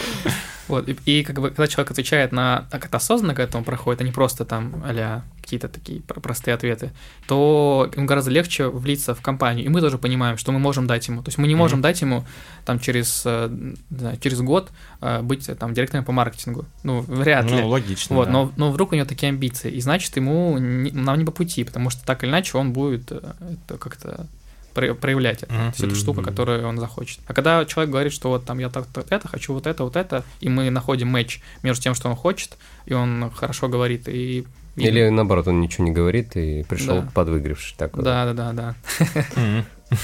Вот, и, и как бы, когда человек отвечает на так это осознанно к этому проходит, а не просто там а какие-то такие про- простые ответы, то ему гораздо легче влиться в компанию. И мы тоже понимаем, что мы можем дать ему. То есть мы не можем Мгм. дать ему там через, э, знаю, через год э, быть э, там директором по маркетингу. Ну, вряд ли. Ну, логично. Вот, да. но, но вдруг у него такие амбиции, и значит, ему не- нам не по пути, потому что так или иначе он будет это как-то про- проявлять это, Мгм. то есть это штука, которую он захочет. А когда человек говорит, что вот там я так вот это хочу, вот это, вот это, и мы находим матч между тем, что он хочет, и он хорошо говорит, и... и- Или наоборот, он ничего не говорит и пришел Да. подвыигравший. Так вот. Да, да, да, да.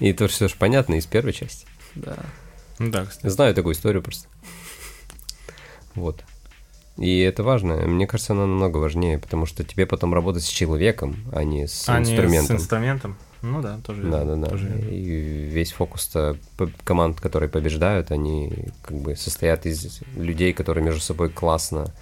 И это все же понятно из первой части. да. Ну Да, кстати. Знаю такую историю просто. Вот. И это важно. Мне кажется, она намного важнее, потому что тебе потом работать с человеком, а не с А не инструментом. с инструментом. Ну да, тоже Да, да, да. тоже. И весь фокус команд, которые побеждают, они как бы состоят из людей, которые между собой классно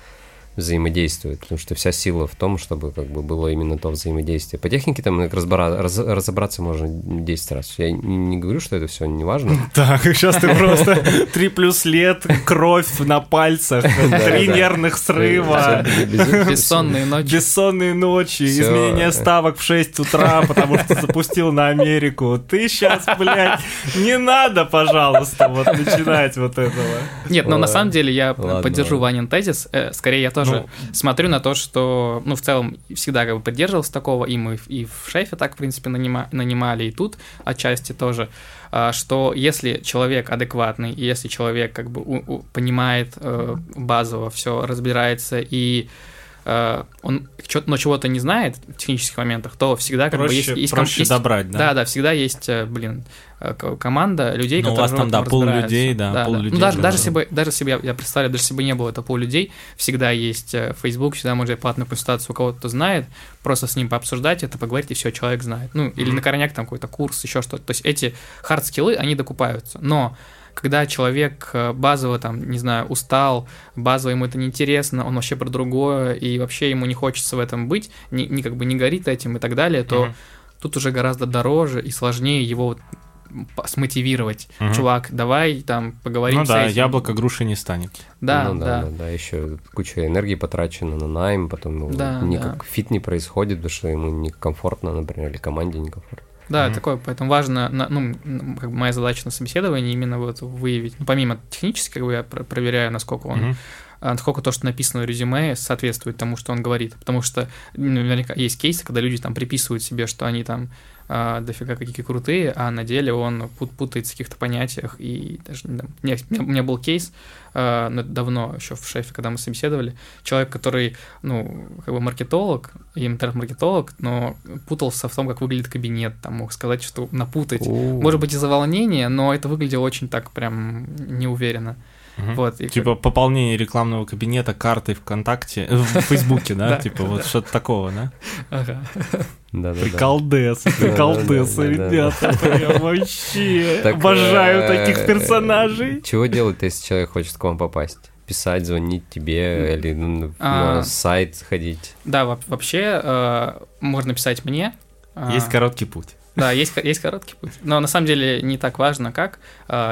взаимодействуют, потому что вся сила в том, чтобы как бы было именно то взаимодействие. По технике там разбора- раз- разобраться можно 10 раз. Я не, не говорю, что это все не важно. Так, сейчас ты просто три плюс лет, кровь на пальцах, три нервных срыва, Бессонные ночи. бессонные ночи, изменение ставок в 6 утра, потому что запустил на Америку. Ты сейчас, блядь, не надо, пожалуйста, вот начинать вот этого. Нет, но на самом деле я поддержу. Ванин тезис. Э, Скорее, я тоже Ну. смотрю на то, что, ну, в целом, всегда как бы поддерживался такого, и мы и в шефе так, в принципе, нанима- нанимали, и тут отчасти тоже, а, что если человек адекватный, и если человек как бы у- у- понимает э, базово все, разбирается и э, он но чего-то не знает в технических моментах, то всегда как бы есть, Проще, есть, проще есть- добрать, да, да? да, всегда есть, э, блин, э, команда людей, Ну, у которые вас там, да, разбираются. людей, да, пул Ну, людей, даже, да, даже да. если бы, даже если бы я, я представляю, даже если бы не было этого пул людей, всегда есть э, Facebook, всегда можно платную консультацию у кого-то, кто знает, просто с ним пообсуждать это, поговорить, и все, человек знает. Ну, или Мгм. на корняк там какой-то курс, еще что-то. То есть эти хард-скиллы, они докупаются. Но когда человек э, базово там, не знаю, устал, базово ему это неинтересно, он вообще про другое, и вообще ему не хочется в этом быть, ни, ни как бы не горит этим и так далее, то Мгм. тут уже гораздо дороже и сложнее его смотивировать. Мгм. Чувак, давай там поговорим Ну с да, этим. яблоко груши не станет. Да, Ну да. да, да, еще куча энергии потрачена на найм, потом его Да, никак да. фит не происходит, потому что ему некомфортно, например, или команде некомфортно. Да, Мгм. такое, поэтому важно, на- ну, как бы моя задача на собеседовании именно вот выявить, ну, помимо технически, как бы я про- проверяю, насколько он, а, насколько то, что написано в резюме, соответствует тому, что он говорит, потому что наверняка есть кейсы, когда люди там приписывают себе, что они там а, дофига какие крутые, а на деле он пут- путается в каких-то понятиях, и даже, не знаю, у меня, был кейс, это давно еще в шефе, когда мы собеседовали, человек, который, ну, как бы маркетолог, интернет-маркетолог, но путался в том, как выглядит кабинет, там мог сказать, что напутать. Может быть, из-за волнения, но это выглядело очень так прям неуверенно. Вот, и Типа пополнение рекламного кабинета картой ВКонтакте, э, в Фейсбуке, да? Типа вот что-то такого, да? Ага. Да-да-да. Приколдесы, ребята. Прям вообще обожаю э, таких персонажей. Чего делать, если человек хочет к вам попасть? Писать, звонить тебе или ну, А. на сайт ходить? Да, во- вообще э, можно писать мне. А, Есть короткий путь. Да, есть, есть короткий путь. Но на самом деле не так важно, как.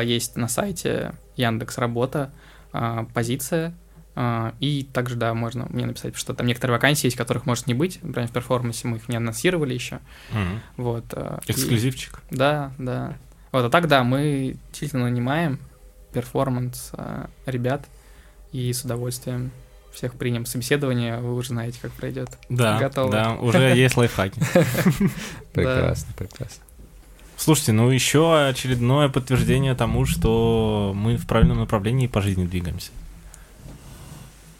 Есть на сайте Яндекс Работа а, позиция. а, И также, да, можно мне написать, что там некоторые вакансии есть, которых может не быть. Например, в перформансе мы их не анонсировали еще. Мгм. Вот. а, и- Эксклюзивчик. Да, да. Вот, а так, да, мы действительно нанимаем перформанс ребят и с удовольствием всех примем собеседование, вы уже знаете, как пройдет. Да, Готово. да, уже есть лайфхаки. Прекрасно, прекрасно. Слушайте, ну еще очередное подтверждение тому, что мы в правильном направлении по жизни двигаемся.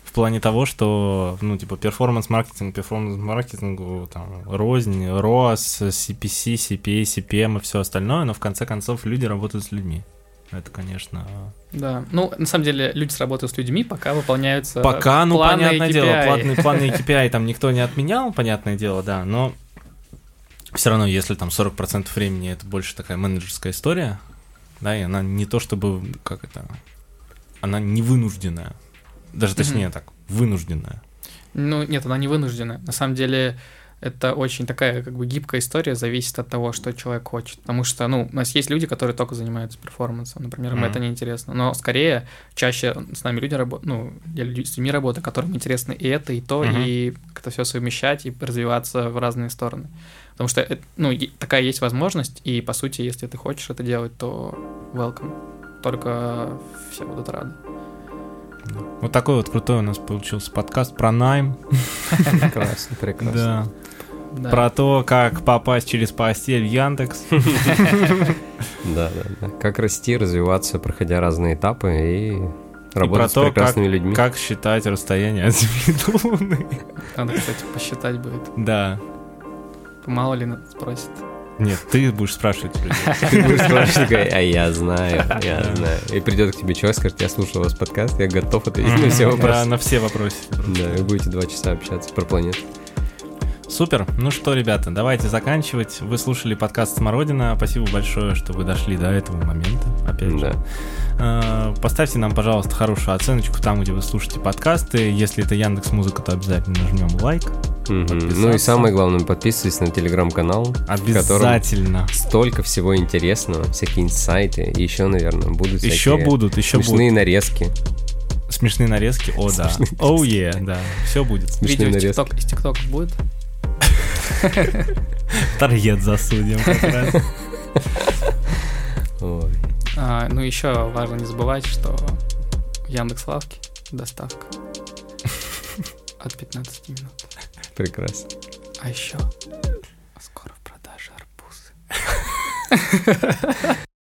В плане того, что, ну, типа, перформанс-маркетинг, перформанс-маркетингу, там, рознь, ROAS, CPC, CPA, CPM и все остальное, но в конце концов люди работают с людьми. Это, конечно... Да, ну, на самом деле, люди работают с людьми, пока выполняются Пока, ну, планы понятное KPI. дело, платные, планы KPI там никто не отменял, понятное дело, да, но все равно, если там 40% времени это больше такая менеджерская история, да, и она не то чтобы, как это, она не вынужденная, даже точнее Мгм. так, вынужденная. Ну, нет, она не вынуждена. На самом деле, это очень такая как бы гибкая история, зависит от того, что человек хочет. Потому что, ну, у нас есть люди, которые только занимаются перформансом, например, им Мгм. это неинтересно. Но скорее, чаще с нами люди работают, ну, я люди с людьми работаю, которым интересно и это, и то, Мгм. и как-то все совмещать и развиваться в разные стороны. Потому что, это, ну, такая есть возможность, и, по сути, если ты хочешь это делать, то welcome. Только все будут рады. Вот такой вот крутой у нас получился подкаст про найм, Прекрасно, прекрасно. да, Да. про то, как попасть через постель в Яндекс. Да, да, да. Как расти, развиваться, проходя разные этапы и работать с прекрасными людьми. Как считать расстояние от Земли до Луны. Надо, кстати, посчитать будет. Да. Мало ли нас спросит. Нет, ты будешь спрашивать людей. Ты будешь спрашивать, а я знаю, я знаю. И придет к тебе человек, скажет, я слушал вас подкаст, я готов ответить на все Да, вопросы. на все вопросы. Да, вы будете два часа общаться про планету. Супер. Ну что, ребята, давайте заканчивать. Вы слушали подкаст Смородина. Спасибо большое, что вы дошли до этого момента. Опять же. Да. Э, Поставьте нам, пожалуйста, хорошую оценочку там, где вы слушаете подкасты. Если это Яндекс Музыка, то обязательно нажмем лайк. Ну и самое главное, подписывайтесь на телеграм-канал, в котором Обязательно. столько всего интересного, всякие инсайты, и еще, наверное, будут Еще будут, еще смешные будут. нарезки. Смешные нарезки. О, да. Оу, е, да. Все будет. Смешные Видео нарезки. Из ТикТока будет? Таргет засудим как раз. Ой. А, ну, еще важно не забывать, что в Яндекс Лавке доставка от 15 минут. Прекрасно. А еще скоро в продаже арбузы.